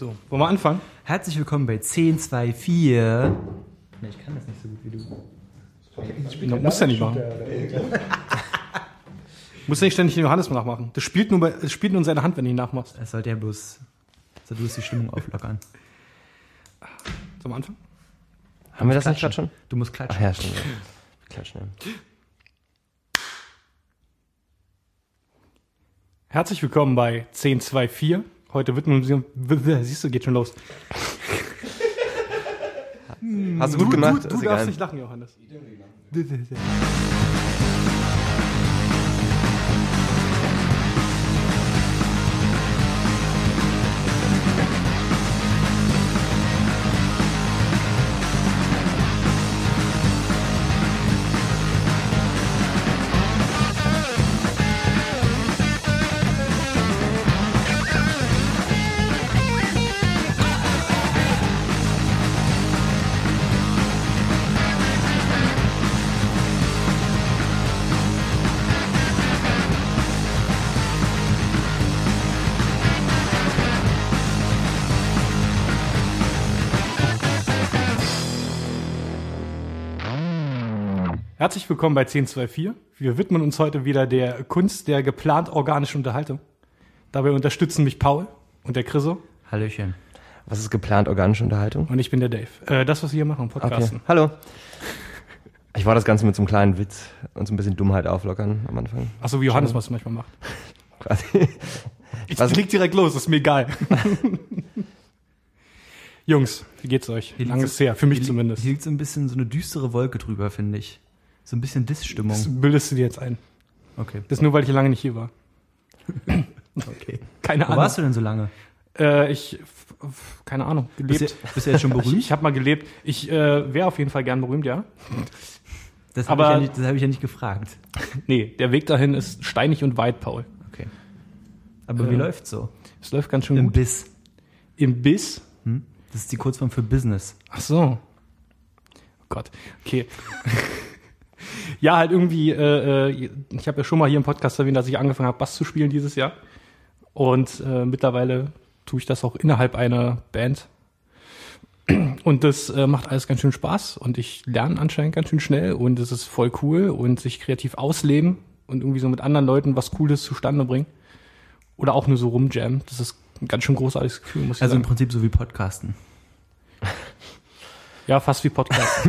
So, wollen wir anfangen? Herzlich willkommen bei 1024. Ne, ich kann das nicht so gut wie du. Du musst ja nicht machen. Muss ja nicht ständig den Johannes nachmachen. Das spielt nur, bei, das spielt nur in seiner Hand, wenn du ihn nachmachst. Es sollte ja bloß, soll bloß die Stimmung auflockern. Zum Anfang? Haben wir das nicht gerade schon? Du musst klatschen. Ach ja, stimmt. Ja. Klatschen. Ja. Herzlich willkommen bei 1024. Heute widmen wir siehst du, geht schon los. Hast du gut gemacht? Du, du darfst egal. nicht lachen, Johannes. Herzlich willkommen bei 1024. Wir widmen uns heute wieder der Kunst der geplant organischen Unterhaltung. Dabei unterstützen mich Paul und der Chriso Hallöchen. Was ist geplant organische Unterhaltung? und ich bin der Dave. Äh, das, was wir hier machen, Okay. Podcasten. Hallo. Ich wollte das Ganze mit so einem kleinen Witz und so ein bisschen Dummheit auflockern am Anfang. Achso, wie Johannes was manchmal macht. Quasi. Ich Was- leg direkt los, ist mir egal. Jungs, wie geht's euch? Hier Lange ist her, für mich Hier, zumindest. Hier liegt so ein bisschen so eine düstere Wolke drüber, finde ich. So ein bisschen Diss-Stimmung. Das bildest du dir jetzt ein. Okay. Das ist nur, weil ich lange nicht hier war. okay. Keine Wo Ahnung. warst du denn so lange? Äh, ich, keine Ahnung, Bist gelebt. du, bist du jetzt schon Ich, berühmt? ich habe mal gelebt. Ich äh, wäre auf jeden Fall gern berühmt, ja. Das habe ich, ja nicht- das hab ich ja nicht gefragt. Nee, der Weg dahin ist steinig und weit, Paul. Okay. Aber wie Äh, läuft's so? Es läuft ganz schön Im gut. Biss. Im Biss? Hm? Das ist die Kurzform für Business. Ach so. Oh Gott, okay. ja, halt irgendwie, äh, äh, ich habe ja schon mal hier im Podcast erwähnt, dass ich angefangen habe, Bass zu spielen dieses Jahr. Und äh, mittlerweile tue ich das auch innerhalb einer Band. Und das äh, macht alles ganz schön Spaß und ich lerne anscheinend ganz schön schnell und es ist voll cool und sich kreativ ausleben und irgendwie so mit anderen Leuten was Cooles zustande bringen. Oder auch nur so rumjammen. Das ist ein ganz schön großartiges Gefühl, muss ich Also im sagen. Prinzip so wie Podcasten. Ja, fast wie Podcast.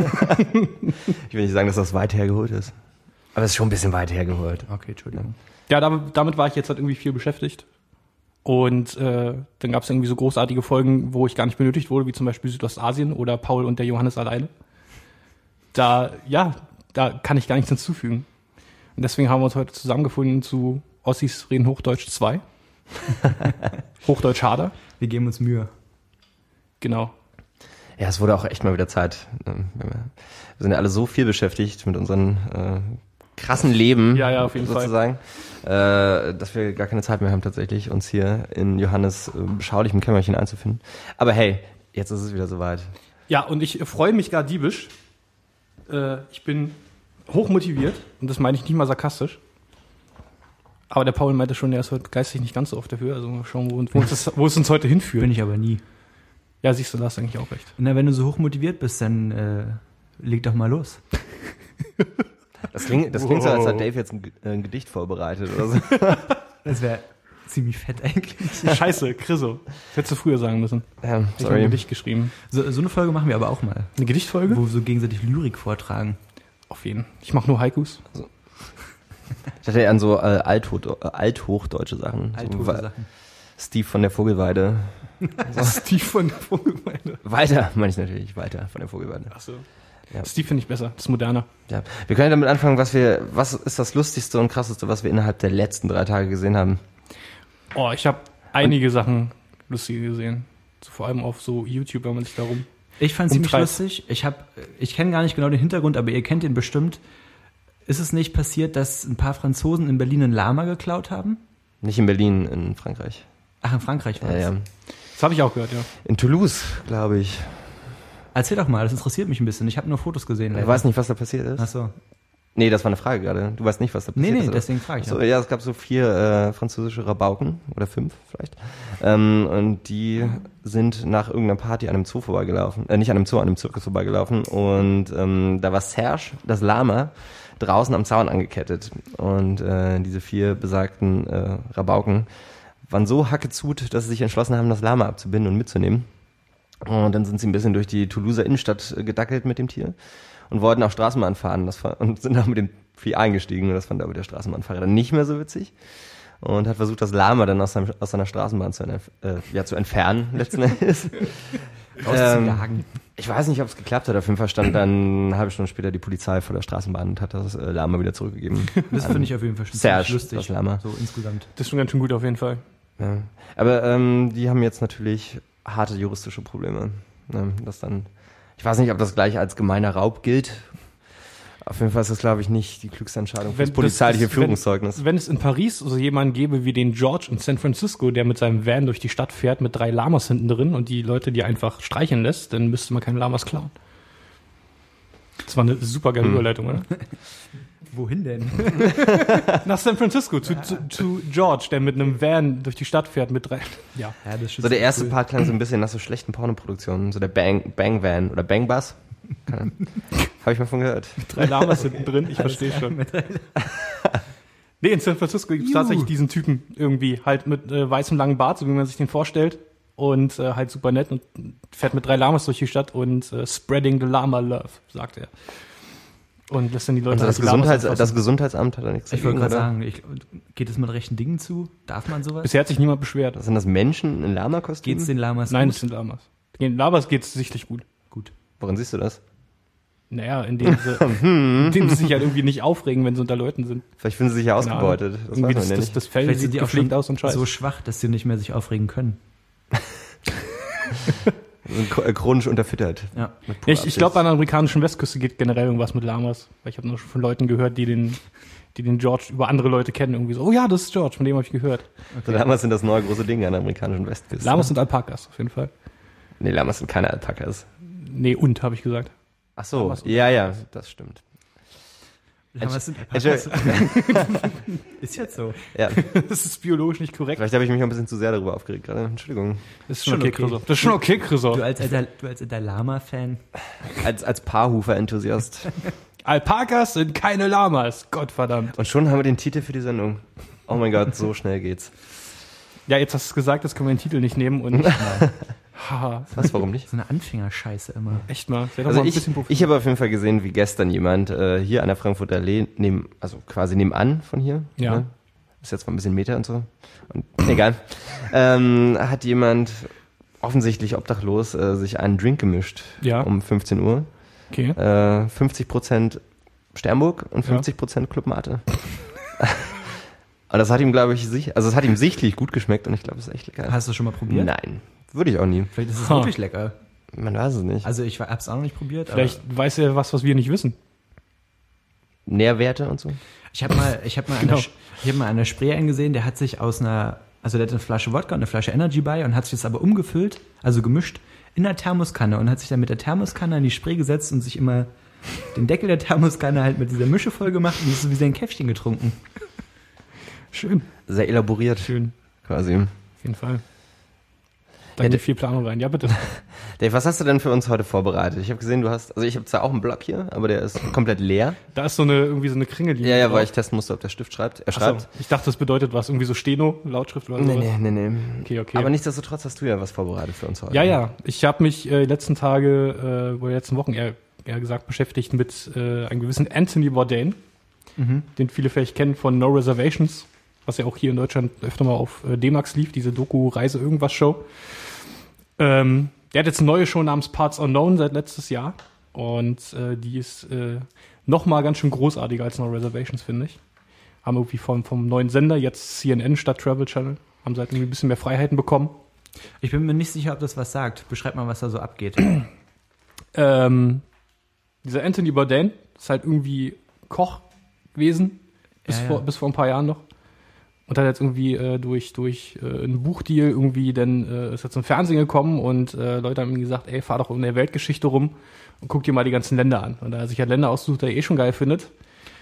Ich will nicht sagen, dass das weit hergeholt ist. Aber es ist schon ein bisschen weit hergeholt. Okay, Entschuldigung. Ja, damit, damit war ich jetzt halt irgendwie viel beschäftigt. Und äh, dann gab es irgendwie so großartige Folgen, wo ich gar nicht benötigt wurde, wie zum Beispiel Südostasien oder Paul und der Johannes alleine. Da, ja, da kann ich gar nichts hinzufügen. Und deswegen haben wir uns heute zusammengefunden zu Ossis reden Hochdeutsch 2. Hochdeutsch Harder, Wir geben uns Mühe. genau. Ja, es wurde auch echt mal wieder Zeit. Ähm, Wir sind ja alle so viel beschäftigt mit unseren äh, krassen Leben, Ja, ja, auf jeden Fall. sozusagen, äh, dass wir gar keine Zeit mehr haben, tatsächlich uns hier in Johannes äh, beschaulichem Kämmerchen einzufinden. Aber hey, jetzt ist es wieder soweit. Ja, und ich freue mich gar diebisch. Äh, ich bin hochmotiviert und das meine ich nicht mal sarkastisch. Aber der Paul meinte schon, er ist heute geistig nicht ganz so auf der Höhe. Also mal schauen, wo, wo, uns, das, wo es uns heute hinführt. Bin ich aber nie. Ja, siehst du, da hast du eigentlich auch recht. Na, wenn du so hoch motiviert bist, dann äh, leg doch mal los. Das klingt, das klingt so, als hat Dave jetzt ein, äh, ein Gedicht vorbereitet oder so. Das wäre ziemlich fett eigentlich. Scheiße, Chriso. Das hättest du früher sagen müssen. ja, Ich habe ein. Gedicht geschrieben. So, so eine Folge machen wir aber auch mal, Eine Gedichtfolge? wo wir so gegenseitig Lyrik vortragen. Auf jeden. Ich mache nur Haikus. Ich hatte eher an so äh, äh, althochdeutsche Sachen. so, Wa- Sachen. Steve von der Vogelweide. Steve von der Vogelweide. Walter, meine ich natürlich, Walter von der Vogelweide. Achso. Ja. Steve finde ich besser. Das ist moderner. Ja. Wir können ja damit anfangen, was wir, was ist das Lustigste und Krasseste, was wir innerhalb der letzten drei Tage gesehen haben? Oh, ich habe einige Sachen lustige gesehen. So, vor allem auf so YouTube, wenn man sich darum. Ich fand ziemlich lustig. Ich hab, ich kenne gar nicht genau den Hintergrund, aber ihr kennt ihn bestimmt. Ist es nicht passiert, dass ein paar Franzosen in Berlin ein Lama geklaut haben? Nicht in Berlin, in Frankreich. Ach, in Frankreich war Ja, es. ja. Das habe ich auch gehört, ja. In Toulouse, glaube ich. Erzähl doch mal, das interessiert mich ein bisschen. Ich habe nur Fotos gesehen. Ich weiß nicht, was da passiert ist. Ach so. Nee, das war eine Frage gerade. Du weißt nicht, was da Nee, passiert nee, ist. oder? deswegen frage ich. So, ja. ja, es gab so vier äh, französische Rabauken oder fünf vielleicht. Ähm, und die sind nach irgendeiner Party an einem Zoo vorbeigelaufen. Äh, nicht an einem Zoo, an einem Zirkus vorbeigelaufen. Und ähm, da war Serge, das Lama, draußen am Zaun angekettet. Und äh, diese vier besagten äh, Rabauken waren so hackezut, dass sie sich entschlossen haben, das Lama abzubinden und mitzunehmen. Und dann sind sie ein bisschen durch die Toulouser Innenstadt äh, gedackelt mit dem Tier und wollten auch Straßenbahn fahren das war, und sind auch mit dem Vieh eingestiegen. Und das fand aber der Straßenbahnfahrer dann nicht mehr so witzig. Und hat versucht, das Lama dann aus, seinem, aus seiner Straßenbahn zu, entf äh, ja, zu entfernen, letzten Endes. Rauszujagen. ich weiß nicht, ob es geklappt hat. Auf jeden Fall stand dann eine halbe Stunde später die Polizei vor der Straßenbahn und hat das äh, Lama wieder zurückgegeben. Das finde ich auf jeden Fall schon Serge, lustig. das Lama. So insgesamt. Das ist schon ganz schön gut auf jeden Fall. Ja. Aber ähm, die haben jetzt natürlich harte juristische Probleme. Ne? Das dann, ich weiß nicht, ob das gleich als gemeiner Raub gilt. Auf jeden Fall ist das, glaube ich, nicht die klügste Entscheidung für das polizeiliche das- das- wenn- Führungszeugnis. Wenn es in Paris so jemanden gäbe wie den George in San Francisco, der mit seinem Van durch die Stadt fährt mit drei Lamas hinten drin und die Leute die einfach streicheln lässt, dann müsste man keine Lamas klauen. Das war eine super geile Hm. Überleitung, oder? Wohin denn? Nach San Francisco, zu, zu, zu George, der mit einem Van durch die Stadt fährt mit drei. Ja. Ja, das ist schon So der erste cool. Part klang so ein bisschen nach so schlechten Pornoproduktionen, so der Bang, Bang Van oder Bang Bus. Habe ich mal von gehört. drei Lamas hinten drin, ich verstehe schon. Nee, in San Francisco gibt es tatsächlich diesen Typen irgendwie, halt mit äh, weißem langen Bart, so wie man sich den vorstellt. Und äh, halt super nett und fährt mit drei Lamas durch die Stadt und äh, spreading the Lama love, sagt er. Und lässt dann die Leute Also das, halt Gesundheits anfassen. das Gesundheitsamt hat da nichts Ich wollte gerade sagen, ich, geht es mit rechten Dingen zu? Darf man sowas? Bisher hat sich niemand beschwert. Sind das Menschen in Lama-Kostümen? Geht es den Lamas Nein, gut? es sind Lamas. Den Lamas geht's sichtlich gut. gut? Woran siehst du das? Naja, indem sie, indem sie sich halt irgendwie nicht aufregen, wenn sie unter Leuten sind. Vielleicht finden sie sich ja ausgebeutet. Das irgendwie das, das, das Fell Vielleicht sieht die auch schon aus und scheiße. so schwach, dass sie nicht mehr sich aufregen können. Chronisch unterfüttert. Ja. Ich ich glaube, an der amerikanischen Westküste geht generell irgendwas mit Lamas. Weil ich habe nur schon von Leuten gehört, die den, die den George über andere Leute kennen. Irgendwie so, oh ja, das ist George, von dem habe ich gehört. So, Lamas sind das neue große Ding an der amerikanischen Westküste. Lamas sind Alpakas, auf jeden Fall. Nee, Lamas sind keine Alpakas. Nee, und, habe ich gesagt. Ach so, Lamas ja, ja, das stimmt. Sind Entschuldigung. Ist jetzt so. Ja, Das ist biologisch nicht korrekt. vielleicht habe ich mich auch ein bisschen zu sehr darüber aufgeregt gerade. Entschuldigung. Das ist schon okay, okay. Das ist schon okay, Chriso. Du als alter, du als alter Lama-Fan. Als, als Paarhufer-Enthusiast. Alpakas sind keine Lamas. Gottverdammt. Und schon haben wir den Titel für die Sendung. Oh mein Gott, so schnell geht's. Ja, jetzt hast du es gesagt, jetzt können wir den Titel nicht nehmen und. Haha, Was, warum nicht? So eine Anfängerscheiße immer. echt mal. Also mal ein ich, ich habe auf jeden Fall gesehen, wie gestern jemand äh, hier an der Frankfurter Allee, neben, also quasi nebenan von hier, Ja. ne? ist jetzt mal ein bisschen Meter und so, und, egal, ähm, hat jemand offensichtlich obdachlos äh, sich einen Drink gemischt Ja. um 15 Uhr. Okay. Äh, 50% Sternburg und Ja. 50% Club Mate. und das hat ihm, glaube ich, sich, also es hat ihm sichtlich gut geschmeckt und ich glaube, es ist echt lecker. Hast du schon mal probiert? Nein, würde ich auch nie. Vielleicht ist es Ha. wirklich lecker. Man weiß es nicht. Also ich hab's auch noch nicht probiert, Vielleicht weiß er was, was wir nicht wissen. Nährwerte und so. Ich habe mal, ich habe mal, Genau. eine, ich habe mal eine Spray eingesehen, der hat sich aus einer, also der hat eine Flasche Wodka und eine Flasche Energy bei und hat sich das aber umgefüllt, also gemischt in der Thermoskanne und hat sich dann mit der Thermoskanne an die Spray gesetzt und sich immer den Deckel der Thermoskanne halt mit dieser Mische voll gemacht und ist so wie sein Käffchen getrunken. Schön. Sehr elaboriert Schön. quasi. Auf jeden Fall. Da Ja, geht viel Planung rein. Ja, bitte. Dave, was hast du denn für uns heute vorbereitet? Ich habe gesehen, du hast, also ich habe zwar auch einen Block hier, aber der ist komplett leer. Da ist so eine, irgendwie so eine Kringellinie. Ja, ja, drauf. weil ich testen musste, ob der Stift schreibt. Er Ach so, schreibt. ich dachte, das bedeutet was. Irgendwie so Steno, Lautschrift oder Nee, sowas. nee, nee, nee. Okay, okay. Aber nichtsdestotrotz hast du ja was vorbereitet für uns heute. Ja, ja. Ich habe mich äh, die letzten Tage, äh, oder die letzten Wochen eher, eher gesagt, beschäftigt mit äh, einem gewissen Anthony Bourdain, den viele vielleicht kennen von No Reservations, was ja auch hier in Deutschland öfter mal auf äh, D-Max lief, diese Doku-Reise-Irgendwas-Show. Ähm, der hat jetzt eine neue Show namens Parts Unknown seit letztes Jahr. Und äh, die ist äh, noch mal ganz schön großartiger als No Reservations, finde ich. Haben irgendwie vom, vom neuen Sender, jetzt CNN statt Travel Channel, haben sie halt irgendwie ein bisschen mehr Freiheiten bekommen. Ich bin mir nicht sicher, ob das was sagt. Beschreib mal, was da so abgeht. Ähm, dieser Anthony Bourdain ist halt irgendwie Koch gewesen, bis, Ja, ja. Vor, bis vor ein paar Jahren noch. Und hat jetzt irgendwie äh, durch, durch äh, einen Buchdeal irgendwie, dann äh, ist jetzt im Fernsehen gekommen und äh, Leute haben ihm gesagt, ey, fahr doch in der Weltgeschichte rum und guck dir mal die ganzen Länder an. Und da er sich halt Länder aussucht, die er eh schon geil findet,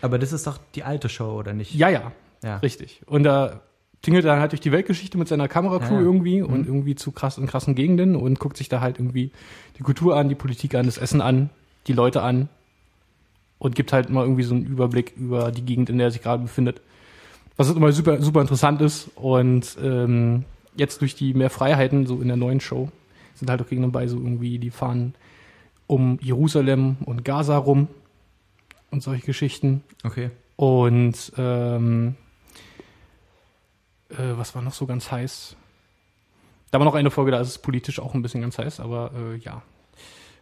Aber das ist doch die alte Show, oder nicht? Ja, ja, Ja. richtig. Und da tingelt er dann halt durch die Weltgeschichte mit seiner Kameracrew Ja, ja. irgendwie und irgendwie zu krass, in krassen Gegenden und guckt sich da halt irgendwie die Kultur an, die Politik an, das Essen an, die Leute an und gibt halt mal irgendwie so einen Überblick über die Gegend, in der er sich gerade befindet. Was immer super, super interessant ist und ähm, jetzt durch die mehr Freiheiten, so in der neuen Show, sind halt auch Gegner bei, so irgendwie, die fahren um Jerusalem und Gaza rum und solche Geschichten. Okay. Und ähm, äh, was war noch so ganz heiß? Da war noch eine Folge, da ist es politisch auch ein bisschen ganz heiß, aber äh, ja.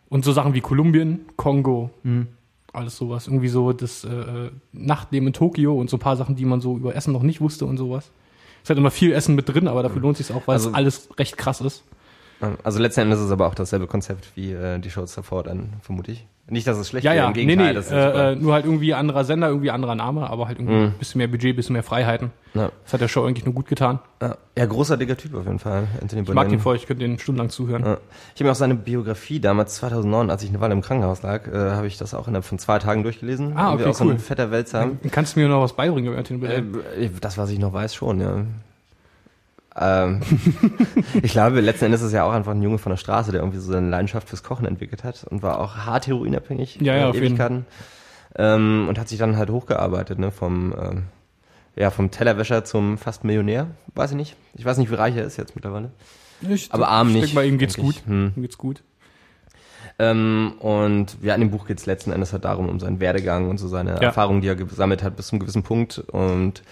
Und so Sachen wie Kolumbien, Kongo, Mhm. Alles sowas. Irgendwie so das äh, Nachtleben in Tokio und so ein paar Sachen, die man so über Essen noch nicht wusste und sowas. Es hat immer viel Essen mit drin, aber dafür lohnt sich auch, weil Also- es alles recht krass ist. Also letzten Endes ist es aber auch dasselbe Konzept wie äh, die Shows davor dann, vermute ich. Nicht, dass es schlecht Ja, wäre, ja, im nee, Gegenteil. nee, super. äh, äh, nur halt irgendwie anderer Sender, irgendwie anderer Name, aber halt irgendwie Mhm. ein bisschen mehr Budget, ein bisschen mehr Freiheiten. ja. Das hat der Show eigentlich nur gut getan. Ja. ja, großartiger Typ auf jeden Fall, Anthony Ich mag Bourdain. den voll, ich könnte den stundenlang zuhören. Ja. Ich habe mir auch seine Biografie damals 2009, als ich eine Weile im Krankenhaus lag, äh, habe ich das auch innerhalb von zwei Tagen durchgelesen. Ah, okay, auch so ein cool. fetter Wälzer. Kannst du mir noch was beibringen über Anthony Äh, Bourdain? das, was ich noch weiß, schon, ja. Ähm, ich glaube, letzten Endes ist es ja auch einfach ein Junge von der Straße, der irgendwie so seine Leidenschaft fürs Kochen entwickelt hat und war auch hart heroinabhängig. Ja, ja, äh, auf Ewigkeiten. Ähm, und hat sich dann halt hochgearbeitet, ne, vom, ähm, ja, vom Tellerwäscher zum fast Millionär. Weiß ich nicht. Ich weiß nicht, wie reich er ist jetzt mittlerweile. Ich, aber arm ich nicht, Denke mal, ihm geht's gut. ich. Hm. Ihm geht's gut. Ähm, und ja, in dem Buch geht es letzten Endes halt darum, um seinen Werdegang und so seine Ja. Erfahrungen, die er gesammelt hat, bis zu einem gewissen Punkt. Und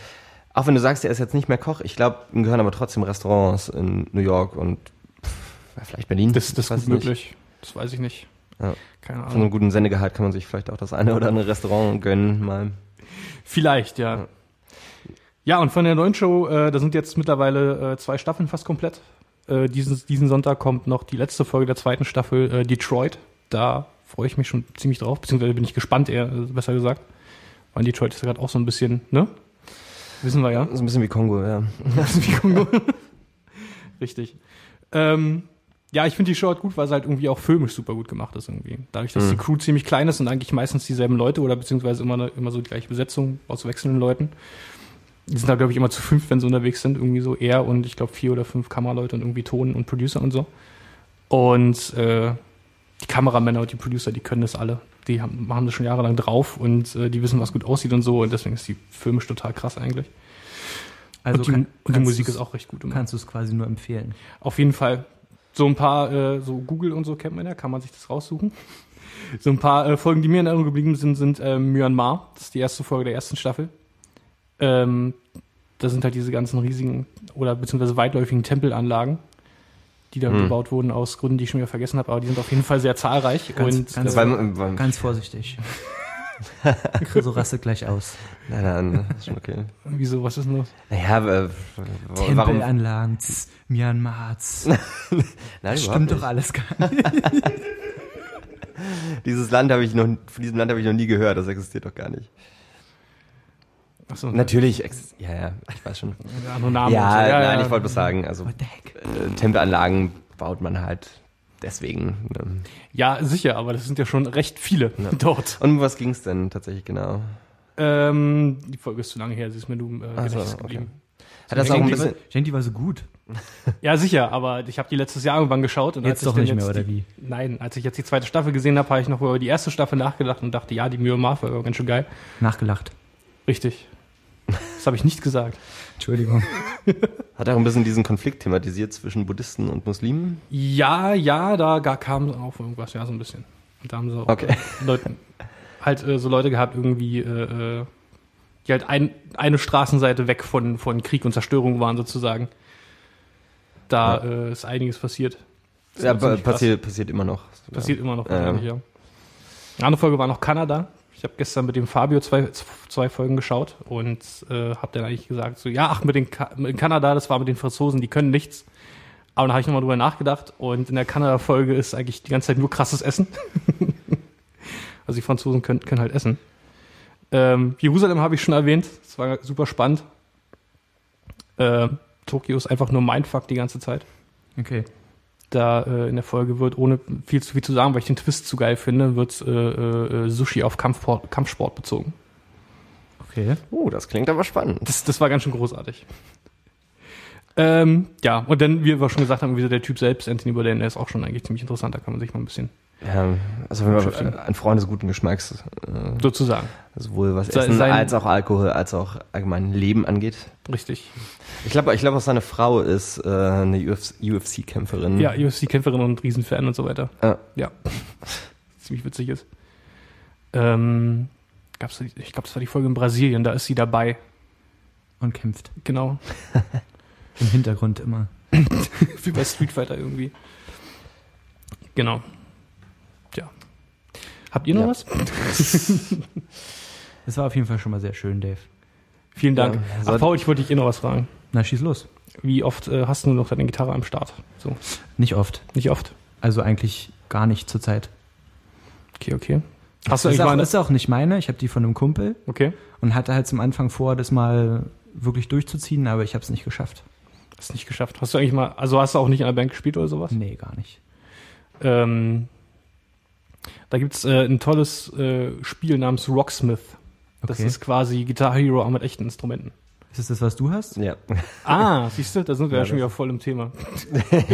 auch wenn du sagst, er ist jetzt nicht mehr Koch, ich glaube, ihm gehören aber trotzdem Restaurants in New York und pff, vielleicht Berlin. Das, das ist möglich. Das weiß ich nicht. Ja. Keine Von Ahnung. einem guten Sendegehalt kann man sich vielleicht auch das eine oder andere Restaurant gönnen, mal. Vielleicht, ja. Ja. Ja, und von der neuen Show, äh, da sind jetzt mittlerweile äh, zwei Staffeln fast komplett. Äh, diesen, diesen Sonntag kommt noch die letzte Folge der zweiten Staffel, äh, Detroit. Da freue ich mich schon ziemlich drauf, beziehungsweise bin ich gespannt, eher besser gesagt. Weil Detroit ist ja gerade auch so ein bisschen, ne? Wissen wir ja. So ein bisschen wie Kongo, ja. Wie Kongo. Richtig. Ähm, ja, ich finde die Show halt gut, weil sie halt irgendwie auch filmisch super gut gemacht ist irgendwie. Dadurch, dass Mhm. die Crew ziemlich klein ist und eigentlich meistens dieselben Leute oder beziehungsweise immer, eine, immer so die gleiche Besetzung aus wechselnden Leuten. Die sind da, glaube ich, immer zu fünf, wenn sie unterwegs sind. Irgendwie so er und ich glaube vier oder fünf Kameraleute und irgendwie Ton und Producer und so. Und äh, die Kameramänner und die Producer, die können das alle. Die haben, machen das schon jahrelang drauf und äh, die wissen, was gut aussieht und so. Und deswegen ist die filmisch total krass eigentlich. Also und die, kann- und die Musik ist auch recht gut. immer. Kannst du es quasi nur empfehlen. Auf jeden Fall. So ein paar, äh, so Google und so kennt man ja, kann man sich das raussuchen. So ein paar äh, Folgen, die mir in Erinnerung geblieben sind, sind äh, Myanmar. Das ist die erste Folge der ersten Staffel. Ähm, da sind halt diese ganzen riesigen oder beziehungsweise weitläufigen Tempelanlagen, die da Hm. gebaut wurden aus Gründen, die ich schon wieder vergessen habe, aber die sind auf jeden Fall sehr zahlreich. Ganz- und ganz- äh, Ganz vorsichtig. so rastet gleich aus. nein, nein, ist schon okay. wieso, was ist denn los? Naja, äh, warum? Tempelanlagen, Myanmar, Nein, stimmt doch alles gar nicht. Dieses Land habe ich noch, von diesem Land habe ich noch nie gehört, das existiert doch gar nicht. Achso, Natürlich, ex ja, ja, ich weiß schon. andere Namen. Ja, so. nein, ich wollte bloß sagen, also äh, Tempelanlagen baut man halt deswegen. Ne? ja, sicher, aber das sind ja schon recht viele Ja. dort. Und um was ging es denn tatsächlich genau? Ähm, die Folge ist zu lange her, sie ist mir nur äh, Ach so, okay. geblieben. Hat das Ich auch ein denke, die bisschen, war- ich denke, die war so gut. Ja, sicher, aber ich habe die letztes Jahr irgendwann geschaut und Jetzt als doch ich nicht mehr, jetzt oder die, wie? Nein, als ich jetzt die zweite Staffel gesehen habe, habe ich noch über die erste Staffel nachgedacht und dachte, ja, die Myanmar-Folge war ganz schön geil. Nachgelacht. Richtig. Das habe ich nicht gesagt. Entschuldigung. hat auch ein bisschen diesen Konflikt thematisiert zwischen Buddhisten und Muslimen. Ja, ja, da gar kam auf irgendwas, ja, so ein bisschen. Und da haben sie auch Okay. äh, Leute, halt äh, so Leute gehabt, irgendwie, äh, äh, die halt ein, eine Straßenseite weg von, von Krieg und Zerstörung waren, sozusagen. Da äh, ist einiges passiert. Das Ja, passiert, passiert immer noch. Passiert immer noch Ja. wahrscheinlich, ja. Eine andere Folge war noch Kanada. Ich habe gestern mit dem Fabio zwei, zwei Folgen geschaut und äh, habe dann eigentlich gesagt, so, ja, ach, mit, den Ka mit Kanada, das war mit den Franzosen, die können nichts. Aber dann habe ich nochmal drüber nachgedacht und in der Kanada-Folge ist eigentlich die ganze Zeit nur krasses Essen. also die Franzosen können, können halt essen. Ähm, Jerusalem habe ich schon erwähnt, das war super spannend. Äh, Tokio ist einfach nur Mindfuck die ganze Zeit Okay. Da äh, in der Folge wird, ohne viel zu viel zu sagen, weil ich den Twist zu geil finde, wird äh, äh, Sushi auf Kampfsport, Kampfsport bezogen. Okay. Oh, das klingt aber spannend. Das, das war ganz schön großartig. Ähm, ja, und dann, wie wir schon gesagt haben, wie so der Typ selbst, Anthony Bourdain, der ist auch schon eigentlich ziemlich interessant, da kann man sich mal ein bisschen Ja, also wenn man ein Freund des guten Geschmacks, äh, sozusagen. sowohl was Se- Essen sein- als auch Alkohol als auch allgemein Leben angeht. Richtig. Ich glaube, ich glaube auch seine Frau ist äh, eine UFC-Kämpferin. Ja, UFC-Kämpferin und Riesenfan und so weiter. Ja. Ja. Ziemlich witzig ist. Ähm, gab's, ich glaube, das war die Folge in Brasilien, da ist sie dabei. Und kämpft. Genau. Im Hintergrund immer. Wie bei Street Fighter irgendwie. Genau. Habt ihr noch Ja. was? Das war auf jeden Fall schon mal sehr schön, Dave. Vielen Dank. Ja, Ach, Paul, ich wollte dich eh noch was fragen. Na, schieß los. Wie oft äh, hast du noch deine Gitarre am Start? So, Nicht oft. nicht oft. Also eigentlich gar nicht zur Zeit. Okay, okay. Hast du Ist eigentlich auch, ist auch nicht meine. Ich habe die von einem Kumpel Okay. und hatte halt zum Anfang vor, das mal wirklich durchzuziehen, aber ich habe es nicht geschafft. Hast nicht geschafft. Hast du eigentlich mal, also hast du auch nicht in der Band gespielt oder sowas? Nee, gar nicht. Ähm, da gibt's äh, ein tolles äh, Spiel namens Rocksmith. Das Okay. ist quasi Guitar Hero auch mit echten Instrumenten. Ist es das, was du hast? Ja. Ah, siehst du, da sind wir ja, Ja, schon das- wieder voll im Thema.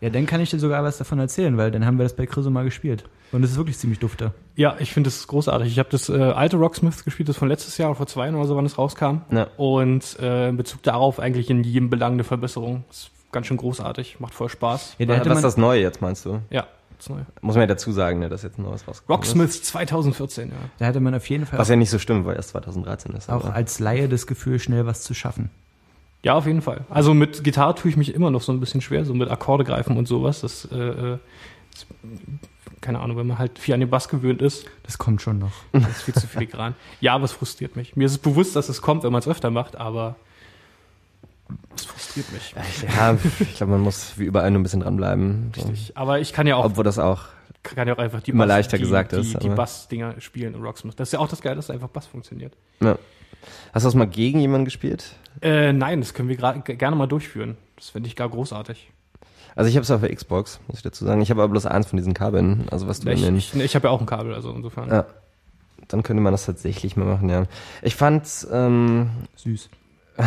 Ja, dann kann ich dir sogar was davon erzählen, weil dann haben wir das bei Chriso mal gespielt. Und es ist wirklich ziemlich dufte. Ja, ich finde es großartig. Ich habe das äh, alte Rocksmith gespielt, das von letztes Jahr oder vor zwei Jahren oder so, wann es rauskam. Ja. Und äh, in Bezug darauf eigentlich in jedem Belang eine Verbesserung. Ist ganz schön großartig, macht voll Spaß. Ja, da Was hätte ist man, das Neue jetzt, meinst du? Ja, das Neue. Muss man ja dazu sagen, ne, dass jetzt ein neues rausgekommen Rocksmith 2014, ja. da hätte man auf jeden Fall. Was ja nicht so stimmt, weil erst 2013 ist. auch aber- als Laie das Gefühl, schnell was zu schaffen. Ja, auf jeden Fall. Also mit Gitarre tue ich mich immer noch so ein bisschen schwer, so mit Akkorde greifen und sowas. Das, äh, äh, ist, keine Ahnung, wenn man halt viel an den Bass gewöhnt ist, Das kommt schon noch. das ist viel zu filigran. Ja, aber es frustriert mich. Mir ist es bewusst, dass es kommt, wenn man es öfter macht, aber es frustriert mich. ja, ich glaube, man muss wie überall nur ein bisschen dranbleiben. So. Richtig. Aber ich kann ja auch, Obwohl das auch kann ja auch einfach die Immer leichter die, gesagt die, ist, die aber- Bass-Dinger spielen in Rocksmith. Das ist ja auch das Geile, dass einfach Bass funktioniert. Ja. Hast du das mal gegen jemanden gespielt? Äh, nein, das können wir gerne mal durchführen. Das finde ich gar großartig. Also ich habe es auf der Xbox, muss ich dazu sagen. Ich habe aber bloß eins von diesen Kabeln. Also was du Ich, den, ich, ich habe ja auch ein Kabel, also insofern. ja. Dann könnte man das tatsächlich mal machen, ja. Ich fand's ähm, Süß.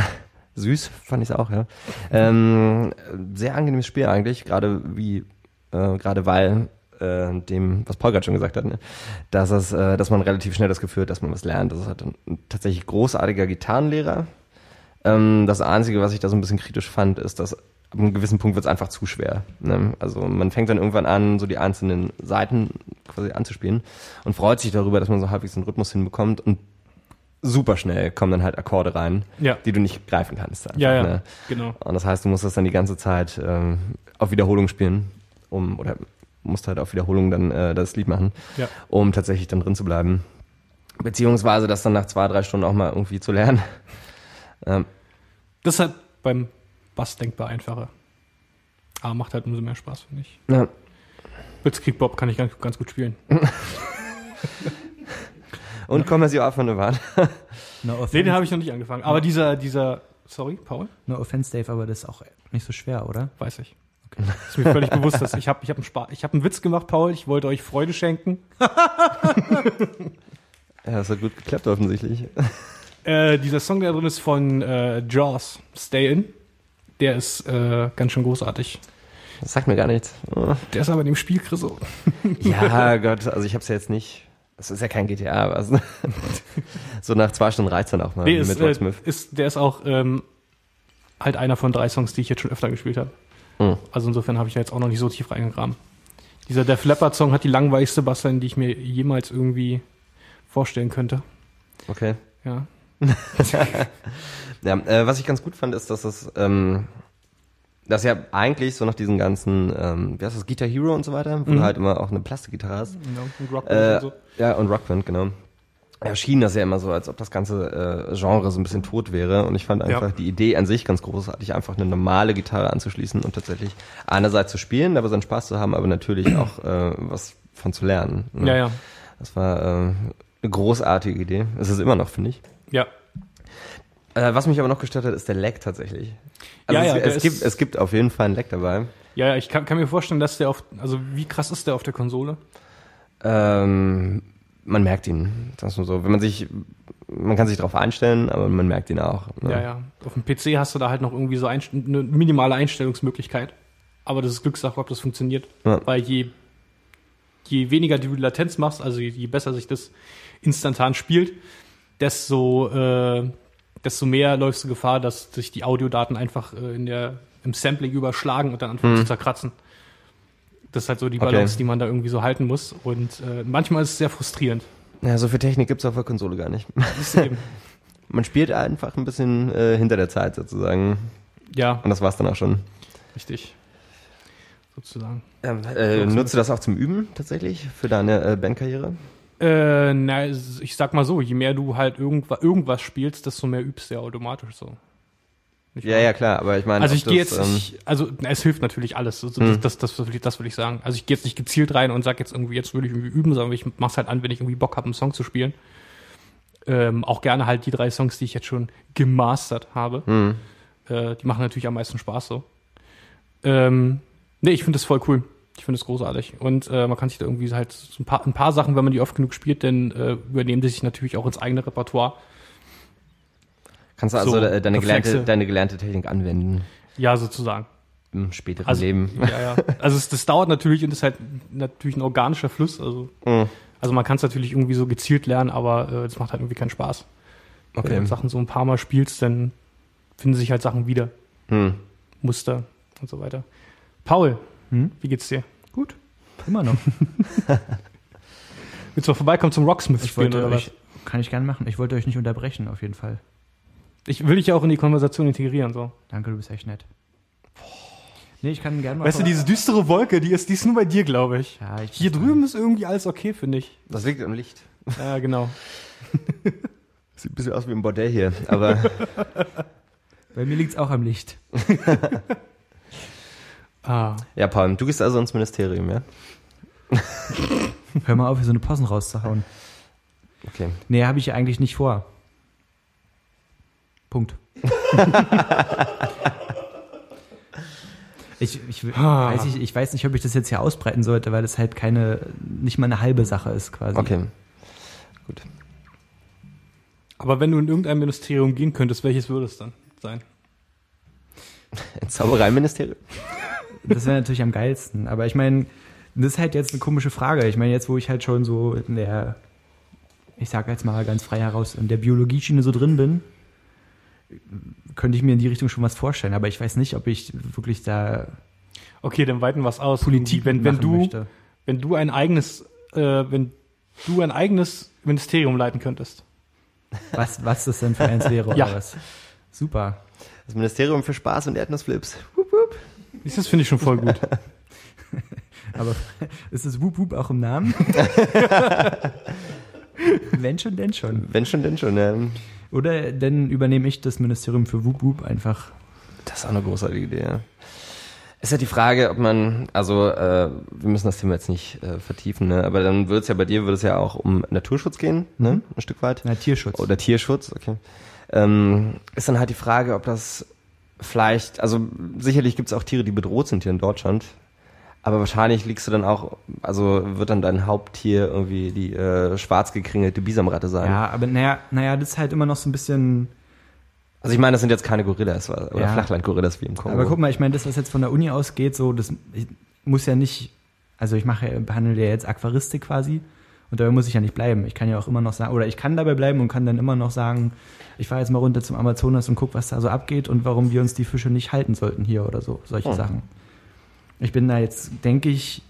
süß, fand ich es auch, ja. Ähm, sehr angenehmes Spiel eigentlich, gerade wie, äh, gerade weil äh, dem, was Paul gerade schon gesagt hat, ne? dass es, äh, dass man relativ schnell das Gefühl hat, dass man was lernt. Das ist halt ein, tatsächlich großartiger Gitarrenlehrer. Ähm, das Einzige, was ich da so ein bisschen kritisch fand, ist, dass ab einem gewissen Punkt wird es einfach zu schwer. Ne? Also man fängt dann irgendwann an, so die einzelnen Seiten quasi anzuspielen und freut sich darüber, dass man so halbwegs den Rhythmus hinbekommt und super schnell kommen dann halt Akkorde rein, Ja. die du nicht greifen kannst. einfach, Ja, ja, Ne? genau. Und das heißt, du musst das dann die ganze Zeit ähm, auf Wiederholung spielen, um oder musst halt auf Wiederholung dann äh, das Lied machen, Ja. um tatsächlich dann drin zu bleiben. Beziehungsweise das dann nach zwei, drei Stunden auch mal irgendwie zu lernen. Ähm, Das ist halt beim Bass denkbar einfacher. Aber macht halt umso mehr Spaß, finde ich. ja. Blitzkrieg Bob kann ich ganz, ganz gut spielen. Und kommen Sie auf von der Wand. No offense, den habe ich noch nicht angefangen. Aber dieser, dieser, sorry, Paul? no offense, Dave, aber das ist auch nicht so schwer, oder? Weiß ich. Okay. Ist mir völlig bewusst, dass ich habe ich hab einen, Spa- ich hab einen Witz gemacht, Paul. Ich wollte euch Freude schenken. Ja, das hat gut geklappt offensichtlich. Äh, dieser Song, der drin ist von äh, Jaws, Stay In, der ist äh, ganz schön großartig. Das sagt mir gar nichts. Oh. Der ist aber in dem Spiel, Chriso. Ja, Gott, also ich habe es ja jetzt nicht. Es ist ja kein GTA, was? so nach zwei Stunden reizt dann auch mal Nee, mit ist, äh, Rocksmith. ist, der ist auch ähm, halt einer von drei Songs, die ich jetzt schon öfter gespielt habe. Hm. Also insofern habe ich da jetzt auch noch nicht so tief reingegraben. Dieser Def Leppard Song hat die langweiligste Bassline, die ich mir jemals irgendwie vorstellen könnte. Okay. Ja. Ja, äh, was ich ganz gut fand, ist, dass es, ähm, dass ja eigentlich so nach diesen ganzen, ähm, wie heißt das, Guitar Hero und so weiter, wo Mhm. du halt immer auch eine Plastikgitarre hast. Genau, und Rock Äh, und so. Ja, und Rockband, genau. Ja, schien das ja immer so, als ob das ganze äh, Genre so ein bisschen tot wäre. Und ich fand Ja. einfach die Idee an sich ganz großartig, einfach eine normale Gitarre anzuschließen und tatsächlich einerseits zu spielen, dabei seinen Spaß zu haben, aber natürlich auch äh, was von zu lernen. ne? Ja, ja. Das war äh, eine großartige Idee. Es ist immer noch, finde ich. Ja. Äh, was mich aber noch gestört hat, ist der Lag tatsächlich. Ja, ja, es, gibt, es gibt auf jeden Fall einen Lag dabei. Ja, ja, ich kann, kann mir vorstellen, dass der auf, also wie krass ist der auf der Konsole? Ähm, man merkt ihn, das nur so. Wenn man sich man kann sich darauf einstellen, aber man merkt ihn auch. Ne? Ja, ja. Auf dem PC hast du da halt noch irgendwie so Einst eine minimale Einstellungsmöglichkeit. Aber das ist Glückssache, ob das funktioniert. Ja. Weil je, je weniger du die Latenz machst, also je, je besser sich das instantan spielt, desto, äh, desto mehr läufst du Gefahr, dass sich die Audiodaten einfach äh, in der, im Sampling überschlagen und dann anfangen Mhm. zu zerkratzen. Das ist halt so die Okay. Balance, die man da irgendwie so halten muss. Und äh, manchmal ist es sehr frustrierend. Ja, so viel Technik gibt's auf der Konsole gar nicht. Das ist eben, Man spielt einfach ein bisschen äh, hinter der Zeit sozusagen. ja, Und das war's dann auch schon. richtig. Sozusagen. Ähm, äh, nutzt du das auch zum Üben tatsächlich für deine äh, Bandkarriere? Äh, na, ich sag mal so, je mehr du halt irgendwas, irgendwas spielst, desto mehr übst du ja automatisch so. Nicht Ja, wahr? ja, klar, aber ich meine, Also ich gehe jetzt, ähm, ich, also na, es hilft natürlich alles. Also das, das, das, will ich, das will ich sagen. Also ich gehe jetzt nicht gezielt rein und sag jetzt irgendwie, jetzt will ich irgendwie üben, sondern ich mach's halt an, wenn ich irgendwie Bock habe, einen Song zu spielen. Ähm, auch gerne halt die drei Songs, die ich jetzt schon gemastert habe. hm. Äh, die machen natürlich am meisten Spaß so. Ähm, nee, ich finde das voll cool. Ich finde es großartig. Und äh, man kann sich da irgendwie halt so ein paar, ein paar Sachen, wenn man die oft genug spielt, dann äh, übernehmen die sich natürlich auch ins eigene Repertoire. Kannst du also So, äh, deine, gelernte, deine gelernte Technik anwenden Ja, sozusagen. im späteren Also, Leben? Ja, ja. Also es, das dauert natürlich und ist halt natürlich ein organischer Fluss. Also, Hm. also man kann es natürlich irgendwie so gezielt lernen, aber äh, es macht halt irgendwie keinen Spaß. Wenn Okay. du Sachen so ein paar Mal spielst, dann finden sich halt Sachen wieder, Hm. Muster und so weiter. Paul, Hm? wie geht's dir? Gut. Immer noch. Willst du mal vorbeikommen zum Rocksmith Ich spielen wollte oder euch, was? kann ich gerne machen. Ich wollte euch nicht unterbrechen, auf jeden Fall. Ich will dich ja auch in die Konversation integrieren. so. Danke, du bist echt nett. Nee, ich kann gerne mal. Weißt du, diese düstere Wolke, die ist, die ist nur bei dir, glaube ich. Ja, ich Hier drüben ist irgendwie alles okay, finde ich. Das liegt am Licht. Ja, genau. Sieht ein bisschen aus wie ein Bordell hier, aber Bei mir liegt's auch am Licht. Ah. ja, Paul, du gehst also ins Ministerium, ja? Hör mal auf, hier so eine Possen rauszuhauen. Okay. Nee, habe ich ja eigentlich nicht vor. Punkt. ich, ich, weiß nicht, ich weiß nicht, ob ich das jetzt hier ausbreiten sollte, weil das halt keine, nicht mal eine halbe Sache ist quasi. Okay. Aber wenn du in irgendein Ministerium gehen könntest, welches würde es dann sein? Ins Zaubereiministerium? Das wäre natürlich am geilsten. Aber ich meine, das ist halt jetzt eine komische Frage. Ich meine, jetzt, wo ich halt schon so in der, ich sage jetzt mal ganz frei heraus, in der Biologieschiene so drin bin, könnte ich mir in die Richtung schon was vorstellen. Aber ich weiß nicht, ob ich wirklich da Okay, dann weiten wir es aus. Politik wenn, wenn du, möchte. wenn du ein eigenes, äh, wenn du ein eigenes Ministerium leiten könntest. Was, was das denn für eins wäre Ja. oder was? Super. Das Ministerium für Spaß und Erdnussflips. Siehst du, Das finde ich schon voll gut. Aber ist das Wup Wup auch im Namen? Wenn schon, denn schon. Wenn schon, denn schon. Ja. Oder dann übernehme ich das Ministerium für Wup Wup einfach. Das ist auch eine großartige Idee, ja. Ist ja die Frage, ob man, also äh, wir müssen das Thema jetzt nicht äh, vertiefen, ne? aber dann würde es ja bei dir würde es ja auch um Naturschutz gehen, ne? ein Stück weit. Na, Tierschutz. Oder Tierschutz, okay. Ähm, ist dann halt die Frage, ob das vielleicht, also sicherlich gibt es auch Tiere, die bedroht sind hier in Deutschland, aber wahrscheinlich liegst du dann auch, also wird dann dein Haupttier irgendwie die äh, schwarz gekringelte Bisamratte sein. Ja, aber naja, naja, das ist halt immer noch so ein bisschen. Also ich meine, das sind jetzt keine Gorillas oder Ja. Flachlandgorillas wie im Kongo. Aber guck mal, ich meine, das, was jetzt von der Uni ausgeht, so, das muss ja nicht. Also ich mache, behandle ja jetzt Aquaristik quasi. Und dabei muss ich ja nicht bleiben. Ich kann ja auch immer noch sagen, oder ich kann dabei bleiben und kann dann immer noch sagen, ich fahre jetzt mal runter zum Amazonas und guck, was da so abgeht und warum wir uns die Fische nicht halten sollten hier oder so. Solche Oh. Sachen. Ich bin da jetzt, denke ich,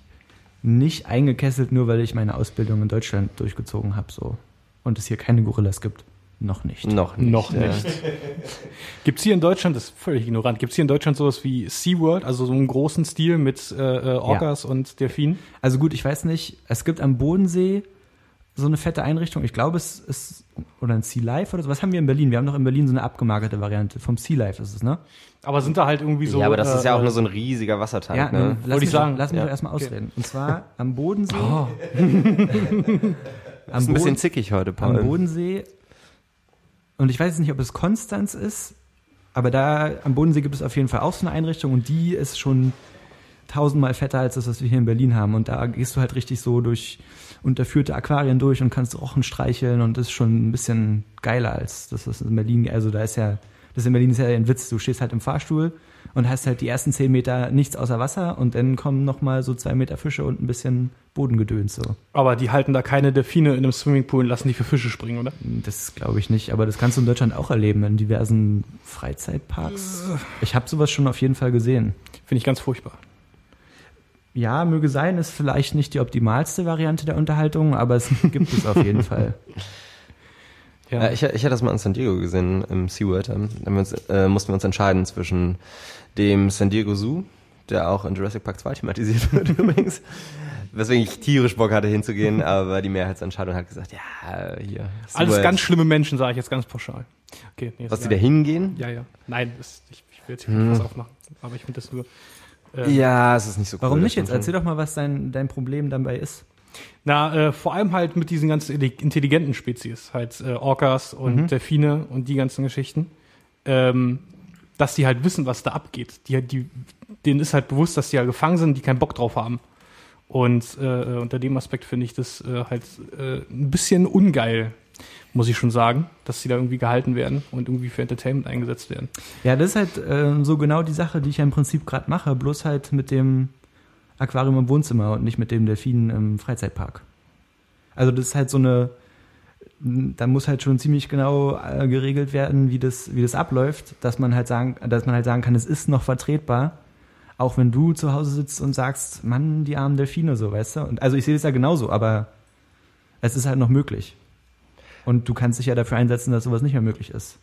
nicht eingekesselt, nur weil ich meine Ausbildung in Deutschland durchgezogen habe. So. Und es hier keine Gorillas gibt. Noch nicht. Noch nicht. Noch ja. nicht. Gibt es hier in Deutschland, das ist völlig ignorant, gibt es hier in Deutschland sowas wie SeaWorld, also so einen großen Stil mit äh, äh, Orcas und Delfinen? Also gut, ich weiß nicht, es gibt am Bodensee so eine fette Einrichtung. Ich glaube, es ist, oder ein Sea Life oder so. Was haben wir in Berlin? Wir haben noch in Berlin so eine abgemagerte Variante. Vom Sea Life ist es, ne? Aber sind da halt irgendwie so. ja, aber das ist ja auch äh, nur so ein riesiger Wassertank. ja, ne? lass Wollte mich, ich sagen. lass mich Ja. doch erstmal Okay. ausreden. Und zwar am Bodensee. Oh. am, ist ein bisschen zickig heute, am Paul. Bodensee. Und ich weiß jetzt nicht, ob es Konstanz ist, aber da am Bodensee gibt es auf jeden Fall auch so eine Einrichtung und die ist schon tausendmal fetter als das, was wir hier in Berlin haben. Und da gehst du halt richtig so durch unterführte Aquarien durch und kannst Rochen streicheln und ist schon ein bisschen geiler als das, was in Berlin, also da ist ja, das in Berlin ist ja ein Witz, du stehst halt im Fahrstuhl und hast halt die ersten zehn Meter nichts außer Wasser und dann kommen nochmal so zwei Meter Fische und ein bisschen Bodengedöns so. Aber die halten da keine Delfine in einem Swimmingpool und lassen die für Fische springen, oder? Das glaube ich nicht, aber das kannst du in Deutschland auch erleben, in diversen Freizeitparks. Ich habe sowas schon auf jeden Fall gesehen. Finde ich ganz furchtbar. Ja, möge sein, ist vielleicht nicht die optimalste Variante der Unterhaltung, aber es gibt es auf jeden Fall. Ja. Äh, ich, ich hatte das mal in San Diego gesehen, im SeaWorld. Ähm, Da haben wir uns, äh, mussten wir uns entscheiden zwischen dem San Diego Zoo, der auch in Jurassic Park 2 thematisiert wird übrigens, weswegen ich tierisch Bock hatte hinzugehen, aber die Mehrheitsentscheidung hat gesagt, ja, hier. Alles SeaWorld. ganz schlimme Menschen, sage ich jetzt ganz pauschal. Okay, nee, Was die da hingehen? Ja, ja. Nein, das, ich, ich will jetzt hier nicht was aufmachen. Aber ich finde das nur. äh, Ja, es ist nicht so cool. Warum nicht jetzt? Erzähl doch mal, was dein, dein Problem dabei ist. Na, äh, vor allem halt mit diesen ganzen intelli- intelligenten Spezies, halt äh, Orcas und Delfine und die ganzen Geschichten, ähm, dass die halt wissen, was da abgeht. Die, die, denen ist halt bewusst, dass die ja gefangen sind, die keinen Bock drauf haben. Und äh, unter dem Aspekt finde ich das äh, halt äh, ein bisschen ungeil, muss ich schon sagen, dass sie da irgendwie gehalten werden und irgendwie für Entertainment eingesetzt werden. Ja, das ist halt äh, so genau die Sache, die ich ja im Prinzip gerade mache, bloß halt mit dem Aquarium im Wohnzimmer und nicht mit dem Delfin im Freizeitpark. Also das ist halt so eine, da muss halt schon ziemlich genau äh, geregelt werden, wie das, wie das abläuft, dass man halt sagen, dass man halt sagen kann, es ist noch vertretbar, auch wenn du zu Hause sitzt und sagst, Mann, die armen Delfine, so, weißt du? Und also ich sehe es ja genauso, aber es ist halt noch möglich. Und du kannst dich ja dafür einsetzen, dass sowas nicht mehr möglich ist.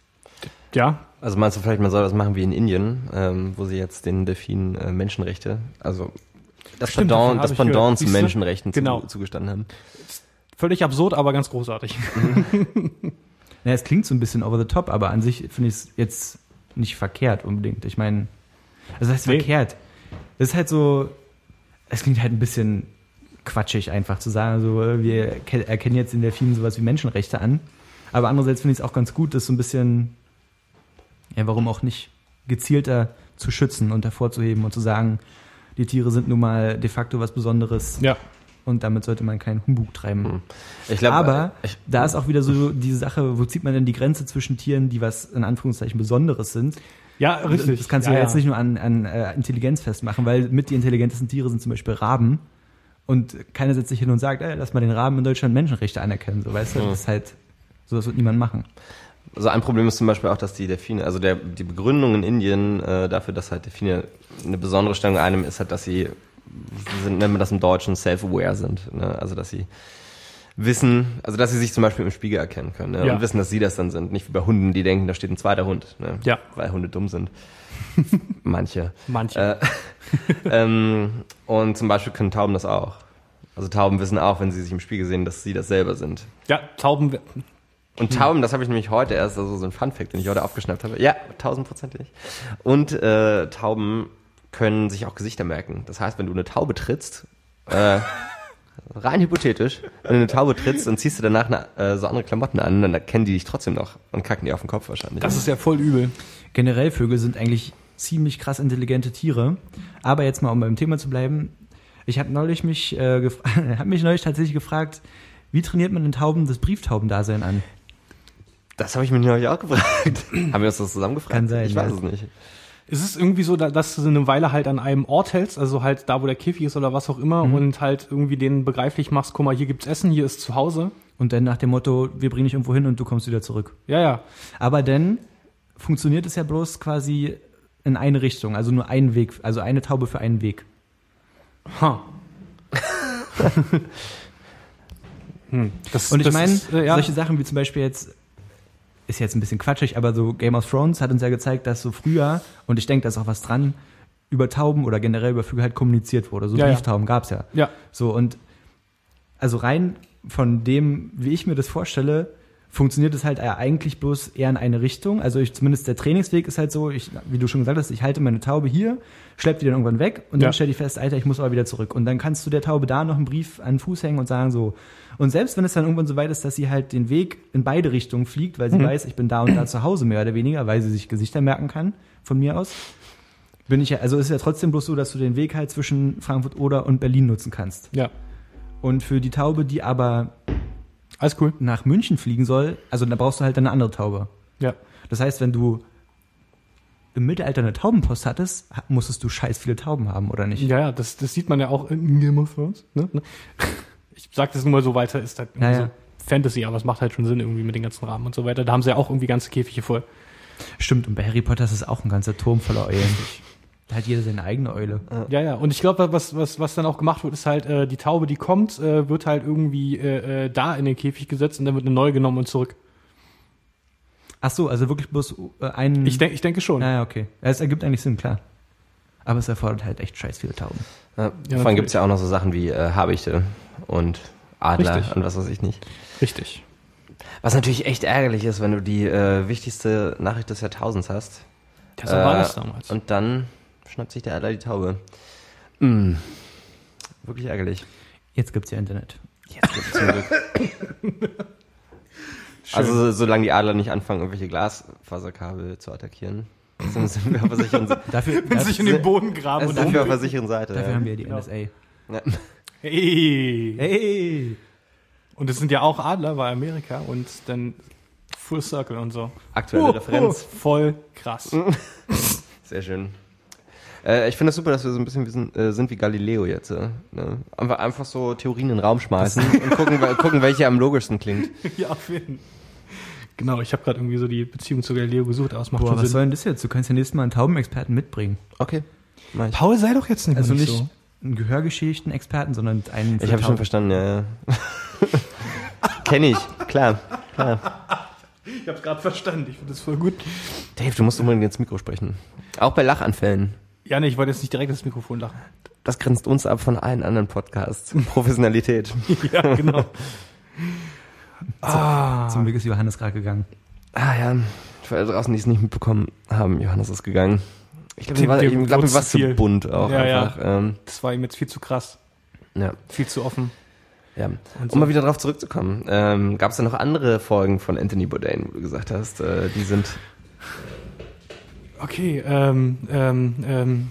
Ja, Also meinst du vielleicht, man soll das machen wie in Indien, ähm, wo sie jetzt den Delfinen äh, Menschenrechte, also das Stimmt, Pendant, das. Pendant zu? Menschenrechten Genau. zu, zugestanden haben. völlig absurd, aber ganz großartig. Ja, es klingt so ein bisschen over the top, aber an sich finde ich es jetzt nicht verkehrt unbedingt. Ich meine, also das heißt Nee. verkehrt. Das ist halt so, es klingt halt ein bisschen quatschig einfach zu sagen, so äh, wir ke- erkennen jetzt in Delfinen sowas wie Menschenrechte an. Aber andererseits finde ich es auch ganz gut, das so ein bisschen, ja, warum auch nicht, gezielter zu schützen und hervorzuheben und zu sagen, die Tiere sind nun mal de facto was Besonderes Ja. und damit sollte man keinen Humbug treiben. Hm. Ich glaube, Aber ich, da ist auch wieder so diese Sache, wo zieht man denn die Grenze zwischen Tieren, die was in Anführungszeichen Besonderes sind? Ja, richtig. Das kannst du ja, jetzt nicht nur an, an äh, Intelligenz festmachen, weil mit die intelligentesten Tiere sind zum Beispiel Raben. Und keiner setzt sich hin und sagt, ey, lass mal den Raben in Deutschland Menschenrechte anerkennen. So, weißt du, Hm. das ist halt, so das wird niemand machen. Also ein Problem ist zum Beispiel auch, dass die Delfine, also der, die Begründung in Indien äh, dafür, dass halt Delfine eine besondere Stellung einnehmen, ist halt, dass sie, sind, nennt man das im Deutschen, self-aware sind. Ne? Also dass sie wissen, also dass sie sich zum Beispiel im Spiegel erkennen können ne? Ja. und wissen, dass sie das dann sind. Nicht wie bei Hunden, die denken, da steht ein zweiter Hund, ne? Ja. weil Hunde dumm sind. Manche. Manche. Äh, ähm, und zum Beispiel können Tauben das auch. Also Tauben wissen auch, wenn sie sich im Spiegel sehen, dass sie das selber sind. ja, Tauben. Und Tauben, das habe ich nämlich heute erst, also so ein Fun-Fact, den ich heute aufgeschnappt habe. Ja, tausendprozentig. Und äh, Tauben können sich auch Gesichter merken. Das heißt, wenn du eine Taube trittst, äh, rein hypothetisch, wenn du eine Taube trittst und ziehst du danach eine, äh, so andere Klamotten an, dann erkennen die dich trotzdem noch und kacken dir auf den Kopf wahrscheinlich. Das ist ja voll übel. Generell Vögel sind eigentlich ziemlich krass intelligente Tiere. Aber jetzt mal, um beim Thema zu bleiben, ich habe neulich mich, äh, hab mich neulich tatsächlich gefragt, wie trainiert man den Tauben das Brieftaubendasein an? das habe ich mir neulich auch gefragt. Haben wir uns das zusammen gefragt? Kann sein, Ich weiß ja. es nicht. Es ist irgendwie so, da- dass du eine Weile halt an einem Ort hältst, also halt da, wo der Käfig ist oder was auch immer, und halt irgendwie denen begreiflich machst, guck mal, hier gibt's Essen, hier ist zu Hause. Und dann nach dem Motto, wir bringen dich irgendwo hin und du kommst wieder zurück. Ja, ja. Aber dann funktioniert es ja bloß quasi in eine Richtung, also nur ein Weg, also eine Taube für einen Weg. Ha. hm. das, Und ich meine, äh, ja, solche Sachen wie zum Beispiel jetzt, ist jetzt ein bisschen quatschig, aber so Game of Thrones hat uns ja gezeigt, dass so früher, und ich denke, da ist auch was dran, über Tauben oder generell über Vögel halt kommuniziert wurde. So Ja, ja. Brieftauben gab's ja. ja, So, und also rein von dem, wie ich mir das vorstelle, funktioniert es halt eigentlich bloß eher in eine Richtung. Also ich, zumindest der Trainingsweg ist halt so, ich, wie du schon gesagt hast, ich halte meine Taube hier, schlepp die dann irgendwann weg und Ja. dann stell die fest, Alter, ich muss aber wieder zurück. Und dann kannst du der Taube da noch einen Brief an den Fuß hängen und sagen so. Und selbst wenn es dann irgendwann so weit ist, dass sie halt den Weg in beide Richtungen fliegt, weil sie weiß, ich bin da und da zu Hause mehr oder weniger, weil sie sich Gesichter merken kann, von mir aus, bin ich ja, also ist ja trotzdem bloß so, dass du den Weg halt zwischen Frankfurt oder und Berlin nutzen kannst. ja. Und für die Taube, die aber Alles cool. nach München fliegen soll, also da brauchst du halt eine andere Taube. Ja. Das heißt, wenn du im Mittelalter eine Taubenpost hattest, ha- musstest du scheiß viele Tauben haben, oder nicht? Ja, ja, das, das sieht man ja auch in Game of Thrones. Ne? Ich sag das nur mal so weiter, ist halt irgendwie Ja, ja. so Fantasy, aber es macht halt schon Sinn irgendwie mit den ganzen Rahmen und so weiter. Da haben sie ja auch irgendwie ganze Käfige voll. Stimmt, und bei Harry Potter ist es auch ein ganzer Turm voller Eulen. Da hat jeder seine eigene Eule. Ja, ja. Und ich glaube, was, was, was dann auch gemacht wird, ist halt, äh, die Taube, die kommt, äh, wird halt irgendwie äh, äh, da in den Käfig gesetzt und dann wird eine neue genommen und zurück. Ach so, also wirklich bloß äh, ein... Ich, denk, ich denke schon. Ja, ja, okay. Ja, es ergibt eigentlich Sinn, klar. Aber es erfordert halt echt scheiß viele Tauben. Ja, Ja, vor allem gibt es ja auch noch so Sachen wie äh, Habichte und Adler Richtig. und was weiß ich nicht. Richtig. Was natürlich echt ärgerlich ist, wenn du die äh, wichtigste Nachricht des Jahrtausends hast. Ja, so war Äh, das damals. Und dann schnappt sich der Adler die Taube. Mm. Wirklich ärgerlich. Jetzt gibt's ja Internet. Zum Glück. also solange die Adler nicht anfangen, irgendwelche Glasfaserkabel zu attackieren, sind sind wir auf der sicheren, Dafür, Wenn das, sich in den Boden graben und sind wir auf der sicheren Seite. dafür ja. haben wir die. NSA. Ja. hey. Hey! Und es sind ja auch Adler bei Amerika und dann Full Circle und so. Aktuelle Referenz. Voll krass. Sehr schön. Äh, ich finde es das super, dass wir so ein bisschen wie sind, äh, sind wie Galileo jetzt. Äh, ne? einfach, einfach so Theorien in den Raum schmeißen und gucken, gucken, welche am logischsten klingt. ja, auf jeden Genau, ich habe gerade irgendwie so die Beziehung zu Galileo gesucht, aber es macht Boah, schon was Sinn. soll denn das jetzt? Du kannst ja nächstes Mal einen Taubenexperten mitbringen. Okay. Paul, sei doch jetzt nicht, Also nicht nicht so. einen gehörgeschädigten Experten, sondern einen Ich habe schon verstanden, ja. ja. Kenn ich, klar. Ich hab's gerade verstanden, ich finde das voll gut. Dave, du musst unbedingt ins Mikro sprechen. Auch bei Lachanfällen. Ja, nee, ich wollte jetzt nicht direkt ins Mikrofon lachen. Das grenzt uns ab von allen anderen Podcasts. Professionalität. ja, genau. ah, Zum Glück ist Johannes gerade gegangen. Ah ja, für alle draußen, die es nicht mitbekommen haben, Johannes ist gegangen. Ich glaube, mir war, ich glaub, war zu bunt auch Ja, ja. einfach. Ähm, das war ihm jetzt viel zu krass, ja, viel zu offen. ja. Und Um so. mal wieder drauf zurückzukommen, ähm, gab es da noch andere Folgen von Anthony Bourdain, wo du gesagt hast, äh, die sind Okay, ähm, ähm, ähm,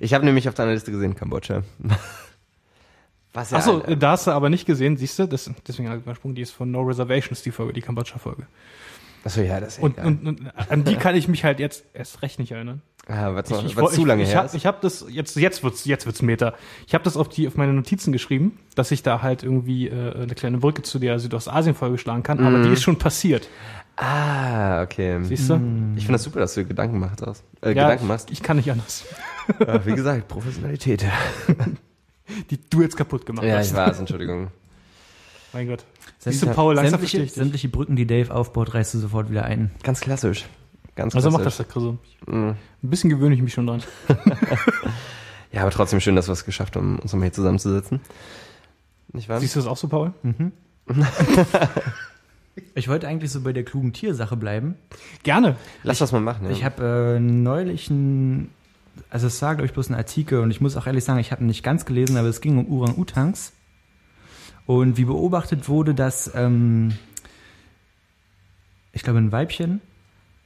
Ich habe nämlich auf deiner Liste gesehen, Kambodscha. Was ja Achso, ein- da hast du aber nicht gesehen, siehst du? Das, deswegen habe ich übersprungen, die ist von No Reservations, die Folge, die Kambodscha-Folge. Achso, ja, das ist Und, und, und an die kann ich mich halt jetzt erst recht nicht erinnern. ah, was, noch, ich, was ich, zu lange ich, her hab, ist. ich habe das jetzt jetzt wird's jetzt wird's Meter. Ich habe das auf die auf meine Notizen geschrieben, dass ich da halt irgendwie äh, eine kleine Brücke zu der Südostasien Folge schlagen kann, aber Mhm. die ist schon passiert. Ah, okay. Siehst du? Ich finde das super, dass du Gedanken machst. Äh, Ja, Gedanken machst. ich kann nicht anders. Ja, wie gesagt, Professionalität. Die du jetzt kaputt gemacht ja, hast. ich weiß, Entschuldigung. Mein Gott. Sämtliche- Siehst du, Paul, langsam sämtliche, sämtliche Brücken, die Dave aufbaut, reißt du sofort wieder ein. Ganz klassisch. Ganz Also klassisch. mach das der Chris. Mhm. Ein bisschen gewöhne ich mich schon dran. Ja, aber trotzdem schön, dass wir es geschafft haben, uns nochmal hier zusammenzusetzen. Nicht wahr? Siehst du das auch so, Paul? Ich wollte eigentlich so bei der klugen Tiersache bleiben. Gerne. Lass das mal machen. Ja. Ich habe äh, neulich ein, also es war glaube ich bloß ein Artikel und ich muss auch ehrlich sagen, ich habe ihn nicht ganz gelesen, aber es ging um Orang-Utans und wie beobachtet wurde, dass ähm, ich glaube ein Weibchen,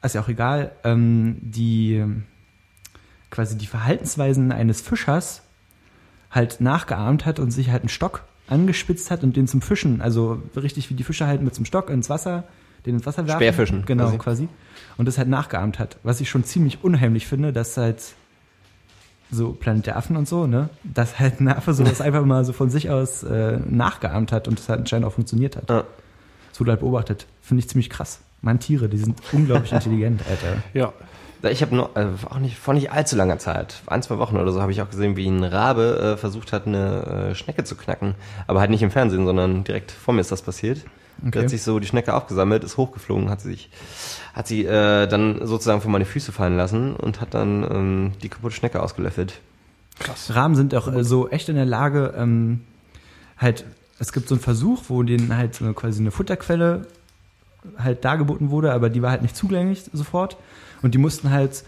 ist ja auch egal, ähm, die ähm, quasi die Verhaltensweisen eines Fischers halt nachgeahmt hat und sich halt einen Stock angespitzt hat und den zum Fischen, also richtig wie die Fischer halt mit zum Stock ins Wasser, den ins Wasser werfen. Speerfischen, Genau, quasi. quasi. Und das halt nachgeahmt hat. Was ich schon ziemlich unheimlich finde, dass halt so Planet der Affen und so, ne, dass halt ein Affe sowas einfach mal so von sich aus äh, nachgeahmt hat und das halt anscheinend auch funktioniert hat. Ja. Das wurde halt beobachtet. Finde ich ziemlich krass. Man, Tiere, die sind unglaublich intelligent, Alter. Ja. Ich habe nur, also auch nicht, vor nicht allzu langer Zeit, ein, zwei Wochen oder so, habe ich auch gesehen, wie ein Rabe äh, versucht hat, eine äh, Schnecke zu knacken. Aber halt nicht im Fernsehen, sondern direkt vor mir ist das passiert. Da Okay. hat sich so die Schnecke aufgesammelt, ist hochgeflogen, hat sich, hat sie äh, dann sozusagen vor meine Füße fallen lassen und hat dann ähm, die kaputte Schnecke ausgelöffelt. Krass. Raben sind auch äh, so echt in der Lage, ähm, halt, es gibt so einen Versuch, wo denen halt so quasi eine Futterquelle halt dargeboten wurde, aber die war halt nicht zugänglich sofort. Und die mussten halt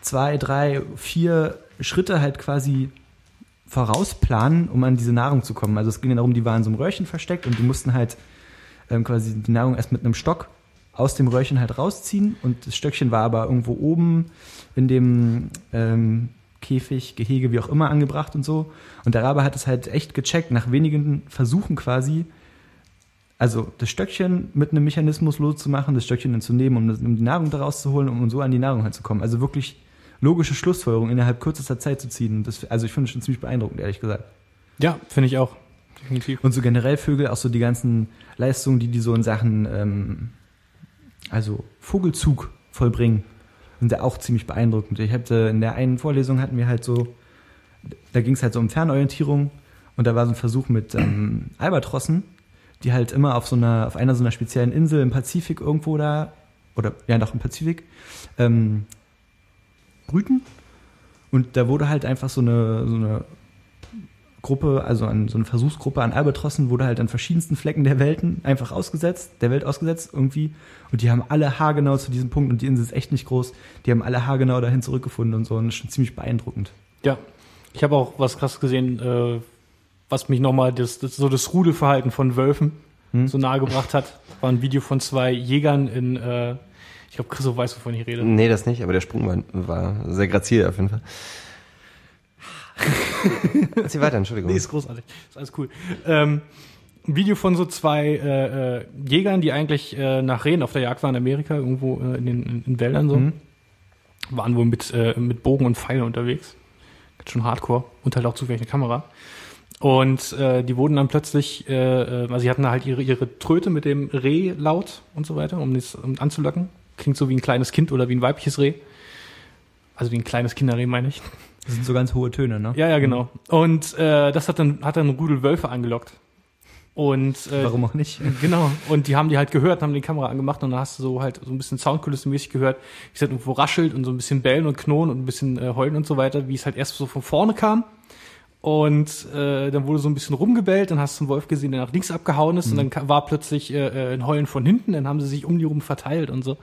zwei, drei, vier Schritte halt quasi vorausplanen, um an diese Nahrung zu kommen. Also es ging ja darum, die waren so einem Röhrchen versteckt und die mussten halt ähm, quasi die Nahrung erst mit einem Stock aus dem Röhrchen halt rausziehen und das Stöckchen war aber irgendwo oben in dem ähm, Käfig, Gehege, wie auch immer angebracht und so. Und der Rabe hat es halt echt gecheckt, nach wenigen Versuchen quasi, also das Stöckchen mit einem Mechanismus loszumachen, das Stöckchen dann zu nehmen, um, um die Nahrung daraus zu holen, um so an die Nahrung halt zu kommen. Also wirklich logische Schlussfolgerung innerhalb kürzester Zeit zu ziehen. Das, also ich finde es schon ziemlich beeindruckend, ehrlich gesagt. Ja, finde ich auch. Definitiv. Und so generell Vögel, auch so die ganzen Leistungen, die die so in Sachen, ähm, also Vogelzug vollbringen, sind ja auch ziemlich beeindruckend. Ich hatte in der einen Vorlesung hatten wir halt so, da ging es halt so um Fernorientierung und da war so ein Versuch mit ähm, Albatrossen, die halt immer auf so einer, auf einer so einer speziellen Insel im Pazifik irgendwo da, oder ja doch im Pazifik, ähm, brüten. Und da wurde halt einfach so eine, so eine Gruppe, also an, so eine Versuchsgruppe an Albatrossen wurde halt an verschiedensten Flecken der Welten einfach ausgesetzt, der Welt ausgesetzt irgendwie. Und die haben alle haargenau zu diesem Punkt, und die Insel ist echt nicht groß, die haben alle haargenau dahin zurückgefunden und so. Und das ist schon ziemlich beeindruckend. Ja, ich habe auch was krass gesehen, äh, was mich nochmal das, das, so das Rudelverhalten von Wölfen Hm? so nahe gebracht hat. War ein Video von zwei Jägern in, äh, ich glaube, Christoph weiß, wovon ich rede. Nee, das nicht, aber der Sprung war, war sehr grazil auf jeden Fall. Erzähl weiter, Entschuldigung. Nee, ist großartig. Ist alles cool. Ähm, ein Video von so zwei äh, äh, Jägern, die eigentlich äh, nach Rehen auf der Jagd waren in Amerika, irgendwo äh, in den in, in Wäldern so. Mhm. Waren wohl mit, äh, mit Bogen und Pfeilen unterwegs. Ganz schon hardcore. Und halt auch zufällig eine Kamera. Und äh, die wurden dann plötzlich, äh, äh, also sie hatten da halt ihre, ihre Tröte mit dem Reh laut und so weiter, um das um anzulocken. Klingt so wie ein kleines Kind oder wie ein weibliches Reh. Also wie ein kleines Kinderreh, meine ich. Das sind so ganz hohe Töne, ne? Ja, ja, genau. Und äh, das hat dann, hat dann Rudel Wölfe angelockt. Und äh, Warum auch nicht? Genau. Und die haben die halt gehört, haben die Kamera angemacht und dann hast du so halt so ein bisschen Soundkulissenmäßig gehört, wie es halt irgendwo raschelt und so ein bisschen bellen und knurren und ein bisschen äh, heulen und so weiter, wie es halt erst so von vorne kam. Und äh, dann wurde so ein bisschen rumgebellt, dann hast du einen Wolf gesehen, der nach links abgehauen ist und dann war plötzlich äh, äh, ein Heulen von hinten, dann haben sie sich um die rum verteilt und so.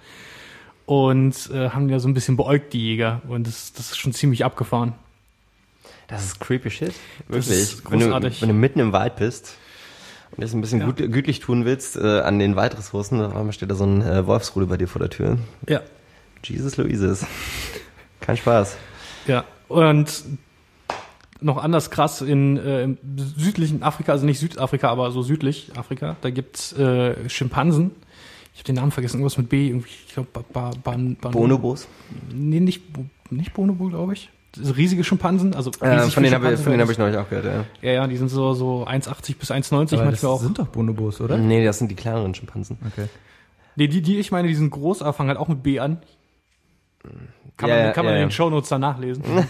Und äh, haben ja so ein bisschen beäugt, die Jäger. Und das, das ist schon ziemlich abgefahren. Das ist creepy shit. Das Wirklich. ist wenn, du, großartig. wenn du mitten im Wald bist und das ein bisschen Ja. gut, gütlich tun willst äh, an den Waldressourcen, einmal steht da so ein äh, Wolfsrudel bei dir vor der Tür. Ja. Jesus Louises. Kein Spaß. Ja, und noch anders krass in äh, im südlichen Afrika, also nicht Südafrika, aber so südlich Afrika, da gibt's äh, Schimpansen. Ich habe den Namen vergessen, irgendwas mit B, irgendwie, ich glaube, ba, ba, ban, ban, Bonobos? Nee, nicht, nicht Bonobo, glaube ich. Das sind riesige Schimpansen, also Äh, von denen habe ich, von denen hab ich neulich auch gehört, ja. Ja, ja, die sind so, so 1,80 bis 1,90 Aber das manchmal auch. sind doch Bonobos, oder? Nee, das sind die kleineren Schimpansen. Okay. Nee, die, die ich meine, die sind groß, aber fangen halt auch mit B an. Kann Ja, man, ja, kann man ja, in ja. den Shownotes dann nachlesen.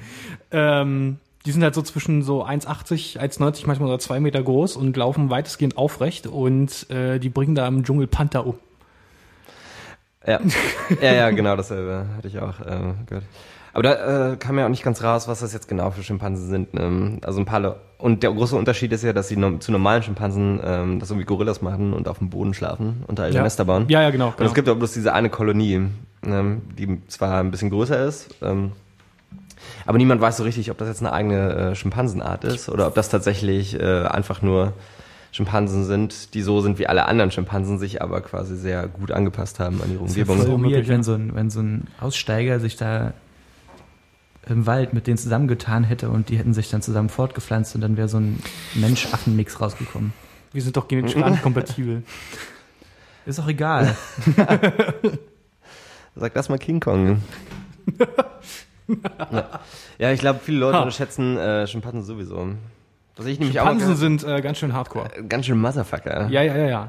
ähm, die sind halt so zwischen so 1,80, 1,90, manchmal sogar zwei Meter groß und laufen weitestgehend aufrecht und äh, die bringen da im Dschungel Panther um. Ja, ja, ja genau dasselbe hatte ich auch äh, gehört. Aber da äh, kam ja auch nicht ganz raus, was das jetzt genau für Schimpansen sind. Ähm, also ein paar Le und der große Unterschied ist ja, dass sie no zu normalen Schimpansen ähm, das so wie Gorillas machen und auf dem Boden schlafen und da ihre Ja. Nester bauen. Ja, ja, genau. Und genau. es gibt auch bloß diese eine Kolonie, ähm, die zwar ein bisschen größer ist, ähm, aber niemand weiß so richtig, ob das jetzt eine eigene äh, Schimpansenart ist oder ob das tatsächlich äh, einfach nur Schimpansen sind, die so sind wie alle anderen Schimpansen, sich aber quasi sehr gut angepasst haben an ihre Das ist ja Umgebung. voll weird, wenn so, ein, wenn so ein Aussteiger sich da im Wald mit denen zusammengetan hätte und die hätten sich dann zusammen fortgepflanzt und dann wäre so ein Mensch-Affen-Mix rausgekommen. Wir sind doch genetisch gar nicht kompatibel. Ist auch egal. Sag das mal King Kong. ja. ja, ich glaube, viele Leute Ha. unterschätzen äh, Schimpansen sowieso. Was ich nämlich Schimpansen auch sind äh, ganz schön hardcore. ganz schön Motherfucker. Ja, ja, ja, ja.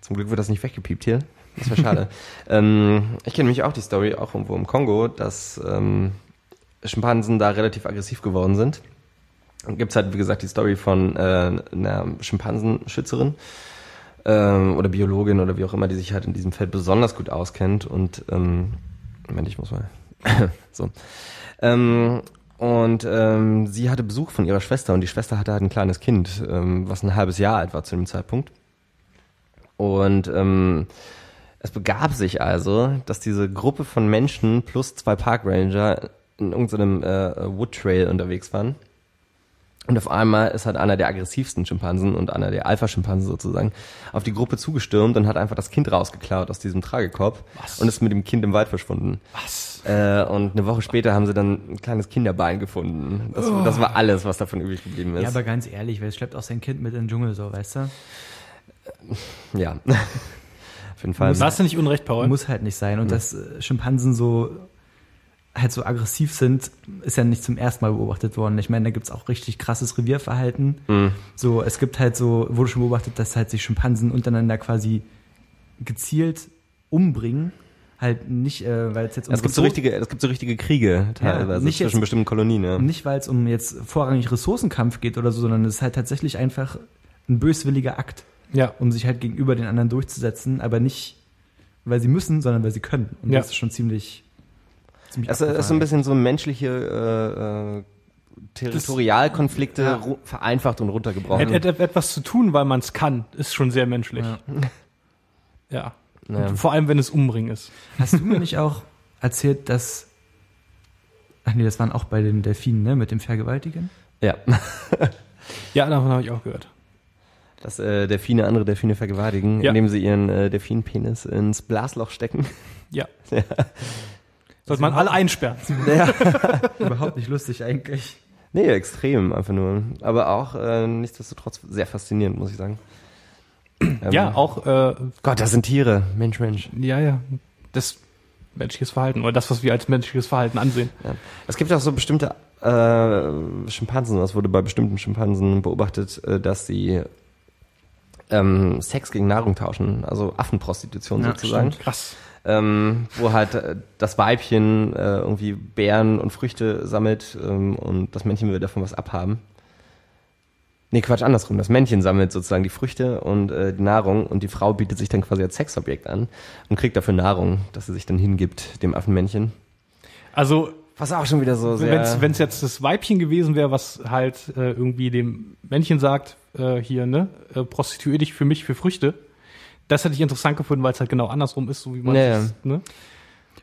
Zum Glück wird das nicht weggepiept hier. Das wäre schade. ähm, ich kenne nämlich auch die Story, auch irgendwo im Kongo, dass ähm, Schimpansen da relativ aggressiv geworden sind. Dann gibt's halt, wie gesagt, die Story von äh, einer Schimpansenschützerin ähm, oder Biologin oder wie auch immer, die sich halt in diesem Feld besonders gut auskennt und ähm, Moment, ich muss mal so. Ähm, und ähm, sie hatte Besuch von ihrer Schwester und die Schwester hatte halt ein kleines Kind, ähm, was ein halbes Jahr alt war zu dem Zeitpunkt. Und ähm, es begab sich also, dass diese Gruppe von Menschen plus zwei Parkranger in irgendeinem äh, Wood Trail unterwegs waren. Und auf einmal ist halt einer der aggressivsten Schimpansen und einer der Alpha-Schimpansen sozusagen auf die Gruppe zugestürmt und hat einfach das Kind rausgeklaut aus diesem Tragekorb Was? und ist mit dem Kind im Wald verschwunden. Was? Äh, und eine Woche später haben sie dann ein kleines Kinderbein gefunden. Das, das war alles, was davon übrig geblieben ist. Ja, aber ganz ehrlich, wer schleppt auch sein Kind mit in den Dschungel so, weißt du? Ja. Auf jeden Fall. Da hast du nicht unrecht, Paul. Muss halt nicht sein. Und dass äh, Schimpansen so halt so aggressiv sind, ist ja nicht zum ersten Mal beobachtet worden. Ich meine, da gibt's auch richtig krasses Revierverhalten. Mhm. So, es gibt halt so, wurde schon beobachtet, dass halt sich Schimpansen untereinander quasi gezielt umbringen. Halt nicht, äh, weil es jetzt um es gibt so richtige, es gibt so richtige Kriege teilweise nicht zwischen jetzt- bestimmten Kolonien. Ja. nicht weil es um jetzt vorrangig Ressourcenkampf geht oder so, sondern es ist halt tatsächlich einfach ein böswilliger Akt, Ja. um sich halt gegenüber den anderen durchzusetzen, aber nicht, weil sie müssen, sondern weil sie können. Und Ja. das ist schon ziemlich, ziemlich Es ist so ein bisschen so menschliche äh, äh, Territorialkonflikte Ja. vereinfacht und runtergebrochen. Et, et, etwas zu tun, weil man es kann, ist schon sehr menschlich. Ja. Ja. Ja. Vor allem, wenn es umbringen ist. Hast du mir nicht auch erzählt, dass. Ach nee, das waren auch bei den Delfinen, ne? Mit dem Vergewaltigen? ja. Ja, davon habe ich auch gehört. Dass äh, Delfine andere Delfine vergewaltigen, Ja. indem sie ihren äh, Delfinpenis ins Blasloch stecken. Ja. Sollte man alle einsperren. Überhaupt nicht lustig eigentlich. Nee, extrem einfach nur. Aber auch äh, nichtsdestotrotz sehr faszinierend, muss ich sagen. Ähm, Ja, auch, äh, Gott, das sind Tiere. Mensch, Mensch. ja, ja. Das menschliches Verhalten oder das, was wir als menschliches Verhalten ansehen. Ja. Es gibt auch so bestimmte äh, Schimpansen, das wurde bei bestimmten Schimpansen beobachtet, äh, dass sie ähm, Sex gegen Nahrung tauschen, also Affenprostitution Ja, sozusagen. Krass. Ähm, wo halt äh, das Weibchen äh, irgendwie Beeren und Früchte sammelt ähm, und das Männchen will davon was abhaben. Nee, Quatsch, andersrum. Das Männchen sammelt sozusagen die Früchte und äh, die Nahrung und die Frau bietet sich dann quasi als Sexobjekt an und kriegt dafür Nahrung, dass sie sich dann hingibt, dem Affenmännchen. Also, Was auch schon wieder so sehr... wenn es jetzt das Weibchen gewesen wäre, was halt äh, irgendwie dem Männchen sagt, äh, hier, ne, äh, prostituier dich für mich für Früchte, das hätte ich interessant gefunden, weil es halt genau andersrum ist, so wie man Ja, ja. es, ne?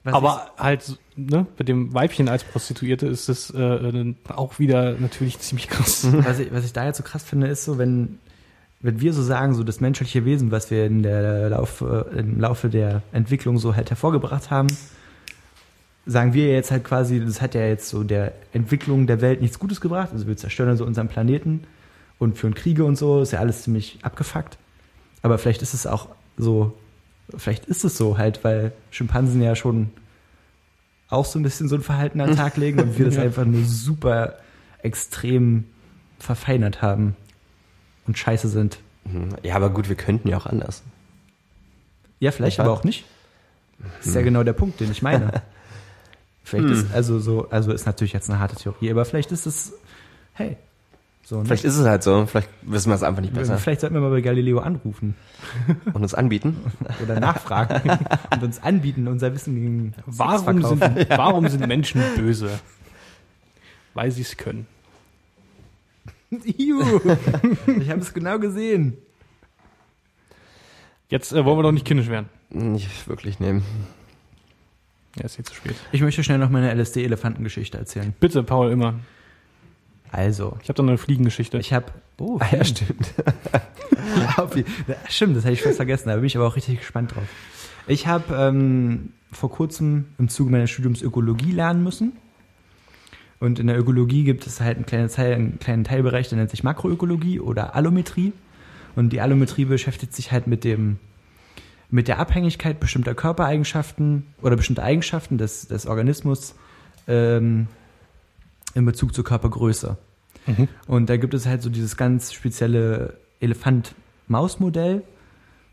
Was Aber halt, ne, mit dem Weibchen als Prostituierte ist es äh, auch wieder natürlich ziemlich krass. was, ich, was ich da jetzt so krass finde, ist so, wenn, wenn wir so sagen, so das menschliche Wesen, was wir in der Lauf, äh, im Laufe der Entwicklung so halt hervorgebracht haben, sagen wir jetzt halt quasi, das hat ja jetzt so der Entwicklung der Welt nichts Gutes gebracht. Also wir zerstören also unseren Planeten und führen Kriege und so, ist ja alles ziemlich abgefuckt. Aber vielleicht ist es auch so, vielleicht ist es so halt, weil Schimpansen ja schon auch so ein bisschen so ein Verhalten an den Tag legen und wir das Ja. einfach nur super extrem verfeinert haben und scheiße sind. Mhm. Ja, aber gut, wir könnten ja auch anders. Ja, vielleicht, aber auch nicht. Das ist ja genau der Punkt, den ich meine. Vielleicht ist, also so, also ist natürlich jetzt eine harte Theorie, aber vielleicht ist es, hey, so, ne? Vielleicht ist es halt so, vielleicht wissen wir es einfach nicht besser Vielleicht sollten wir mal bei Galileo anrufen und uns anbieten. oder nachfragen und uns anbieten, unser Wissen gegen Warum verkaufen. sind, warum sind Menschen böse? Weil sie es können. Iu, ich habe es genau gesehen. Jetzt äh, wollen wir doch nicht kindisch werden. Nicht wirklich nehmen. Ja, ist jetzt zu spät. Ich möchte schnell noch meine LSD-Elefantengeschichte erzählen. Bitte, Paul, immer. Also, Ich habe da noch eine Fliegengeschichte. ich habe, oh, Ah, ja, stimmt. Stimmt, das hätte ich fast vergessen, da bin ich aber auch richtig gespannt drauf. Ich habe ähm, vor kurzem im Zuge meines Studiums Ökologie lernen müssen. Und in der Ökologie gibt es halt einen kleinen, Teil, einen kleinen Teilbereich, der nennt sich Makroökologie oder Allometrie. Und die Allometrie beschäftigt sich halt mit dem mit der Abhängigkeit bestimmter Körpereigenschaften oder bestimmter Eigenschaften des, des Organismus ähm, in Bezug zur Körpergröße. Mhm. Und da gibt es halt so dieses ganz spezielle Elefant-Maus-Modell,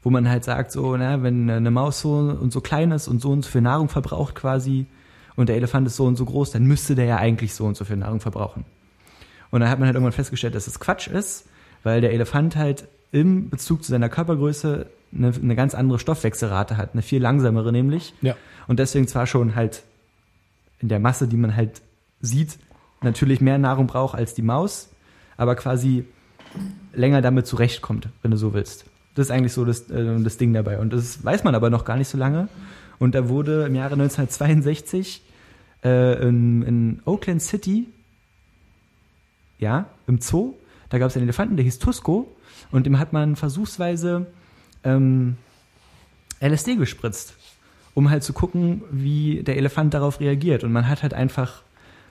wo man halt sagt, so, na, wenn eine Maus so und so klein ist und so und so viel Nahrung verbraucht quasi und der Elefant ist so und so groß, dann müsste der ja eigentlich so und so viel Nahrung verbrauchen. Und dann hat man halt irgendwann festgestellt, dass das Quatsch ist, weil der Elefant halt im Bezug zu seiner Körpergröße eine, eine ganz andere Stoffwechselrate hat, eine viel langsamere nämlich. Ja. Und deswegen zwar schon halt in der Masse, die man halt sieht, natürlich mehr Nahrung braucht als die Maus, aber quasi länger damit zurechtkommt, wenn du so willst. Das ist eigentlich so das, äh, das Ding dabei. Und das weiß man aber noch gar nicht so lange. Und da wurde im Jahre 1962 äh, in, in Oakland City Ja, im Zoo. Da gab es einen Elefanten, der hieß Tusco. Und dem hat man versuchsweise ähm, LSD gespritzt, um halt zu gucken, wie der Elefant darauf reagiert. Und man hat halt einfach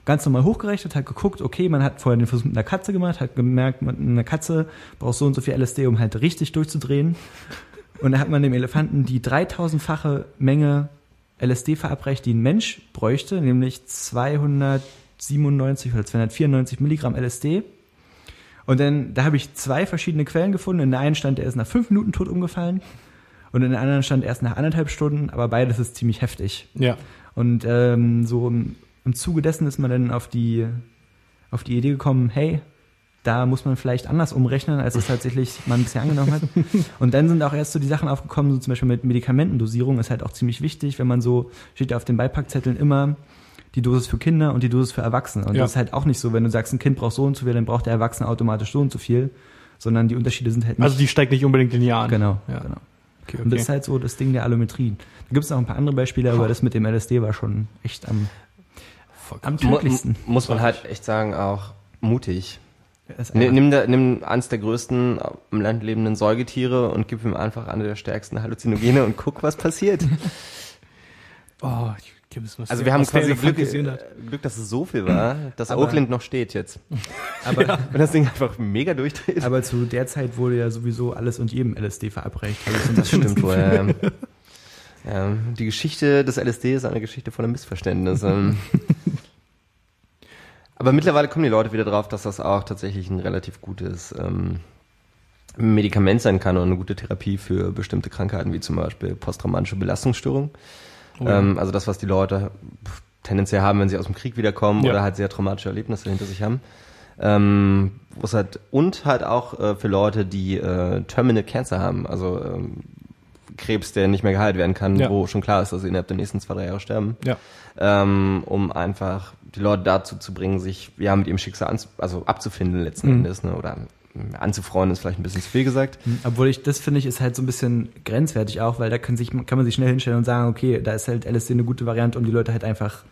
ganz normal hochgerechnet, hat geguckt, okay, man hat vorher den Versuch mit einer Katze gemacht, hat gemerkt, man- eine Katze braucht so und so viel LSD, um halt richtig durchzudrehen. Und da hat man dem Elefanten die 3000-fache Menge LSD verabreicht, die ein Mensch bräuchte, nämlich 297 oder 294 Milligramm LSD. Und dann, da habe ich zwei verschiedene Quellen gefunden. In der einen stand, er ist nach fünf Minuten tot umgefallen. Und in der anderen stand erst nach anderthalb Stunden, aber beides ist ziemlich heftig. Ja. Und ähm, so im, Zuge dessen ist man dann auf die, auf die Idee gekommen, hey, da muss man vielleicht anders umrechnen, als es tatsächlich man bisher angenommen hat. Und dann sind auch erst so die Sachen aufgekommen, so zum Beispiel mit Medikamentendosierung ist halt auch ziemlich wichtig, wenn man so, steht ja auf den Beipackzetteln immer die Dosis für Kinder und die Dosis für Erwachsene. Und Ja. das ist halt auch nicht so, wenn du sagst, ein Kind braucht so und so viel, dann braucht der Erwachsene automatisch so und so viel, sondern die Unterschiede sind halt nicht. Also die steigt nicht unbedingt linear an. genau, Ja. genau. Okay, Und das okay. ist halt so das Ding der Allometrie. Da gibt es noch ein paar andere Beispiele, aber das mit dem LSD war schon echt am, am Mu tödlichsten. muss man halt echt sagen, auch mutig. Nimm, einfach- nimm, eins der größten im Land lebenden Säugetiere und gib ihm einfach eine der stärksten Halluzinogene und guck, was passiert. Oh, ich gebe es was Also der- wir haben der quasi Glück, äh, Glück, dass es so viel war, dass Aber- Oakland noch steht jetzt. aber, Wenn das Ding einfach mega durchdreht. aber zu der Zeit wurde ja sowieso alles und jedem LSD verabreicht. Also Das stimmt wohl. Ja. Ja, die Geschichte des LSD ist eine Geschichte voller Missverständnisse. Aber mittlerweile kommen die Leute wieder drauf, dass das auch tatsächlich ein relativ gutes ähm, Medikament sein kann und eine gute Therapie für bestimmte Krankheiten, wie zum Beispiel posttraumatische Belastungsstörung. Oh ja. ähm, also das, was die Leute tendenziell haben, wenn sie aus dem Krieg wiederkommen Ja. oder halt sehr traumatische Erlebnisse hinter sich haben. Ähm, wo es halt, und halt auch äh, für Leute, die äh, Terminal Cancer haben, also ähm, Krebs, der nicht mehr geheilt werden kann, Ja. wo schon klar ist, dass sie innerhalb der nächsten zwei, drei Jahre sterben, Ja. ähm, um einfach die Leute dazu zu bringen, sich ja mit ihrem Schicksal also abzufinden letzten Mhm. Endes, ne? oder anzufreuen ist vielleicht ein bisschen zu viel gesagt. Obwohl ich, das finde ich, ist halt so ein bisschen grenzwertig auch, weil da kann, sich, kann man sich schnell hinstellen und sagen, okay, da ist halt LSD eine gute Variante, um die Leute halt einfach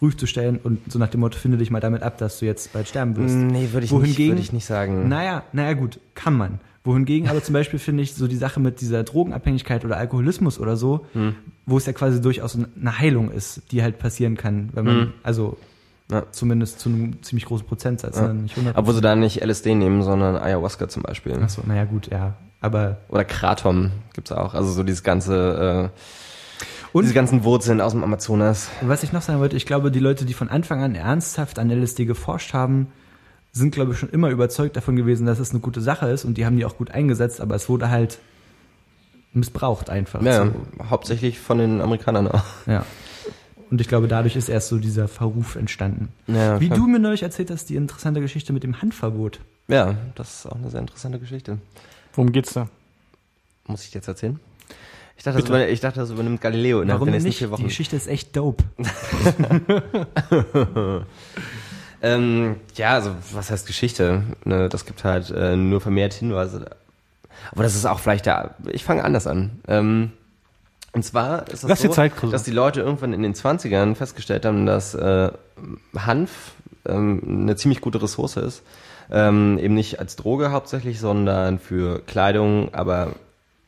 ruhig zu stellen und so nach dem Motto, finde dich mal damit ab, dass du jetzt bald sterben wirst. Nee, würde ich, nicht, würde ich nicht sagen. Naja, naja gut, kann man. Wohingegen aber zum Beispiel finde ich so die Sache mit dieser Drogenabhängigkeit oder Alkoholismus oder so, Hm. wo es ja quasi durchaus eine Heilung ist, die halt passieren kann, wenn man, Hm. also Ja. zumindest zu einem ziemlich großen Prozentsatz, Ja. ne? nicht 100 Obwohl sie da nicht LSD nehmen, sondern Ayahuasca zum Beispiel. Achso, naja gut, ja. Aber Oder Kratom gibt's auch. Also so dieses ganze, äh, Und- diese ganzen Wurzeln aus dem Amazonas. Was ich noch sagen wollte, ich glaube, die Leute, die von Anfang an ernsthaft an LSD geforscht haben, sind, glaube ich, schon immer überzeugt davon gewesen, dass es eine gute Sache ist und die haben die auch gut eingesetzt, aber es wurde halt missbraucht einfach. Ja, So, hauptsächlich von den Amerikanern auch. ja. Und ich glaube, dadurch ist erst so dieser Verruf entstanden. Ja, Wie klar. du mir neulich erzählt hast, die interessante Geschichte mit dem Handverbot. Ja, das ist auch eine sehr interessante Geschichte. Worum geht's da? Muss ich jetzt erzählen? Ich dachte, das, über, ich dachte, das übernimmt Galileo innerhalb Warum der nächsten nicht? vier Die Wochen. Geschichte ist echt dope. Ähm, ja, also was heißt Geschichte? Ne, das gibt halt äh, nur vermehrt Hinweise. Aber das ist auch vielleicht der. Ich fange anders an. Ähm, und zwar ist das so, dass die Leute irgendwann in den 20ern festgestellt haben, dass äh, Hanf ähm, eine ziemlich gute Ressource ist. Ähm, eben nicht als Droge hauptsächlich, sondern für Kleidung, aber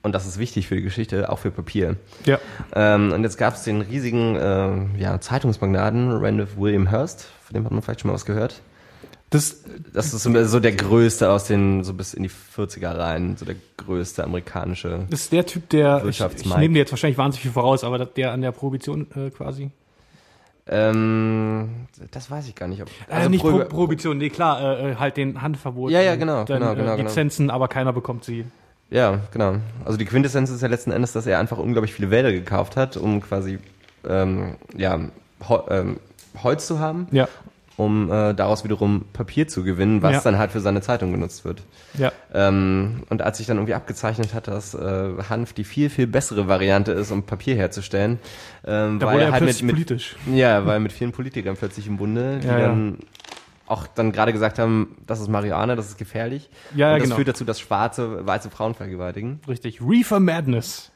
und das ist wichtig für die Geschichte, auch für Papier. Ja. Ähm, und jetzt gab es den riesigen äh, ja, Zeitungsmagnaten Randolph William Hearst, von dem hat man vielleicht schon mal was gehört. Das, Das ist so, so der größte aus den, so bis in die 40er rein, so der größte amerikanische. das ist der Typ, der, ich, ich nehme dir jetzt wahrscheinlich wahnsinnig viel voraus, aber der an der Prohibition äh, quasi. Ähm, das weiß ich gar nicht. Ob, Also nicht Pro Prohibi- Prohibition, nee, klar, äh, äh, halt den Handverbot. Ja, ja, genau, Dann, genau, genau, äh, genau. Lizenzen, aber keiner bekommt sie. Ja, genau. Also die Quintessenz ist ja letzten Endes, dass er einfach unglaublich viele Wälder gekauft hat, um quasi ähm, ja, ähm, Holz zu haben, Ja, um äh, daraus wiederum Papier zu gewinnen, was Ja. dann halt für seine Zeitung genutzt wird. ja. Ähm, und als sich dann irgendwie abgezeichnet hat, dass äh, Hanf die viel, viel bessere Variante ist, um Papier herzustellen, ähm, Da war wurde er halt mit, mit, politisch. ja, weil mit vielen Politikern plötzlich im Bunde, die Ja, dann auch dann gerade gesagt haben, das ist Marihuana, das ist gefährlich. Ja, ja, und das genau. führt dazu, dass schwarze, weiße Frauen vergewaltigen. Richtig. Reefer Madness.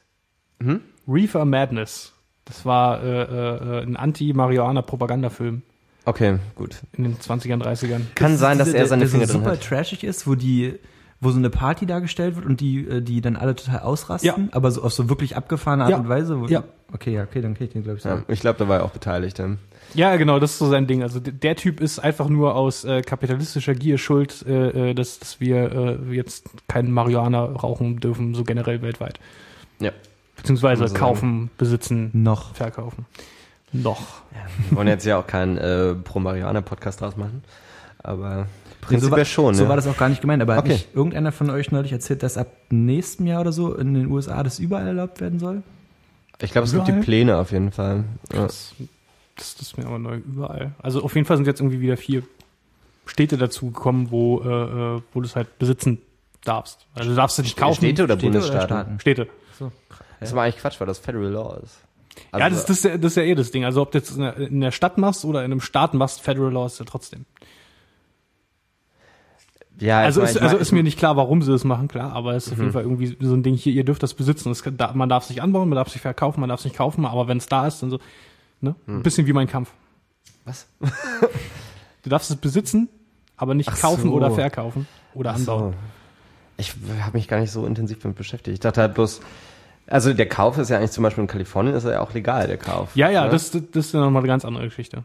Mhm. Reefer Madness. Das war äh, äh, ein Anti-Marihuana-Propagandafilm. Okay, gut. in den 20ern, 30ern. Kann sein, dass Diese- er seine der, Finger der so drin super hat. trashig ist, wo die wo so eine Party dargestellt wird und die äh, die dann alle total ausrasten, Ja. aber so auf so wirklich abgefahrene Art Ja. und Weise. Wo, Ja. Okay, ja, okay, dann kenn ich den glaube ich so. Ja, ich glaube, da war er auch beteiligt. ähm. Ja, genau, das ist so sein Ding. Also der Typ ist einfach nur aus äh, kapitalistischer Gier schuld, äh, äh, dass, dass wir äh, jetzt keinen Marihuana rauchen dürfen, so generell weltweit. Ja. Beziehungsweise kaufen, besitzen, Noch. verkaufen. Noch. Wir wollen jetzt ja auch keinen äh, Pro-Marihuana-Podcast draus machen. Aber prinzipiell war, schon. So ne? war das auch gar nicht gemeint, aber hat Okay. nicht irgendeiner von euch neulich erzählt, dass ab nächstem Jahr oder so in den USA das überall erlaubt werden soll? Ich glaube, es gibt die? Pläne auf jeden Fall. Ja. Das, das, das ist mir aber neu überall. Also auf jeden Fall sind jetzt irgendwie wieder vier Städte dazu gekommen, wo, äh, äh, wo du es halt besitzen darfst. Also du darfst es nicht kaufen. Städte oder Städte oder Bundesstaaten? Staaten? Städte. Das ist aber eigentlich Quatsch, weil das Federal Law ist. Ja, Also- das, das, ist ja, das ist ja eh das Ding. Also ob du jetzt in der, Stadt machst oder in einem Staat machst, Federal Law ist ja trotzdem. ja, Also, mein, ist, also ist mir nicht klar, warum sie das machen, klar, aber es ist auf Mhm. jeden Fall irgendwie so ein Ding hier, ihr dürft das besitzen. Es kann, man darf es nicht anbauen, man darf es nicht verkaufen, man darf es nicht kaufen, aber wenn es da ist, dann so, ne? Mhm. Ein bisschen wie mein Kampf. Was? Du darfst es besitzen, aber nicht Ach kaufen so. oder verkaufen oder Ach anbauen. so. Ich habe mich gar nicht so intensiv damit beschäftigt. Ich dachte halt bloß, also der Kauf ist ja eigentlich zum Beispiel in Kalifornien ist er ja auch legal, der Kauf. Ja, ja, ne? das, das ist ja nochmal eine ganz andere Geschichte.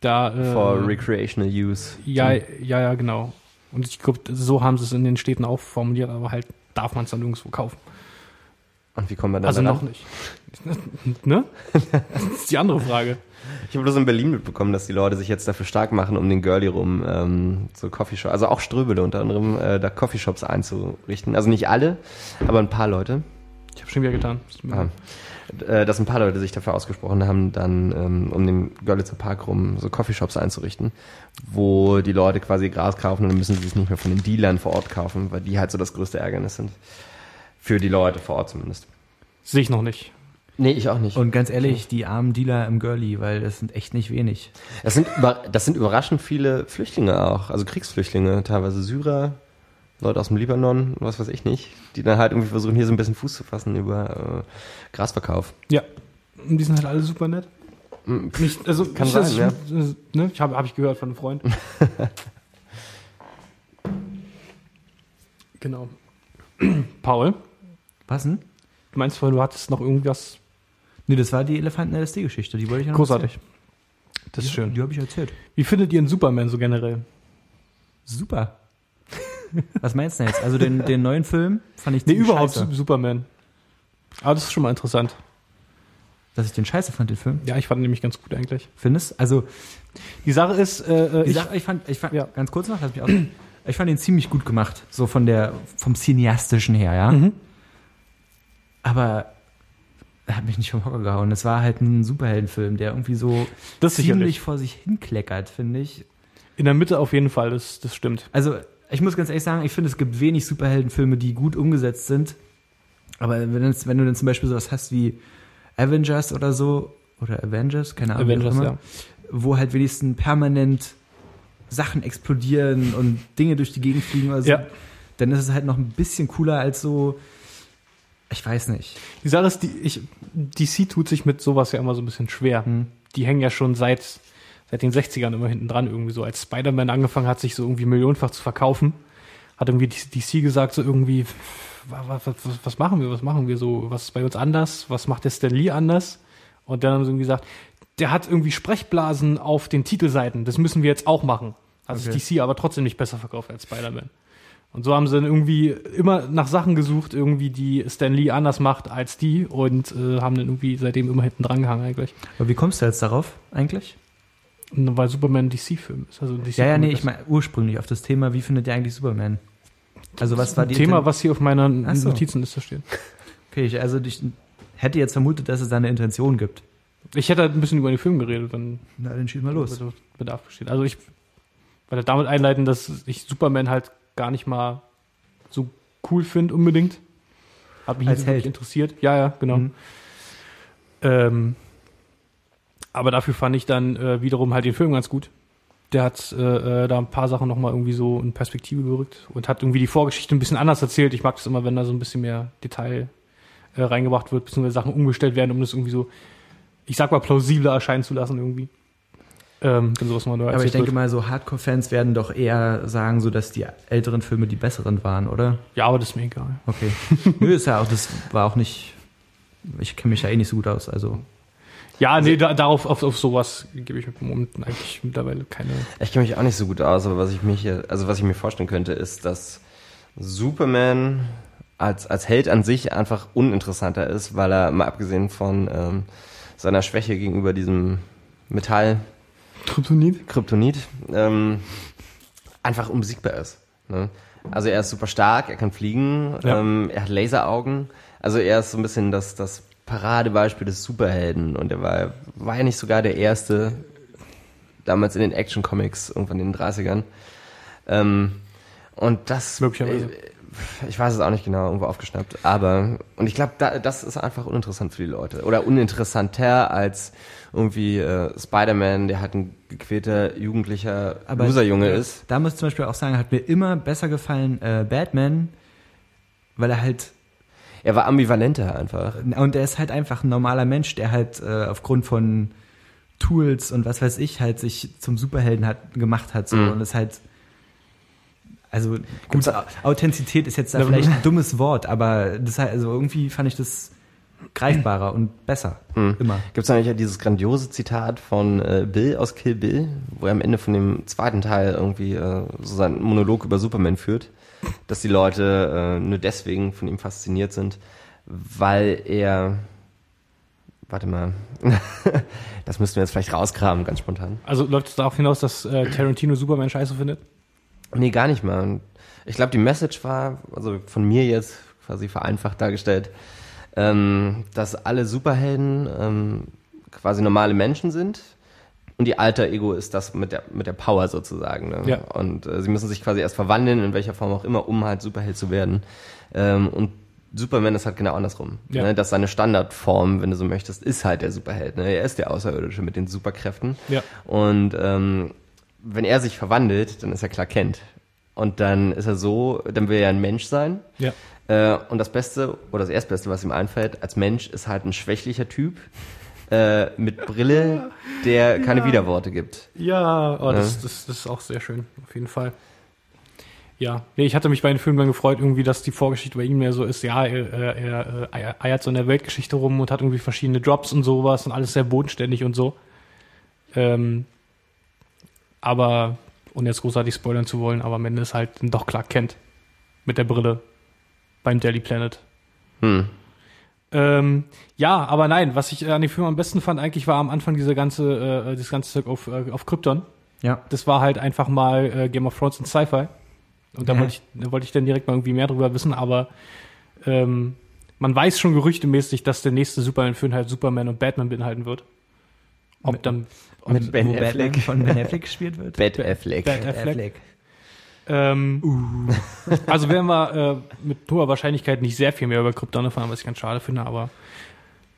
Da, äh, For recreational use. ja, ja, ja, genau. Und ich glaube, so haben sie es in den Städten auch formuliert, aber halt darf man es dann nirgendwo kaufen. Und wie kommen wir dann Also noch nicht. ne? Das ist die andere Frage. Ich habe bloß in Berlin mitbekommen, dass die Leute sich jetzt dafür stark machen, um den Girlie rum ähm, so Coffeeshop, also auch Ströbele unter anderem, äh, da Coffeeshops einzurichten. Also nicht alle, aber ein paar Leute. Ich habe schon wieder getan. Ah. Äh, dass ein paar Leute sich dafür ausgesprochen haben, dann ähm, um den Görlitzer Park rum so Coffeeshops einzurichten, wo die Leute quasi Gras kaufen und dann müssen sie es nicht mehr von den Dealern vor Ort kaufen, weil die halt so das größte Ärgernis sind. Für die Leute vor Ort zumindest. Sehe ich noch nicht. Nee, ich auch nicht. Und ganz ehrlich, die armen Dealer im Girlie, weil das sind echt nicht wenig. Das sind, über, das sind überraschend viele Flüchtlinge auch, also Kriegsflüchtlinge, teilweise Syrer, Leute aus dem Libanon, was weiß ich nicht, die dann halt irgendwie versuchen, hier so ein bisschen Fuß zu fassen über äh, Grasverkauf. Ja. Und die sind halt alle super nett. Nicht, also, Kann ich, sein, das, ja. das, ne? Ich habe hab ich gehört von einem Freund. genau. Paul, Was denn? du meinst vorhin, du hattest noch irgendwas Nee, das war die Elefanten-LSD-Geschichte, die wollte ich ja noch großartig. Das ist erzählen. schön. Die habe ich erzählt. Wie findet ihr einen Superman so generell? Super. Was meinst du denn jetzt? Also den, den neuen Film fand ich Nee, ziemlich überhaupt scheiße. Superman. Aber das ist schon mal interessant. Dass ich den scheiße fand, den Film. Ja, ich fand ihn nämlich ganz gut eigentlich. Findest? Also, Die Sache ist, äh, äh, die ich, Sache, ich fand, ich fand, Ja. ganz kurz noch, lass mich aus. Ich fand ihn ziemlich gut gemacht. So von der, vom Cineastischen her, ja. Mhm. Aber er hat mich nicht vom Hocker gehauen. Es war halt ein Superheldenfilm, der irgendwie so das ziemlich sicherlich. vor sich hinkleckert, finde ich. In der Mitte auf jeden Fall, das, das stimmt. Also, ich muss ganz ehrlich sagen, ich finde, es gibt wenig Superheldenfilme, die gut umgesetzt sind. Aber wenn, wenn du dann zum Beispiel sowas hast wie Avengers oder so, oder Avengers, keine Ahnung, Avengers, immer, ja. wo halt wenigstens permanent Sachen explodieren und Dinge durch die Gegend fliegen oder so, Ja. dann ist es halt noch ein bisschen cooler als so, ich weiß nicht. Die Sache ist, die, ich, DC tut sich mit sowas ja immer so ein bisschen schwer. Hm. Die hängen ja schon seit, seit den 60ern immer hinten dran irgendwie so. Als Spider-Man angefangen hat, sich so irgendwie millionenfach zu verkaufen, hat irgendwie DC gesagt so irgendwie, was, was, was, machen wir, was machen wir so, was ist bei uns anders, was macht der Stan Lee anders? Und dann haben sie irgendwie gesagt, der hat irgendwie Sprechblasen auf den Titelseiten, das müssen wir jetzt auch machen. Also Okay. DC aber trotzdem nicht besser verkauft als Spider-Man. Und so haben sie dann irgendwie immer nach Sachen gesucht, irgendwie, die Stan Lee anders macht als die und äh, haben dann irgendwie seitdem immer hinten dran gehangen eigentlich. Aber wie kommst du jetzt darauf eigentlich? Weil Superman ein DC-Film ist. Also DC Ja, ja, nee, ich meine ursprünglich auf das Thema, wie findet ihr eigentlich Superman? Also was war die Thema, Inten- was hier auf meiner so. Notizenliste steht. Okay, ich, also ich hätte jetzt vermutet, dass es da eine Intention gibt. Ich hätte halt ein bisschen über den Film geredet, wenn Na, dann schieß mal los. Bedarf besteht. Also ich wollte damit einleiten, dass ich Superman halt gar nicht mal so cool finde unbedingt. Hat mich Als nicht interessiert. Ja, ja, genau. Mhm. Ähm, aber dafür fand ich dann äh, wiederum halt den Film ganz gut. Der hat äh, äh, da ein paar Sachen nochmal irgendwie so in Perspektive gerückt und hat irgendwie die Vorgeschichte ein bisschen anders erzählt. Ich mag das immer, wenn da so ein bisschen mehr Detail äh, reingebracht wird, beziehungsweise Sachen umgestellt werden, um das irgendwie so, ich sag mal, plausibler erscheinen zu lassen irgendwie. Ähm, wenn sowas mal nur Aber ich denke wird. mal, so Hardcore-Fans werden doch eher sagen, so dass die älteren Filme die besseren waren, oder? Ja, aber das ist mir egal. Okay. Nö, ist ja auch, das war auch nicht. Ich kenne mich ja eh nicht so gut aus, also. Ja, nee, da, darauf auf, auf sowas gebe ich im Moment eigentlich mittlerweile keine. Ich kenne mich auch nicht so gut aus, aber was ich mich, hier- also was ich mir vorstellen könnte, ist, dass Superman als, als Held an sich einfach uninteressanter ist, weil er mal abgesehen von ähm, seiner Schwäche gegenüber diesem Metall Kryptonit? Kryptonit ähm, einfach unbesiegbar ist. Ne? Also er ist super stark, er kann fliegen, Ja. ähm, er hat Laseraugen. Also er ist so ein bisschen das, das Paradebeispiel des Superhelden und er war, war ja nicht sogar der erste damals in den Action-Comics irgendwann in den 30ern. Ähm, und das Möglicherweise. Ich weiß es auch nicht genau, irgendwo aufgeschnappt. Aber, und ich glaube, da, das ist einfach uninteressant für die Leute. Oder uninteressanter als irgendwie äh, Spider-Man, der halt ein gequälter, jugendlicher Loserjunge ist. Da muss ich zum Beispiel auch sagen, hat mir immer besser gefallen äh, Batman, weil er halt Er war ambivalenter einfach. Und er ist halt einfach ein normaler Mensch, der halt äh, aufgrund von Tools und was weiß ich halt sich zum Superhelden hat gemacht hat so Mhm. und ist halt also gut, Authentizität ist jetzt da vielleicht ein dummes Wort, aber das also irgendwie fand ich das greifbarer und besser immer. Gibt es eigentlich ja dieses grandiose Zitat von äh, Bill aus Kill Bill, wo er am Ende von dem zweiten Teil irgendwie äh, so seinen Monolog über Superman führt, dass die Leute äh, nur deswegen von ihm fasziniert sind, weil er Warte mal. das müssten wir jetzt vielleicht rauskramen, ganz spontan. Also läuft es darauf hinaus, dass äh, Tarantino Superman scheiße findet? Nee, gar nicht mal. Und Ich glaube, die Message war, also von mir jetzt quasi vereinfacht dargestellt, ähm, dass alle Superhelden ähm, quasi normale Menschen sind und die alter Ego ist das mit der, mit der Power sozusagen. Ne? Ja. Und äh, sie müssen sich quasi erst verwandeln, in welcher Form auch immer, um halt Superheld zu werden. Ähm, und Superman ist halt genau andersrum. Ja. Ne? Dass seine Standardform, wenn du so möchtest, ist halt der Superheld. Ne? Er ist der Außerirdische mit den Superkräften. Ja. Und ähm, wenn er sich verwandelt, dann ist er Clark Kent. Und dann ist er so, dann will er ein Mensch sein. Ja. Äh, und das Beste oder das Erstbeste, was ihm einfällt, als Mensch ist halt ein schwächlicher Typ äh, mit Brille, der keine Widerworte gibt. Ja, oh, das, das, das ist auch sehr schön, auf jeden Fall. Ja, nee, ich hatte mich bei den Filmen dann gefreut, irgendwie, dass die Vorgeschichte bei ihm mehr so ist, ja, er, er, er, er eiert so in der Weltgeschichte rum und hat irgendwie verschiedene Jobs und sowas und alles sehr bodenständig und so. Ähm, aber, ohne jetzt großartig spoilern zu wollen, aber am Ende ist halt doch Clark Kent mit der Brille beim Daily Planet. Hm. Ähm, ja, aber nein, was ich an dem Film am besten fand, eigentlich war am Anfang diese ganze, äh, das ganze Zeug auf, äh, auf Krypton. Ja. Das war halt einfach mal äh, Game of Thrones und Sci-Fi. Und da Ja. wollte ich, da wollte ich dann direkt mal irgendwie mehr drüber wissen, aber ähm, man weiß schon gerüchtemäßig, dass der nächste Superman-Film halt Superman und Batman beinhalten wird. Ob dann Mit Ben Wo Batman Affleck. von Ben Affleck gespielt wird. Bad Affleck. Bad Affleck. ähm, Also werden wir äh, mit hoher Wahrscheinlichkeit nicht sehr viel mehr über Krypton erfahren, was ich ganz schade finde, aber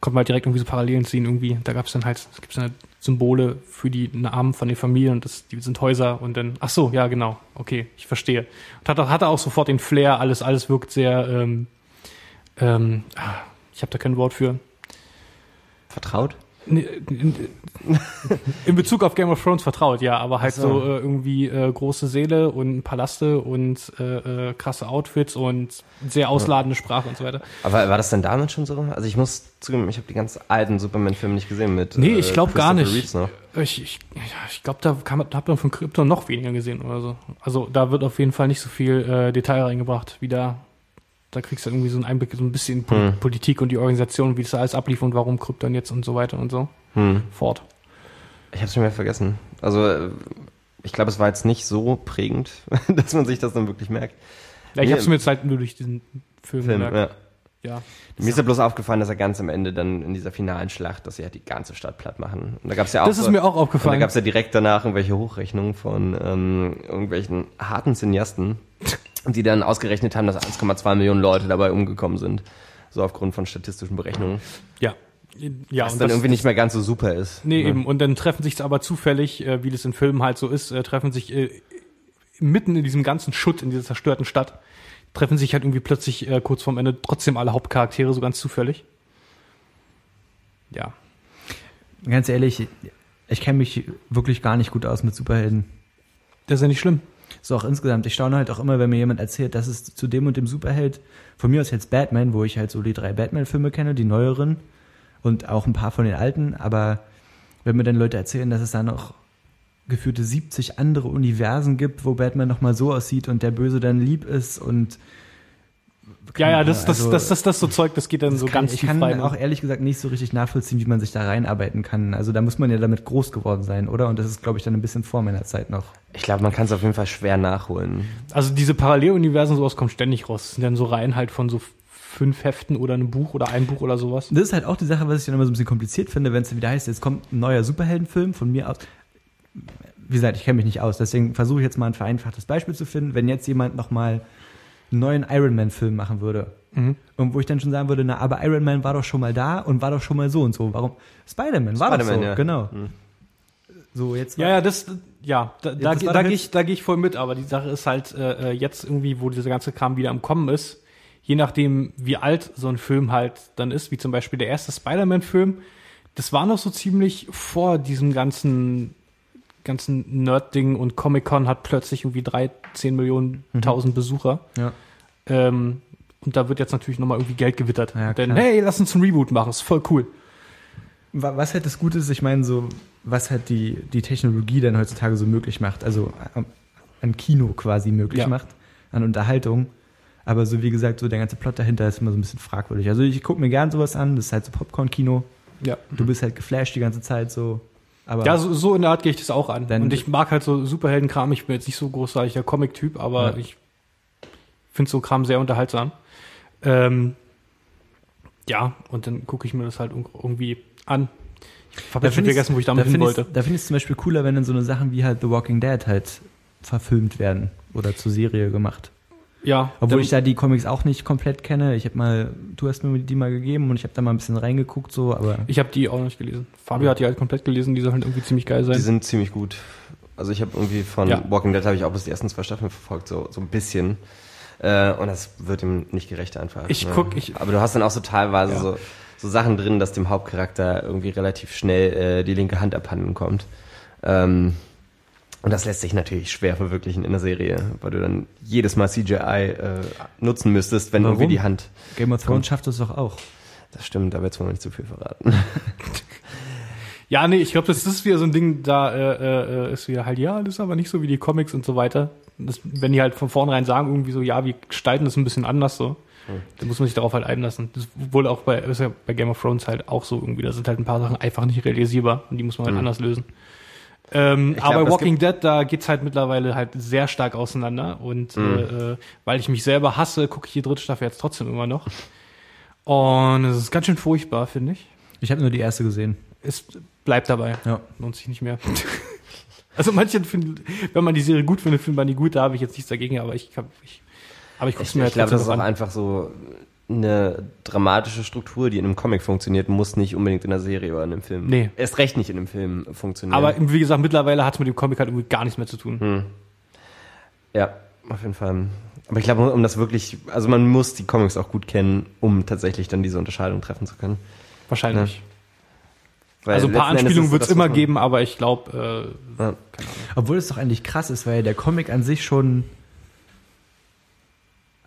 kommt mal direkt irgendwie so Parallelen ziehen irgendwie. Da gab es dann halt, es gibt dann Symbole für die Namen von den Familien und das, die sind Häuser und dann, ach so, ja genau, okay, ich verstehe. Und hat, auch- hatte auch sofort den Flair, alles, alles wirkt sehr, ähm, ähm, ah, ich habe da kein Wort für. Vertraut? In, Bezug auf Game of Thrones vertraut, ja, aber halt so, so. äh, irgendwie äh, große Seele und Palaste und äh, äh, krasse Outfits und sehr ausladende Sprache und so weiter. Aber war das denn damals schon so? Also ich muss zugeben, ich habe die ganz alten Superman-Filme nicht gesehen mit. Nee, ich glaub gar nicht. Ich, ich, ich glaube, da hat man von Krypton noch weniger gesehen oder so. Also da wird auf jeden Fall nicht so viel äh, Detail reingebracht, wie da. Da kriegst du irgendwie so einen Einblick, so ein bisschen Pol Hm. Politik und die Organisation, wie das alles ablief und warum Krypton jetzt und so weiter und so Hm. fort. Ich habe schon wieder vergessen. Also äh, ich glaube, es war jetzt nicht so prägend, dass man sich das dann wirklich merkt. Ja, ich Mir- habe es mir jetzt halt nur durch diesen Film, Film, gemerkt. ja. Ja. Mir ist ja bloß aufgefallen, dass er ganz am Ende dann in dieser finalen Schlacht, dass sie halt die ganze Stadt platt machen. Und da gab's ja auch Das ist so, mir auch und da aufgefallen. gab's ja direkt danach irgendwelche Hochrechnungen von ähm, irgendwelchen harten Cineasten, die dann ausgerechnet haben, dass 1,2 Millionen Leute dabei umgekommen sind. So aufgrund von statistischen Berechnungen. Ja. Ja, Was und dann das, irgendwie nicht mehr ganz so super ist. Nee, ne? eben. Und dann treffen sich aber zufällig, äh, wie das in Filmen halt so ist, äh, treffen sich äh, mitten in diesem ganzen Schutt, in dieser zerstörten Stadt, treffen sich halt irgendwie plötzlich äh, kurz vorm Ende trotzdem alle Hauptcharaktere so ganz zufällig. Ja. Ganz ehrlich, Ich kenne mich wirklich gar nicht gut aus mit Superhelden. Das ist ja nicht schlimm. So auch insgesamt. Ich staune halt auch immer, wenn mir jemand erzählt, dass es zu dem und dem Superheld, von mir aus jetzt Batman, wo ich halt so die drei Batman-Filme kenne, die neueren und auch ein paar von den alten, aber wenn mir dann Leute erzählen, dass es da noch geführte 70 andere Universen gibt, wo Batman nochmal so aussieht und der Böse dann lieb ist und Ja, ja, das, das, Also- das, das, das so Zeug, das geht dann so kann, ganz ich tief kann rein. auch ehrlich gesagt nicht so richtig nachvollziehen, wie man sich da reinarbeiten kann. Also da muss man ja damit groß geworden sein, oder? Und das ist, glaube ich, dann ein bisschen vor meiner Zeit noch. Ich glaube, man kann es auf jeden Fall schwer nachholen. Also diese Paralleluniversen, sowas kommt ständig raus. Das sind dann so Reihen halt von so fünf Heften oder einem Buch oder ein Buch oder sowas. Das ist halt auch die Sache, was ich dann immer so ein bisschen kompliziert finde, wenn es wieder heißt, jetzt kommt ein neuer Superheldenfilm von mir aus. Wie gesagt, ich kenne mich nicht aus, deswegen versuche ich jetzt mal ein vereinfachtes Beispiel zu finden. Wenn jetzt jemand nochmal einen neuen Iron Man-Film machen würde, Mhm. und wo ich dann schon sagen würde, na, aber Iron Man war doch schon mal da und war doch schon mal so und so. Warum? Spider-Man war doch so, ja. genau. Mhm. So, jetzt Ja, ja, das, ja, da, da, da doch gehe ich, da gehe ich voll mit, aber die Sache ist halt äh, äh, jetzt irgendwie, wo dieser ganze Kram wieder am Kommen ist, je nachdem, wie alt so ein Film halt dann ist, wie zum Beispiel der erste Spider-Man-Film, das war noch so ziemlich vor diesem ganzen ganzen Nerd-Ding und Comic-Con hat plötzlich irgendwie drei, zehn Millionen, Mhm. tausend Besucher. Ja. Ähm, und da wird jetzt natürlich nochmal irgendwie Geld gewittert. Ja, Denn, hey, lass uns einen Reboot machen, ist voll cool. Wa- Was halt das Gute ist, ich meine, so, was halt die, die Technologie dann heutzutage so möglich macht, also am- an Kino quasi möglich Ja. macht, an Unterhaltung. Aber so wie gesagt, so der ganze Plot dahinter ist immer so ein bisschen fragwürdig. Also ich gucke mir gern sowas an, das ist halt so Popcorn-Kino. Ja. Du bist halt geflasht die ganze Zeit so. Aber Ja, so, so in der Art gehe ich das auch an. Und ich mag halt so Superheldenkram. Ich bin jetzt nicht so großartiger Comic-Typ, aber Ja. ich finde so Kram sehr unterhaltsam. Ähm, ja, und dann gucke ich mir das halt irg- irgendwie an. Ich habe jetzt schon vergessen, wo ich damit da hin wollte. Da finde ich es zum Beispiel cooler, wenn dann so eine Sachen wie halt The Walking Dead halt verfilmt werden oder zur Serie gemacht. Ja, Obwohl ich da die Comics auch nicht komplett kenne. Ich habe mal, du hast mir die mal gegeben und ich habe da mal ein bisschen reingeguckt so, aber ich habe die auch noch nicht gelesen. Fabio hat die halt komplett gelesen, die sollen halt irgendwie ziemlich geil sein. Die sind ziemlich gut. Also ich habe irgendwie von Ja. Walking Dead habe ich auch bis die ersten zwei Staffeln verfolgt, so, so ein bisschen. Äh, und das wird ihm nicht gerecht einfach. Ich ne? guck- ich- Aber du hast dann auch so teilweise Ja. so, so Sachen drin, dass dem Hauptcharakter irgendwie relativ schnell äh, die linke Hand abhanden kommt. Ähm, und das lässt sich natürlich schwer verwirklichen in der Serie, weil du dann jedes Mal CGI äh, nutzen müsstest, wenn Warum? irgendwie die Hand. Game of Thrones schafft das doch auch. Das stimmt, aber jetzt wollen wir nicht zu viel verraten. Ja, nee, ich glaube, das ist wieder so ein Ding, da äh, äh, ist wieder halt, ja, das ist aber nicht so wie die Comics und so weiter. Das, wenn die halt von vornherein sagen, irgendwie so, ja, wir gestalten das ein bisschen anders so, dann muss man sich darauf halt einlassen. Das wohl auch bei, ist ja bei Game of Thrones halt auch so irgendwie. Da sind halt ein paar Sachen einfach nicht realisierbar und die muss man halt Mhm. anders lösen. Ähm, Ich glaub, aber es Walking Dead, da geht's halt mittlerweile halt sehr stark auseinander. Und Mhm. äh, äh, weil ich mich selber hasse, gucke ich die dritte Staffel jetzt trotzdem immer noch. Und es ist ganz schön furchtbar, finde ich. Ich habe nur die erste gesehen. Es bleibt dabei Ja. lohnt sich nicht mehr. also manche finden, wenn man die Serie gut findet, findet man die gut, da habe ich jetzt nichts dagegen, aber ich, hab, ich aber ich guck's Ich, mir ich halt glaube, das ist auch an. einfach so eine dramatische Struktur, die in einem Comic funktioniert, muss nicht unbedingt in der Serie oder in einem Film. Nee. Erst recht nicht in einem Film funktionieren. Aber wie gesagt, mittlerweile hat es mit dem Comic halt irgendwie gar nichts mehr zu tun. Hm. ja, auf jeden Fall. Aber ich glaube, um das wirklich, also man muss die Comics auch gut kennen, um tatsächlich dann diese Unterscheidung treffen zu können. Wahrscheinlich. Weil also ein paar Anspielungen wird es immer geben, aber ich glaube, äh, Ja. Obwohl es doch eigentlich krass ist, weil der Comic an sich schon,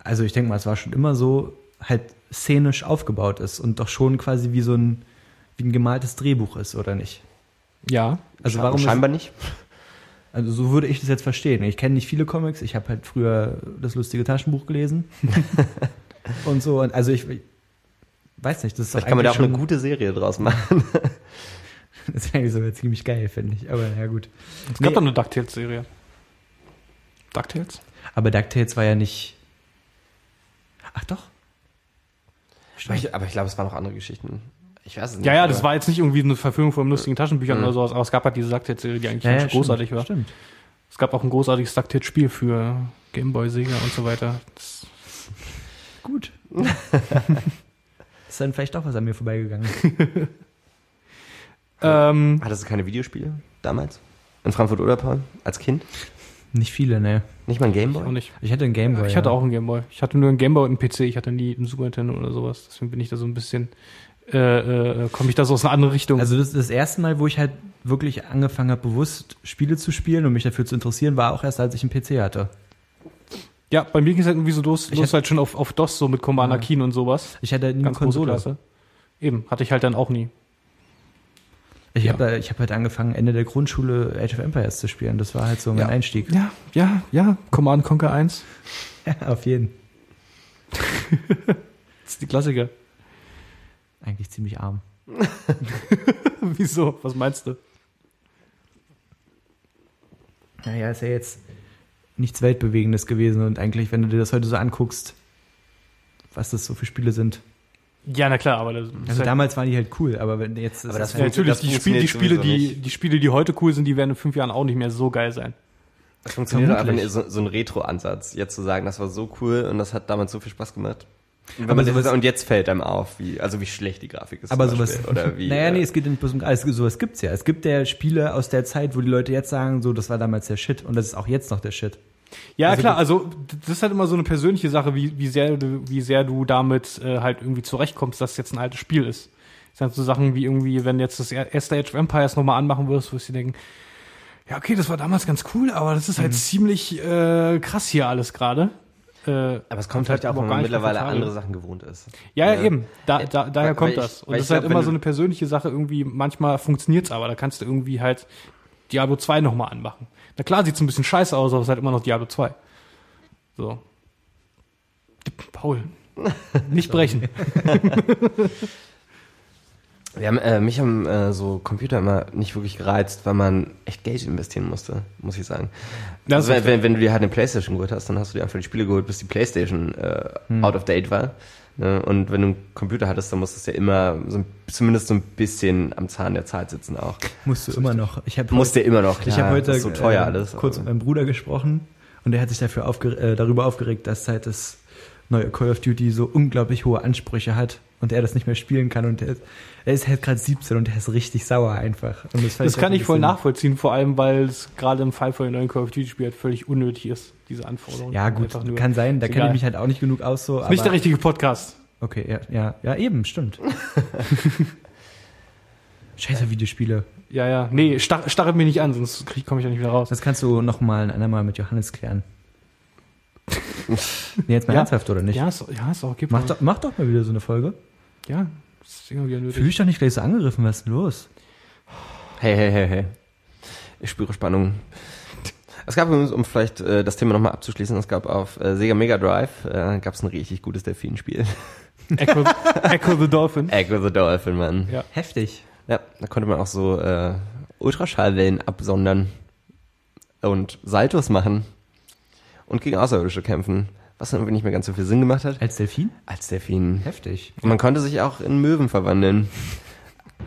also ich denke mal, es war schon immer so, halt szenisch aufgebaut ist und doch schon quasi wie so ein, wie ein gemaltes Drehbuch ist, oder nicht? ja. Also warum ist, scheinbar nicht? also so würde ich das jetzt verstehen. Ich kenne nicht viele Comics, ich habe halt früher das lustige Taschenbuch gelesen und so. Und also ich, ich weiß nicht, das ist Vielleicht kann man da auch eine gute Serie draus machen. Das wäre eigentlich sogar ziemlich geil, finde ich. Aber ja gut. Es gab Nee. doch eine DuckTales-Serie. DuckTales? Aber DuckTales war ja nicht. Ach doch. Aber ich, aber ich glaube, es waren noch andere Geschichten. Ich weiß es nicht. Ja, ja, das war jetzt nicht irgendwie eine Verfilmung von lustigen Taschenbüchern Mhm. oder sowas, aber es gab halt diese DuckTales-Serie, die eigentlich Ja, ja, großartig stimmt, war. Stimmt. Es gab auch ein großartiges DuckTales-Spiel für Gameboy, Sega und so weiter. Das, Gut. ist dann vielleicht doch was an mir vorbeigegangen. ähm, Hattest du keine Videospiele damals? In Frankfurt oder Paul? Als Kind? Nicht viele, ne. Nicht mal ein auch Gameboy? nicht. Ich hatte einen Gameboy. ich hatte ja. auch einen Gameboy. Ich hatte nur einen Gameboy und einen PC. Ich hatte nie einen Super Nintendo oder sowas. Deswegen bin ich da so ein bisschen, äh, äh, komme ich da so aus einer anderen Richtung. Also das ist das erste Mal, wo ich halt wirklich angefangen habe, bewusst Spiele zu spielen und mich dafür zu interessieren, war auch erst, als ich einen PC hatte. Ja, bei mir ging es halt irgendwie so los, Ich los halt schon auf, auf DOS, so mit Commander Ja. Keen und sowas. Ich hatte nie eine Ganz große Konsole. Klasse. Eben, hatte ich halt dann auch nie. Ich Ja. habe hab halt angefangen, Ende der Grundschule Age of Empires zu spielen. Das war halt so mein Ja. Einstieg. Ja, ja, ja. Command Conquer 1. auf jeden. Das ist die Klassiker. Eigentlich ziemlich arm. Wieso? Was meinst du? Naja, ist ja jetzt nichts Weltbewegendes gewesen und eigentlich, wenn du dir das heute so anguckst, was das so für Spiele sind. Ja, na klar, aber das ist Also halt, damals waren die halt cool, aber wenn jetzt Aber das ja, fun- natürlich, das die, Spiel, die, Spiele, die, die Spiele, die heute cool sind, die werden in fünf Jahren auch nicht mehr so geil sein. Das funktioniert doch einfach Vermutlich. nicht, so, so ein Retro-Ansatz, jetzt zu sagen, das war so cool und das hat damals so viel Spaß gemacht. Und, wenn Aber man sowas- und jetzt fällt einem auf, wie, also wie schlecht die Grafik ist. aber sowas, Oder wie, naja, nee, äh, es geht ja nicht bloß um, also sowas gibt's ja. Es gibt ja Spiele aus der Zeit, wo die Leute jetzt sagen, so, das war damals der Shit und das ist auch jetzt noch der Shit. Ja, Also klar, also das ist halt immer so eine persönliche Sache, wie, wie, sehr, du, wie sehr du damit äh, halt irgendwie zurechtkommst, dass es jetzt ein altes Spiel ist. Das sind so Sachen wie irgendwie, wenn jetzt das er- erste Age of Empires nochmal anmachen wirst, wirst du dir denken, ja, okay, das war damals ganz cool, aber das ist halt ziemlich äh, krass hier alles gerade. Äh, aber es kommt halt auch, wenn man mittlerweile andere Sachen gewohnt ist. Ja, ja, Ja. eben. Da, da, daher weil kommt ich- das. Und das ist halt glaub, immer so eine persönliche Sache. Irgendwie, manchmal funktioniert's aber. Da kannst du irgendwie halt Diablo 2 nochmal anmachen. Na klar, sieht's ein bisschen scheiße aus, aber es ist halt immer noch Diablo 2. So. Paul. Nicht brechen. Wir haben, äh, mich haben äh, so Computer immer nicht wirklich gereizt, weil man echt Geld investieren musste, muss ich sagen. Das also wenn, wenn, wenn du dir halt eine Playstation geholt hast, dann hast du dir einfach die Spiele geholt, bis die Playstation äh, Hm. out of date war. Ne? Und wenn du einen Computer hattest, dann musstest du ja immer so, zumindest so ein bisschen am Zahn der Zeit sitzen auch. Musst du immer noch. Ich habe Du musst dir immer noch, Ich habe heute so teuer äh, alles. kurz mit meinem Bruder gesprochen und der hat sich dafür aufge äh, darüber aufgeregt, dass halt das neue Call of Duty so unglaublich hohe Ansprüche hat und er das nicht mehr spielen kann und er, er ist halt gerade 17 und er ist richtig sauer einfach. Das, Das kann ich voll nachvollziehen, vor allem, weil es gerade im Fall von den neuen Call of Duty Spielen halt völlig unnötig ist, diese Anforderungen. Ja gut, kann sein, da kenne ich mich halt auch nicht genug aus so. Ist nicht der richtige Podcast. Okay, ja, ja, ja eben, stimmt. Scheiße Videospiele. Ja, ja. Nee, stachelt mich nicht an, sonst komme ich ja nicht wieder raus. Das kannst du noch mal ein andermal mit Johannes klären. nee, jetzt mal Ja. ernsthaft oder nicht? Ja, ist, ja, ist auch, gibt Mach doch, mach doch mal wieder so eine Folge. Ja, ist immer wieder nötig. Fühl dich doch nicht gleich so angegriffen, was ist denn los? Hey, hey, hey, hey. Ich spüre Spannung. Es gab übrigens, um vielleicht äh, das Thema nochmal abzuschließen, es gab auf äh, Sega Mega Drive äh, gab es ein richtig gutes Delfinspiel. Echo, Echo the Dolphin. Echo the Dolphin, Mann. Ja. Heftig. Ja, da konnte man auch so äh, Ultraschallwellen absondern und Saltos machen und gegen Außerirdische kämpfen, was dann irgendwie nicht mehr ganz so viel Sinn gemacht hat. Als Delfin? Als Delfin. Heftig. Und man konnte sich auch in Möwen verwandeln.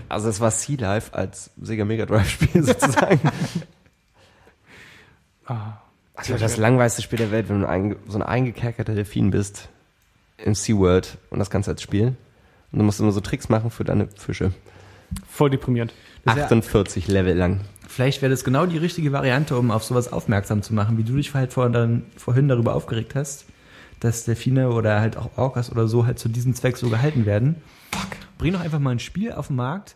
Also es war Sea Life als Sega Mega Drive Spiel sozusagen. Das war das langweiligste Spiel der Welt, wenn du ein, so ein eingekerkerter Delfin bist im SeaWorld und das Ganze als Spiel. Und du musst immer so Tricks machen für deine Fische. voll deprimierend. Das wär- 48 Level lang. Vielleicht wäre das genau die richtige Variante, um auf sowas aufmerksam zu machen, wie du dich halt vor, dann, vorhin darüber aufgeregt hast, dass Delfine oder halt auch Orcas oder so halt zu diesem Zweck so gehalten werden. Fuck. Bring doch einfach mal ein Spiel auf den Markt,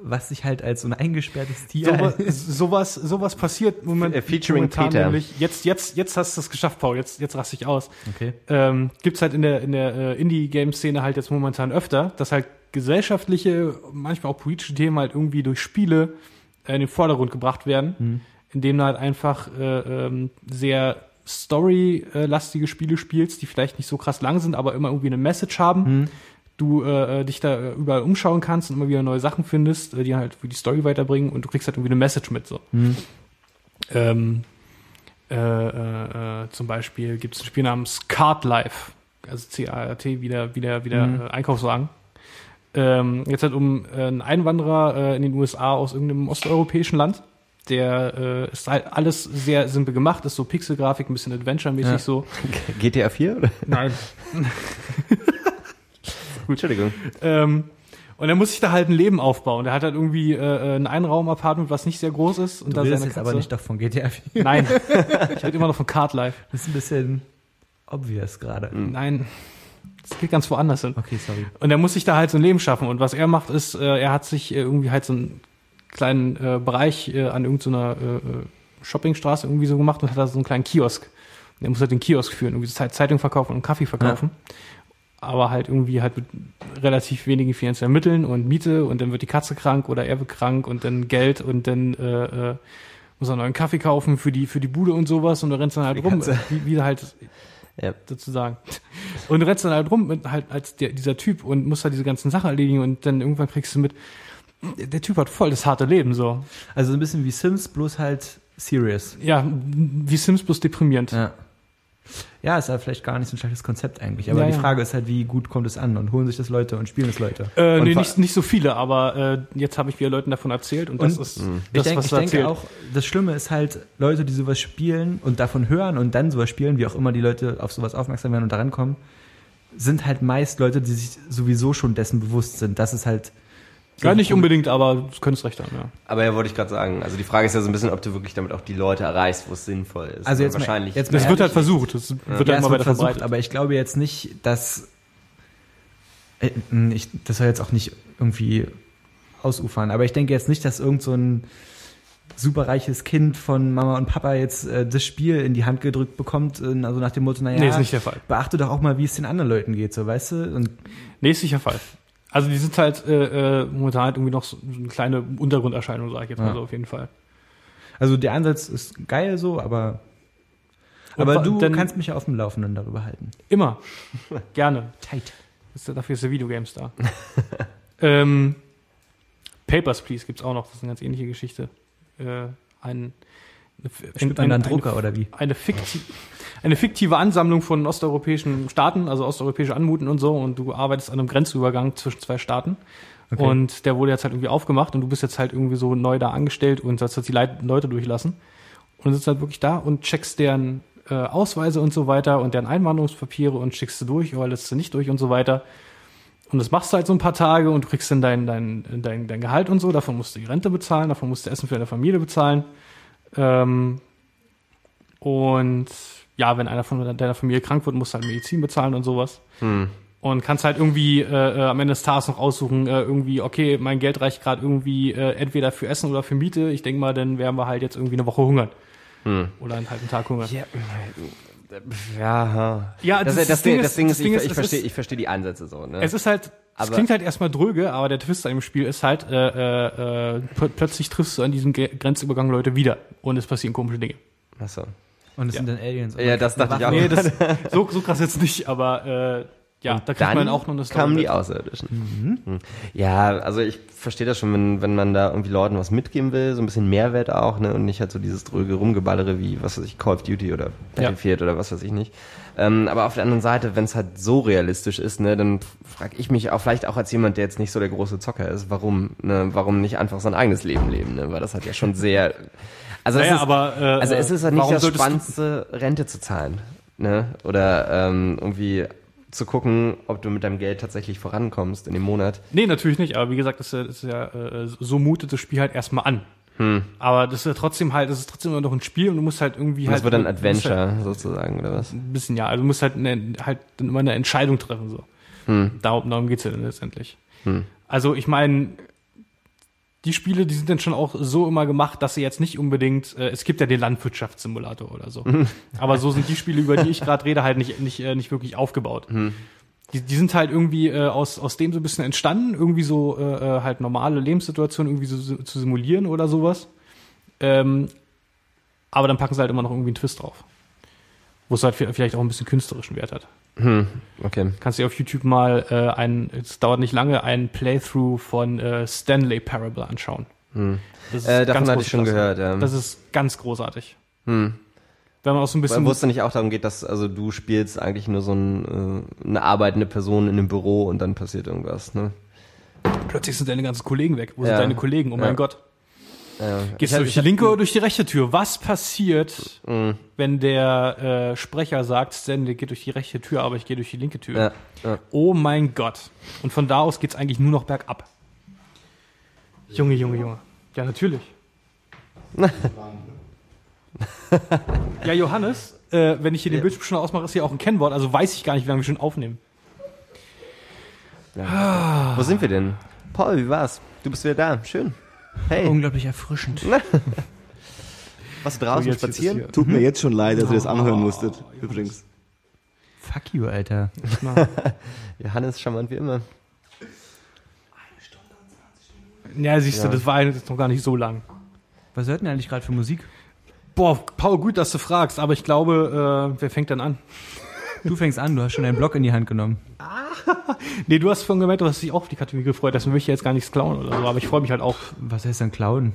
was sich halt als so ein eingesperrtes Tier. Sowas, sowas, sowas passiert moment, Äh, featuring momentan Peter. nämlich. Jetzt, jetzt, jetzt hast du es geschafft, Paul. Jetzt, jetzt raste ich aus. okay. Ähm, gibt's halt in der, in der äh, Indie-Game-Szene halt jetzt momentan öfter, dass halt gesellschaftliche, manchmal auch politische Themen halt irgendwie durch Spiele äh, in den Vordergrund gebracht werden, Hm. indem halt einfach äh, ähm, sehr story-lastige Spiele spielst, die vielleicht nicht so krass lang sind, aber immer irgendwie eine Message haben. Hm. Du äh, äh, dich da äh, überall umschauen kannst und immer wieder neue Sachen findest, äh, die halt für die Story weiterbringen und du kriegst halt irgendwie eine Message mit so. Hm. Ähm, äh, äh, zum Beispiel gibt es ein Spiel namens Card Life, also C-A-R-T, wieder, wieder, wieder Mhm. Einkaufswagen. Ähm, jetzt halt um einen Einwanderer in den USA aus irgendeinem osteuropäischen Land. Der äh, ist halt alles sehr simpel gemacht, ist so Pixelgrafik, ein bisschen Adventure-mäßig Ja. so. GTA 4? Oder? Nein. Entschuldigung. Ähm, und er muss sich da halt ein Leben aufbauen. Der hat halt irgendwie äh, ein Einraum-Apartment, was nicht sehr groß ist. Und Du da redest jetzt aber nicht doch von GTA 4. Nein, ich rede immer noch von Card Life. Das ist ein bisschen obvious gerade. Nein, das geht ganz woanders hin. Okay, sorry. Und er muss sich da halt so ein Leben schaffen. Und was er macht, ist, äh, er hat sich äh, irgendwie halt so ein kleinen äh, Bereich äh, an irgendeiner äh, äh, Shoppingstraße irgendwie so gemacht und hat da so einen kleinen Kiosk. Der muss halt den Kiosk führen, irgendwie Zeit- Zeitung verkaufen und Kaffee verkaufen. Aber halt irgendwie halt mit relativ wenigen finanziellen Mitteln und Miete und dann wird die Katze krank oder er wird krank und dann Geld und dann äh, äh, muss er einen neuen Kaffee kaufen für die für die Bude und sowas und du rennst dann halt die rum, Katze. wie, wie halt Ja. sozusagen. Und rennst dann halt rum mit halt als der, dieser Typ und musst halt diese ganzen Sachen erledigen und dann irgendwann kriegst du mit, der Typ hat voll das harte Leben so. Also ein bisschen wie Sims, bloß halt serious. Ja, wie Sims bloß deprimierend. Ja. Ja, ist ja vielleicht gar nicht so ein schlechtes Konzept eigentlich. Aber Ja, die ja. Frage ist halt, wie gut kommt es an und holen sich das Leute und spielen es Leute. Äh, Und nee, nicht, nicht so viele, aber äh, jetzt habe ich wieder Leuten davon erzählt und, das Und- ist Ich, das, denk, was ich denke erzählt. auch, das Schlimme ist halt, Leute, die sowas spielen und davon hören und dann sowas spielen, wie auch immer die Leute auf sowas aufmerksam werden und daran kommen, sind halt meist Leute, die sich sowieso schon dessen bewusst sind. Das ist halt. Ja, nicht unbedingt, aber du könntest recht haben, ja. Aber ja, wollte ich gerade sagen. Also die Frage ist ja so ein bisschen, ob du wirklich damit auch die Leute erreichst, wo es sinnvoll ist. Also jetzt mal- wahrscheinlich. jetzt Das wird halt versucht, das wird Ja, halt es immer wird weiter versucht, verbreitet. aber ich glaube jetzt nicht, dass. Äh, Ich, das soll jetzt auch nicht irgendwie ausufern, aber ich denke jetzt nicht, dass irgend so ein superreiches Kind von Mama und Papa jetzt äh, das Spiel in die Hand gedrückt bekommt, äh, also nach dem Motto, naja, Nee, ist nicht der Fall. beachte doch auch mal, wie es den anderen Leuten geht, so weißt du? Und Nee, ist sicher Fall. Also die sind halt äh, äh, momentan halt irgendwie noch so eine kleine Untergrunderscheinung, sage ich jetzt mal Ja. so auf jeden Fall. also der Ansatz ist geil so, aber aber du kannst mich ja auf dem Laufenden darüber halten. Immer. Gerne. Tight. Ist, dafür ist der Videogames da. ähm, Papers, Please gibt's auch noch. Das ist eine ganz ähnliche Geschichte. Äh, ein, Spielt man dann Drucker oder wie? eine, fikti eine fiktive Ansammlung von osteuropäischen Staaten, also osteuropäische Anmuten und so, und du arbeitest an einem Grenzübergang zwischen zwei Staaten. Okay. Und der wurde jetzt halt irgendwie aufgemacht und du bist jetzt halt irgendwie so neu da angestellt und sollst jetzt die Leit Leute durchlassen. Und sitzt halt wirklich da und checkst deren äh, Ausweise und so weiter und deren Einwanderungspapiere und schickst du durch oder lässt du nicht durch und so weiter. Und das machst du halt so ein paar Tage und du kriegst dann dein, dein, dein, dein Gehalt und so. Davon musst du die Rente bezahlen, davon musst du Essen für deine Familie bezahlen. Ähm, und ja, wenn einer von deiner Familie krank wird, musst du halt Medizin bezahlen und sowas. Hm. Und kannst halt irgendwie äh, äh, am Ende des Tages noch aussuchen, äh, irgendwie, okay, mein Geld reicht gerade irgendwie äh, entweder für Essen oder für Miete. Ich denke mal, dann werden wir halt jetzt irgendwie eine Woche hungern. Hm. Oder einen halben Tag hungern. Ja, ja. Ja, das, das- das, Ding, das ist- Ding das ist, Ding ich, ist, ich es verstehe ich verstehe die Ansätze so. Ne? Es ist halt, es Aber- klingt halt erstmal dröge, aber der Twist an dem Spiel ist halt, äh, äh, äh, pl- plötzlich triffst du an diesem Ge Grenzübergang Leute wieder und es passieren komische Dinge. Achso. Und es Ja. sind dann Aliens. Ja, das dachte ich auch. Nee, das, so, so krass jetzt nicht, aber äh, ja, Und da kriegt dann man auch noch eine Story kamen die. Außerirdischen. Hm. Ja, also ich verstehe das schon, wenn, wenn man da irgendwie Leuten was mitgeben will, so ein bisschen Mehrwert auch, ne, und nicht halt so dieses dröge Rumgeballere wie, was weiß ich, Call of Duty oder Battlefield oder was weiß ich nicht. Ähm, aber auf der anderen Seite, wenn es halt so realistisch ist, ne, dann frage ich mich auch vielleicht auch als jemand, der jetzt nicht so der große Zocker ist, warum, ne, warum nicht einfach sein eigenes Leben leben, ne, weil das hat ja schon sehr, also es Naja, ist, aber, äh, also es ist ja nicht das Spannendste, Rente zu zahlen, ne, oder ähm, irgendwie zu gucken, ob du mit deinem Geld tatsächlich vorankommst in dem Monat. Nee, natürlich nicht, aber wie gesagt, das ist ja, das äh, so mutet das Spiel halt erstmal an. Hm. Aber das ist ja trotzdem halt, das ist trotzdem immer noch ein Spiel und du musst halt irgendwie Und halt. das wird dann musst Halt Adventure sozusagen, oder was? ein bisschen, ja. Also du musst halt, eine, halt dann immer eine Entscheidung treffen, so. Hm. Darum, darum geht's ja dann letztendlich. Hm. Also ich meine, die Spiele, die sind dann schon auch so immer gemacht, dass sie jetzt nicht unbedingt, äh, es gibt ja den Landwirtschaftssimulator oder so. Aber so sind die Spiele, über die ich gerade rede, halt nicht, nicht, äh, nicht wirklich aufgebaut. Die, die sind halt irgendwie äh, aus, aus dem so ein bisschen entstanden, irgendwie so äh, äh, halt normale Lebenssituationen irgendwie so, so zu simulieren oder sowas. Ähm, aber dann packen sie halt immer noch irgendwie einen Twist drauf. Wo es halt vielleicht auch ein bisschen künstlerischen Wert hat. Hm. Okay. Kannst du dir auf YouTube mal äh, ein, es dauert nicht lange, ein Playthrough von äh, Stanley Parable anschauen. Hm. Das ist Äh, davon ganz hatte ich schon Klasse. gehört, ja. Das ist ganz großartig. Hm. Wenn man auch so ein bisschen. Wo es dann nicht auch darum geht, dass also du spielst eigentlich nur so ein, äh, eine arbeitende Person in einem Büro und dann passiert irgendwas, ne? plötzlich sind deine ganzen Kollegen weg. Wo Ja. sind deine Kollegen? Oh Ja. mein Gott. Ja. Gehst du durch die linke oder durch die rechte Tür? Was passiert, Hm. wenn der äh, Sprecher sagt, Stanley geht durch die rechte Tür, aber ich gehe durch die linke Tür? Ja. ja. Oh mein Gott. Und von da aus geht's eigentlich nur noch bergab. Junge, Junge, Junge. Ja, natürlich. ja, Johannes, äh, wenn ich hier den. Bildschirm schon ausmache, ist hier auch ein Kennwort, also weiß ich gar nicht, wie lange wir schon aufnehmen. Wo sind wir denn? Paul, wie war's? Du bist wieder da. Schön. Hey, Unglaublich erfrischend. was draußen es spazieren? hier. Tut mir jetzt schon leid, dass ihr das anhören musstet, übrigens. Fuck you, Alter. Johannes charmant wie immer. Ja, siehst du, Ja. das war jetzt noch gar nicht so lang. Was hört denn eigentlich gerade für Musik? Boah, Paul, gut, dass du fragst, aber ich glaube, äh, wer fängt dann an? Du fängst an, du hast schon deinen Block in die Hand genommen. Nee, du hast vorhin gemeint, du hast dich auch auf die Kategorie gefreut, deswegen will ich jetzt gar nichts klauen oder so, aber ich freue mich halt auch. Was heißt dann klauen?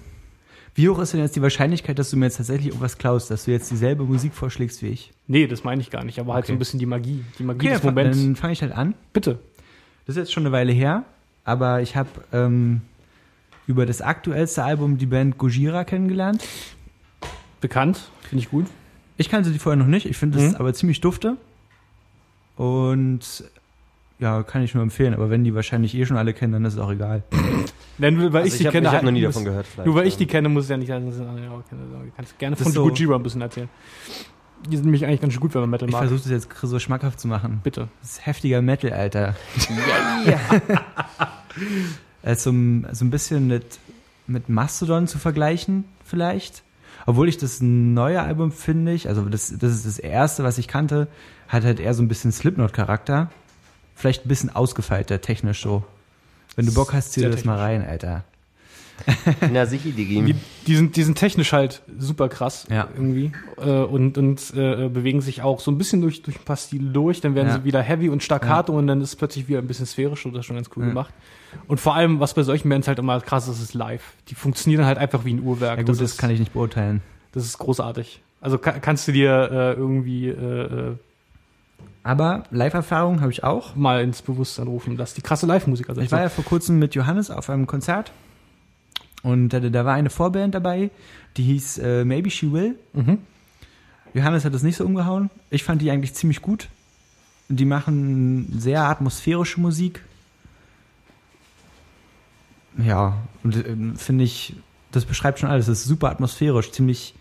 Wie hoch ist denn jetzt die Wahrscheinlichkeit, dass du mir jetzt tatsächlich irgendwas klaust, dass du jetzt dieselbe Musik vorschlägst wie ich? Nee, das meine ich gar nicht, aber halt Okay. so ein bisschen die Magie, die Magie Okay, des Moments. dann fange ich halt an. Bitte. Das ist jetzt schon eine Weile her, aber ich habe ähm, über das aktuellste Album die Band Gojira kennengelernt. Bekannt, finde ich gut. Ich kannte die vorher noch nicht, ich finde es Mhm. aber ziemlich dufte. Und ja, kann ich nur empfehlen, aber wenn die wahrscheinlich eh schon alle kennen, dann ist es auch egal. Denn weil Also ich die hab- kenne, ich habe halt noch nie muss- davon gehört. vielleicht. Nur weil ich die kenne, muss es ja nicht sein, dass es andere auch kenne. Du kannst gerne von so- ein bisschen erzählen. Die sind nämlich eigentlich ganz schön gut, wenn man Metal Ich mag. versuche das jetzt so schmackhaft zu machen. Bitte. Das ist heftiger Metal, Alter. Es ist so, ein- so ein bisschen mit, mit Mastodon zu vergleichen, vielleicht. Obwohl ich das neue Album finde ich, also das, das ist das erste, was ich kannte, hat halt eher so ein bisschen Slipknot-Charakter. Vielleicht ein bisschen ausgefeilter, technisch so. Wenn du Bock hast, zieh dir das mal rein, Alter. Na, sicher, die Die, gehen. die, sind, die sind technisch halt super krass Ja. irgendwie äh, und, und äh, bewegen sich auch so ein bisschen durch, durch ein paar Stile durch. Dann werden Ja. sie wieder heavy und staccato und dann ist es plötzlich wieder ein bisschen sphärisch und das ist schon ganz cool Ja. gemacht. Und vor allem, was bei solchen Bands halt immer krass ist, ist live. Die funktionieren halt einfach wie ein Uhrwerk. Ja gut, das, ist, kann ich nicht beurteilen. das ist großartig. Also ka kannst du dir äh, irgendwie äh, äh, Aber Live-Erfahrung habe ich auch. mal ins Bewusstsein rufen, dass die krasse Live-Musiker sind. Ich war ja vor kurzem mit Johannes auf einem Konzert und da, da war eine Vorband dabei, die hieß äh, Maybe She Will. mhm. Johannes hat es nicht so umgehauen. Ich fand die eigentlich ziemlich gut. Die machen sehr atmosphärische Musik. Ja, und äh, finde ich, das beschreibt schon alles. Das ist super atmosphärisch, ziemlich.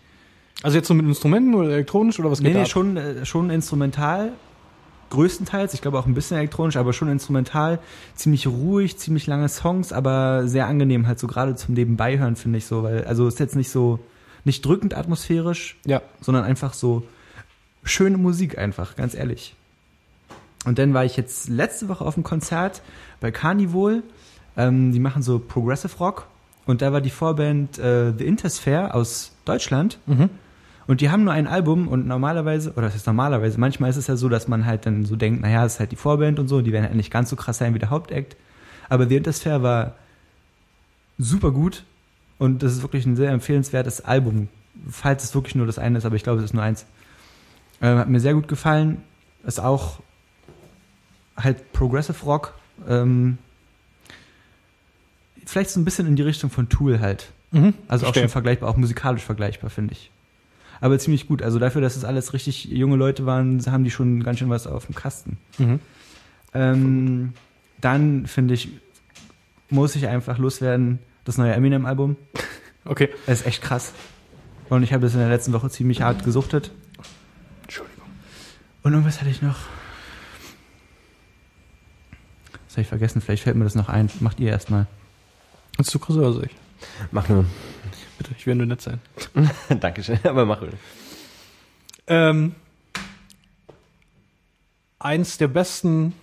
Also jetzt so mit Instrumenten oder elektronisch oder was Nee, geht nee, ab? schon, äh, schon instrumental. Größtenteils, ich glaube auch ein bisschen elektronisch, aber schon instrumental. Ziemlich ruhig, ziemlich lange Songs, aber sehr angenehm, halt so gerade zum Nebenbeihören, finde ich so, weil, also ist jetzt nicht so, nicht drückend atmosphärisch, Ja. sondern einfach so schöne Musik einfach, ganz ehrlich. Und dann war ich jetzt letzte Woche auf einem Konzert bei Carnival. Ähm, die machen so Progressive Rock. Und da war die Vorband äh, The Intersphere aus Deutschland. Mhm. Und die haben nur ein Album und normalerweise, oder das ist normalerweise, manchmal ist es ja so, dass man halt dann so denkt, naja, es ist halt die Vorband und so, die werden halt nicht ganz so krass sein wie der Hauptakt. Aber The Intersphere war super gut und das ist wirklich ein sehr empfehlenswertes Album, falls es wirklich nur das eine ist, aber ich glaube, es ist nur eins. Ähm, hat mir sehr gut gefallen. Ist auch halt Progressive Rock. Ähm, vielleicht so ein bisschen in die Richtung von Tool halt. Mhm. Also auch Verstehe. schon vergleichbar, auch musikalisch vergleichbar, finde ich. Aber ziemlich gut. Also dafür, dass es alles richtig junge Leute waren, haben die schon ganz schön was auf dem Kasten. Mhm. Ähm, dann finde ich, muss ich einfach loswerden, das neue Eminem-Album. Okay. Es ist echt krass. Und ich habe es in der letzten Woche ziemlich hart gesuchtet. Entschuldigung. Und irgendwas hatte ich noch. Das habe ich vergessen, vielleicht fällt mir das noch ein. Macht ihr erstmal. Willst du größer oder soll ich? Mach nur. Bitte, ich will nur nett sein. Dankeschön, aber mach nur. Ähm, eins der besten,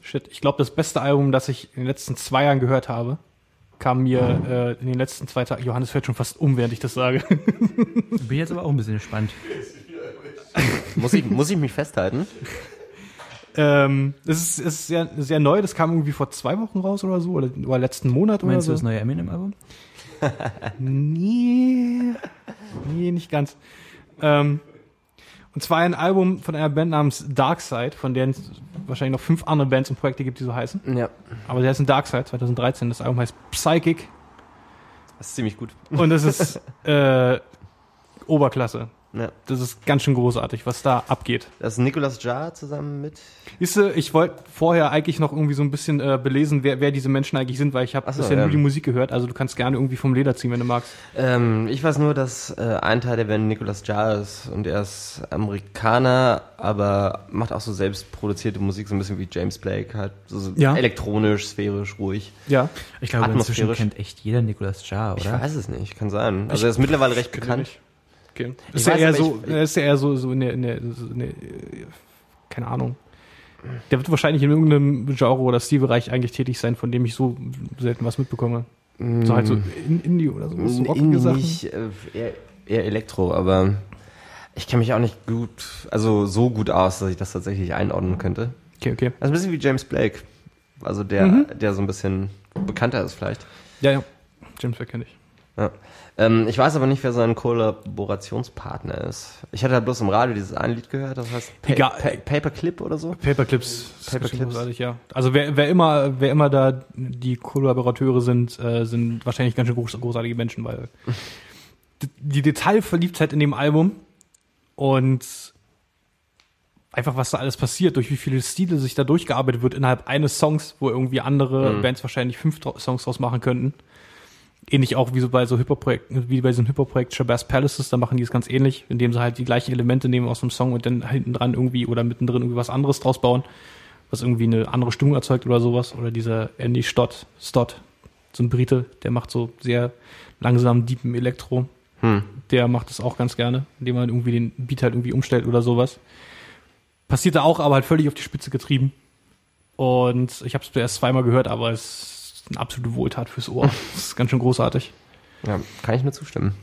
shit, ich glaube, das beste Album, das ich in den letzten zwei Jahren gehört habe, kam mir äh, in den letzten zwei Tagen. Johannes fällt schon fast um, während ich das sage. Bin jetzt aber auch ein bisschen gespannt. Muss ich, muss ich mich festhalten? ähm, es ist, es ist sehr, sehr neu, das kam irgendwie vor zwei Wochen raus oder so, oder, oder letzten Monat oder Meinst du so. das neue Eminem-Album? Nee, nee, nicht ganz. Ähm, und zwar ein Album von einer Band namens Darkside, von der es wahrscheinlich noch fünf andere Bands und Projekte gibt, die so heißen. Ja. Aber der ist ein Darkside 2013. Das Album heißt Psychic Das ist ziemlich gut. und das ist äh, Oberklasse. Ja. Das ist ganz schön großartig, was da abgeht. Das ist Nicolas Jar zusammen mit. Siehst du, ich wollte vorher eigentlich noch irgendwie so ein bisschen äh, belesen, wer, wer diese Menschen eigentlich sind, weil ich habe so, bisher ja. nur die Musik gehört. Also du kannst gerne irgendwie vom Leder ziehen, wenn du magst. Ähm, ich weiß nur, dass äh, ein Teil der Band Nicolas Jar ist und er ist Amerikaner, aber macht auch so selbst produzierte Musik, so ein bisschen wie James Blake, halt so, Ja. elektronisch, sphärisch, ruhig. Ja. Ich glaube, inzwischen kennt echt jeder Nicolas Jar, Ich oder? weiß es nicht, kann sein. Also er ist mittlerweile recht bekannt. Okay. Ist ja weiß, so, ich- ist ja eher so, so eine, eine, so eine, keine Ahnung. Der wird wahrscheinlich in irgendeinem Genre oder Stilbereich eigentlich tätig sein, von dem ich so selten was mitbekomme. So halt so in Indie oder so. so Indie Sachen. nicht, äh, eher, eher Elektro, aber ich kenne mich auch nicht gut, also so gut aus, dass ich das tatsächlich einordnen könnte. Okay, okay. Also ein bisschen wie James Blake. Also der, Mhm. der so ein bisschen bekannter ist vielleicht. Ja, ja. James Fair kenne ich. Ja. Ähm, ich weiß aber nicht, wer sein Kollaborationspartner ist. Ich hatte halt bloß im Radio dieses eine Lied gehört, das heißt pa Egal. pa Paperclip oder so. Paperclips. Paperclips. Ja. Also wer, wer immer, wer immer da die Kollaborateure sind, äh, sind wahrscheinlich ganz schön groß, großartige Menschen, weil die Detailverliebtheit in dem Album und einfach was da alles passiert, durch wie viele Stile sich da durchgearbeitet wird innerhalb eines Songs, wo irgendwie andere Mhm. Bands wahrscheinlich fünf Songs draus machen könnten. Ähnlich auch wie so bei so Hip-Hop-Projekten, wie bei so einem Hip-Hop-Projekt Shabazz Palaces, da machen die es ganz ähnlich, indem sie halt die gleichen Elemente nehmen aus dem Song und dann hinten dran irgendwie oder mittendrin irgendwie was anderes draus bauen, was irgendwie eine andere Stimmung erzeugt oder sowas. Oder dieser Andy Stott, Stott, so ein Brite, der macht so sehr langsam, deepen Elektro. Hm. Der macht das auch ganz gerne, indem man irgendwie den Beat halt irgendwie umstellt oder sowas. Passiert da auch, aber halt völlig auf die Spitze getrieben. Und ich habe es erst zweimal gehört, aber es ist eine absolute Wohltat fürs Ohr. Das ist ganz schön großartig. Ja, kann ich nur zustimmen.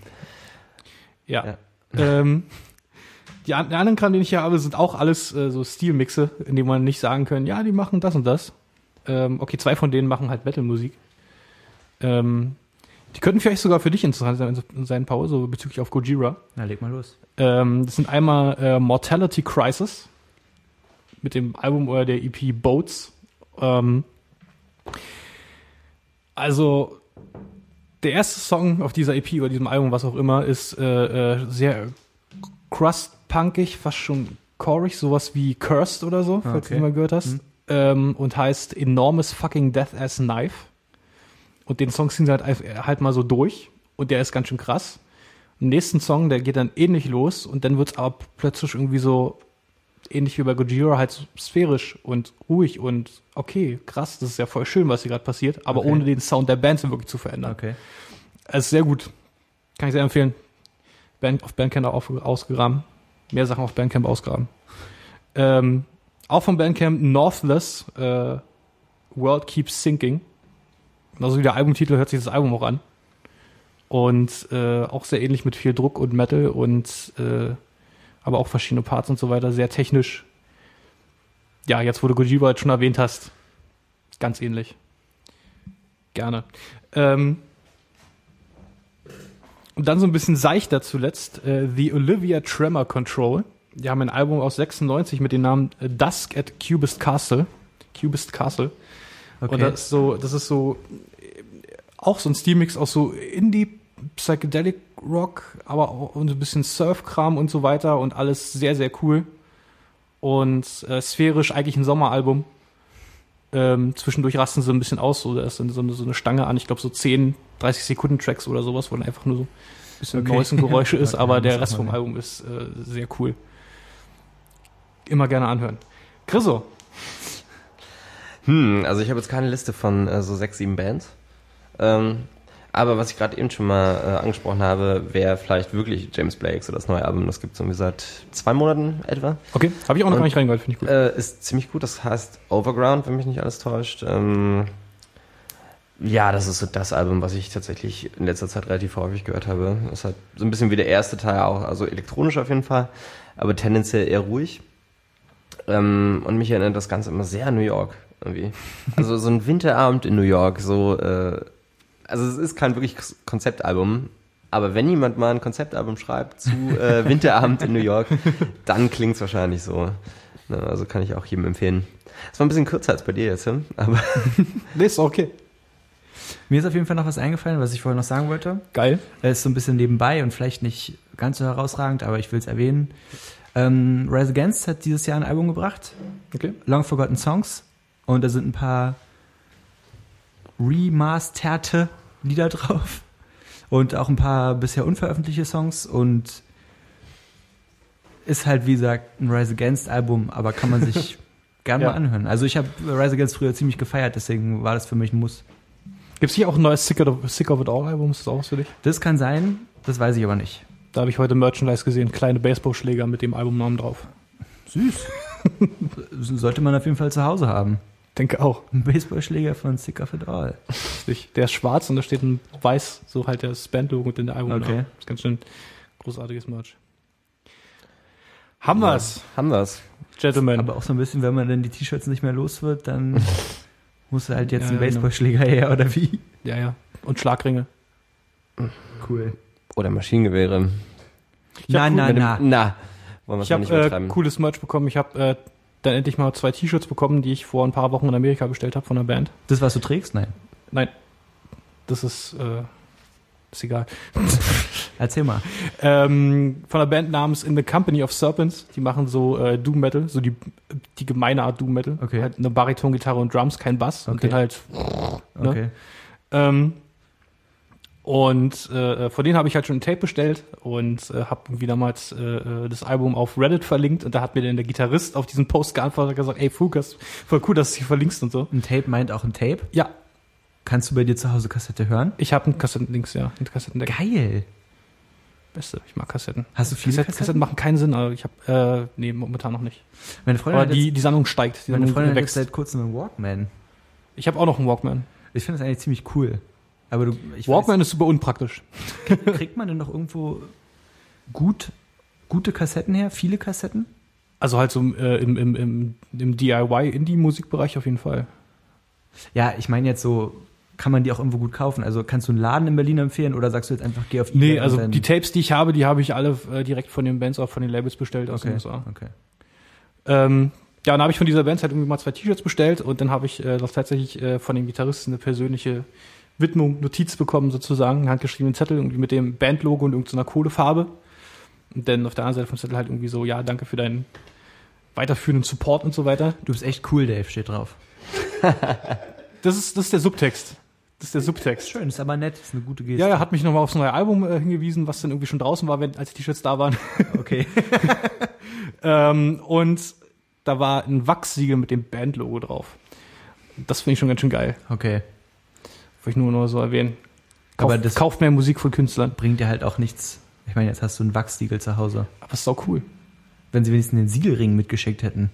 Ja. Ähm, die, an, die anderen Kram, den ich hier habe, sind auch alles äh, so Stilmixe, in denen man nicht sagen können, ja, die machen das und das. Ähm, okay, zwei von denen machen halt Metal-Musik. Ähm, die könnten vielleicht sogar für dich interessant sein, sein Paul, so bezüglich auf Gojira. Na, leg mal los. Ähm, das sind einmal äh, Mortality Crisis mit dem Album oder der EP Boats. Ähm, also der erste Song auf dieser EP oder diesem Album, was auch immer, ist äh, äh, sehr crust-punkig, fast schon chorig, sowas wie Cursed oder so, falls Okay. du mal gehört hast. Mhm. Ähm, und heißt Enormous Fucking Death as Knife. Und den Song ziehen sie halt, halt mal so durch. Und der ist ganz schön krass. Im nächsten Song, der geht dann ähnlich los und dann wird's aber plötzlich irgendwie so ähnlich wie bei Gojira halt so sphärisch und ruhig und okay, krass, das ist ja voll schön, was hier gerade passiert, aber Okay. ohne den Sound der Band wirklich zu verändern. Okay. Es ist sehr gut. Kann ich sehr empfehlen. Band, auf Bandcamp auf, ausgegraben. Mehr Sachen auf Bandcamp ausgraben. Ähm, auch vom Bandcamp Northless, äh, World Keeps Sinking. Also wie der Albumtitel hört sich das Album auch an. Und äh, auch sehr ähnlich mit viel Druck und Metal und äh, aber auch verschiedene Parts und so weiter, sehr technisch. Ja, jetzt wo du Gojira jetzt schon erwähnt hast, ganz ähnlich. Gerne. Ähm, und dann so ein bisschen seichter zuletzt, äh, The Olivia Tremor Control. Die haben ein Album aus 96 mit dem Namen äh, Dusk at Cubist Castle. Cubist Castle. Okay. Und das ist so, das ist so äh, auch so ein Stilmix aus so Indie, Psychedelic Rock, aber auch so ein bisschen Surf-Kram und so weiter und alles sehr, sehr cool. Und äh, sphärisch eigentlich ein Sommeralbum. Ähm, zwischendurch rasten sie ein bisschen aus, so da ist dann so eine, so eine Stange an, ich glaube so 10, 30 Sekunden Tracks oder sowas, wo dann einfach nur so ein bisschen Okay. Noise und Geräusche ist, aber der Rest vom. Album ist äh, sehr cool. Immer gerne anhören. Chriso, Hm, also ich habe jetzt keine Liste von äh, so sechs, sieben Bands. Ähm, aber was ich gerade eben schon mal äh, angesprochen habe, wäre vielleicht wirklich James Blakes oder das neue Album. Das gibt es irgendwie seit zwei Monaten etwa. okay, habe ich auch noch Und- gar nicht reingehört, finde ich gut. Äh, ist ziemlich gut. Das heißt Overground, wenn mich nicht alles täuscht. Ähm, ja, das ist so das Album, was ich tatsächlich in letzter Zeit relativ häufig gehört habe. Das ist halt so ein bisschen wie der erste Teil auch, also elektronisch auf jeden Fall, aber tendenziell eher ruhig. Ähm, und mich erinnert das Ganze immer sehr an New York irgendwie. Also so ein Winterabend in New York, so, äh, also es ist kein wirklich Konzeptalbum, aber wenn jemand mal ein Konzeptalbum schreibt zu äh, Winterabend in New York, dann klingt's wahrscheinlich so. Ne, also kann ich auch jedem empfehlen. Es war ein bisschen kürzer als bei dir jetzt, Tim, aber Nee, ist okay. Mir ist auf jeden Fall noch was eingefallen, was ich vorher noch sagen wollte. Geil. Er ist so ein bisschen nebenbei und vielleicht nicht ganz so herausragend, aber ich will es erwähnen. Ähm, Rise Against hat dieses Jahr ein Album gebracht, Okay. Long Forgotten Songs, und da sind ein paar remasterte Lieder drauf und auch ein paar bisher unveröffentlichte Songs und ist halt, wie gesagt, ein Rise Against Album, aber kann man sich gerne Ja. mal anhören. Also ich habe Rise Against früher ziemlich gefeiert, deswegen war das für mich ein Muss. Gibt es hier auch ein neues Sick of, Sick of It All Album? Ist das auch was für dich? Das kann sein, das weiß ich aber nicht. Da habe ich heute Merchandise gesehen. Kleine Baseballschläger mit dem Albumnamen drauf. Süß. Sollte man auf jeden Fall zu Hause haben. Denke auch. Ein Baseballschläger von Sick of It All. Richtig. Der ist schwarz und da steht ein weiß, so halt das Bandlogo und in der Album. Okay. Ist ganz schön großartiges Merch. Haben wir's, Haben wir's. Gentlemen. Aber auch so ein bisschen, wenn man dann die T-Shirts nicht mehr los wird, dann muss halt jetzt Ja, ein genau. Baseballschläger her, oder wie? ja, ja. Und Schlagringe. Cool. Oder Maschinengewehre. Na, hab- na, du- na. na. Wollen wir Ich es mal habe nicht äh, übertreiben. cooles Merch bekommen. Ich habe äh, dann endlich mal zwei T-Shirts bekommen, die ich vor ein paar Wochen in Amerika bestellt habe von einer Band. Das, was du trägst? Nein. Nein, das ist, äh, ist egal. Erzähl mal. Ähm, von einer Band namens In the Company of Serpents. Die machen so äh, Doom Metal, so die, die gemeine Art Doom Metal. Okay. Halt eine Baritongitarre und Drums, kein Bass. Und Okay. dann halt. Ne? Okay. Ähm, und äh, von denen habe ich halt schon ein Tape bestellt und äh, habe irgendwie damals äh, äh, das Album auf Reddit verlinkt und da hat mir dann der Gitarrist auf diesen Post geantwortet und gesagt, ey Fukas, voll cool, dass du sie verlinkst und so. Ein Tape meint auch ein Tape. Ja, Kannst du bei dir zu Hause Kassette hören? ich habe einen Kassettenlinks, ja, ein Kassettendeck. Geil. Beste, ich mag Kassetten. Hast du viele Kassetten, Kassetten? Kassetten machen keinen Sinn, aber ich habe, äh, nee, momentan noch nicht. Meine Freundin, Aber hat die, jetzt, die Sammlung steigt, die meine Sammlung Freundin hat wächst. seit kurzem einen Walkman. Ich habe auch noch einen Walkman. Ich finde das eigentlich ziemlich cool. Aber du, Walkman ist super unpraktisch. weiß, kriegt man denn noch irgendwo gut, gute Kassetten her? Viele Kassetten? Also halt so äh, im, im, im, im DIY-Indie-Musikbereich auf jeden Fall. Ja, ich meine jetzt so, kann man die auch irgendwo gut kaufen? Also kannst du einen Laden in Berlin empfehlen oder sagst du jetzt einfach, geh auf eBay Nee, also die Tapes, die ich habe, die habe ich alle äh, direkt von den Bands auch von den Labels bestellt aus okay, den USA. okay. Ähm, ja, dann habe ich von dieser Band halt irgendwie mal zwei T-Shirts bestellt und dann habe ich äh, tatsächlich äh, von den Gitarristen eine persönliche Widmung, Notiz bekommen sozusagen, einen handgeschriebenen Zettel irgendwie mit dem Bandlogo und irgendeiner Kohlefarbe. Und dann auf der anderen Seite vom Zettel halt irgendwie so, ja, danke für deinen weiterführenden Support und so weiter. Du bist echt cool, Dave, steht drauf. Das ist, das ist der Subtext. Das ist der Subtext. Schön, ist aber nett, ist eine gute Geste. Ja, er hat mich nochmal aufs neue Album äh, hingewiesen, was dann irgendwie schon draußen war, wenn, als die T-Shirts da waren. Okay. Ähm, und da war ein Wachssiegel mit dem Bandlogo drauf. Das finde ich schon ganz schön geil. Okay. Wollte ich nur noch so erwähnen. Kauf, Aber das- kauft mehr Musik von Künstlern. Bringt dir halt auch nichts. Ich meine, jetzt hast du einen Wachssiegel zu Hause. Aber ist auch cool. Wenn sie wenigstens den Siegelring mitgeschickt hätten.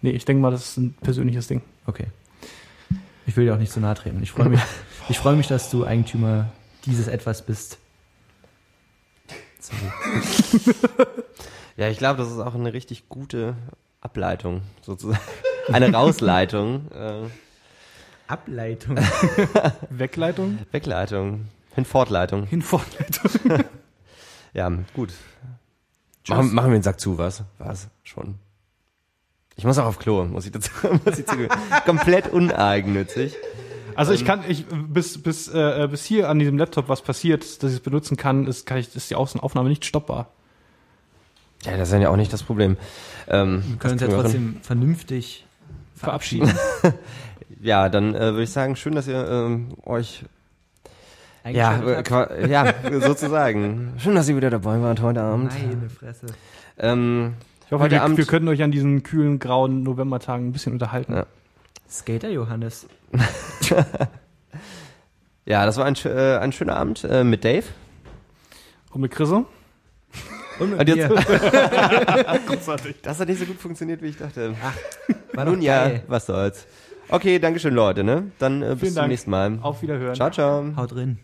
Nee, ich denke mal, das ist ein persönliches Ding. Okay. Ich will dir auch nicht so nahe treten. Ich freue mich, ich freue mich, dass du Eigentümer dieses Etwas bist. Sorry. Ja, ich glaube, das ist auch eine richtig gute Ableitung, sozusagen. Eine Rausleitung. Äh, Ableitung. Wegleitung, Wegleitung. Hinfortleitung. Hinfortleitung. Ja, gut. Machen, machen wir den Sack zu, was? Was? Schon. Ich muss auch auf Klo, muss ich dazu, muss ich zugeben. Komplett uneigennützig. Also ich kann, ich, bis, bis, äh, bis hier an diesem Laptop was passiert, dass ich es benutzen kann, ist, kann ich, ist die Außen- Aufnahme nicht stoppbar. Ja, das ist ja auch nicht das Problem. Ähm, Wir können uns ja wir hin. trotzdem vernünftig verabschieden. Ja, dann äh, würde ich sagen, schön, dass ihr ähm, euch ja, äh, ja, sozusagen. Schön, dass ihr wieder dabei wart heute Abend. Meine Fresse. Ähm, Ich hoffe, Heute wir, Abend- wir können euch an diesen kühlen, grauen Novembertagen ein bisschen unterhalten. Ja. Skater Johannes. ja, das war ein, äh, ein schöner Abend äh, mit Dave. Und mit Chriso? Und mit Und jetzt-. Großartig. Das hat nicht so gut funktioniert, wie ich dachte. War doch Nun ja, was soll's. Okay, Dankeschön, Leute. Ne? Dann äh, bis Vielen zum Dank. nächsten Mal. Auf Wiederhören. Ciao, ciao. Haut drin.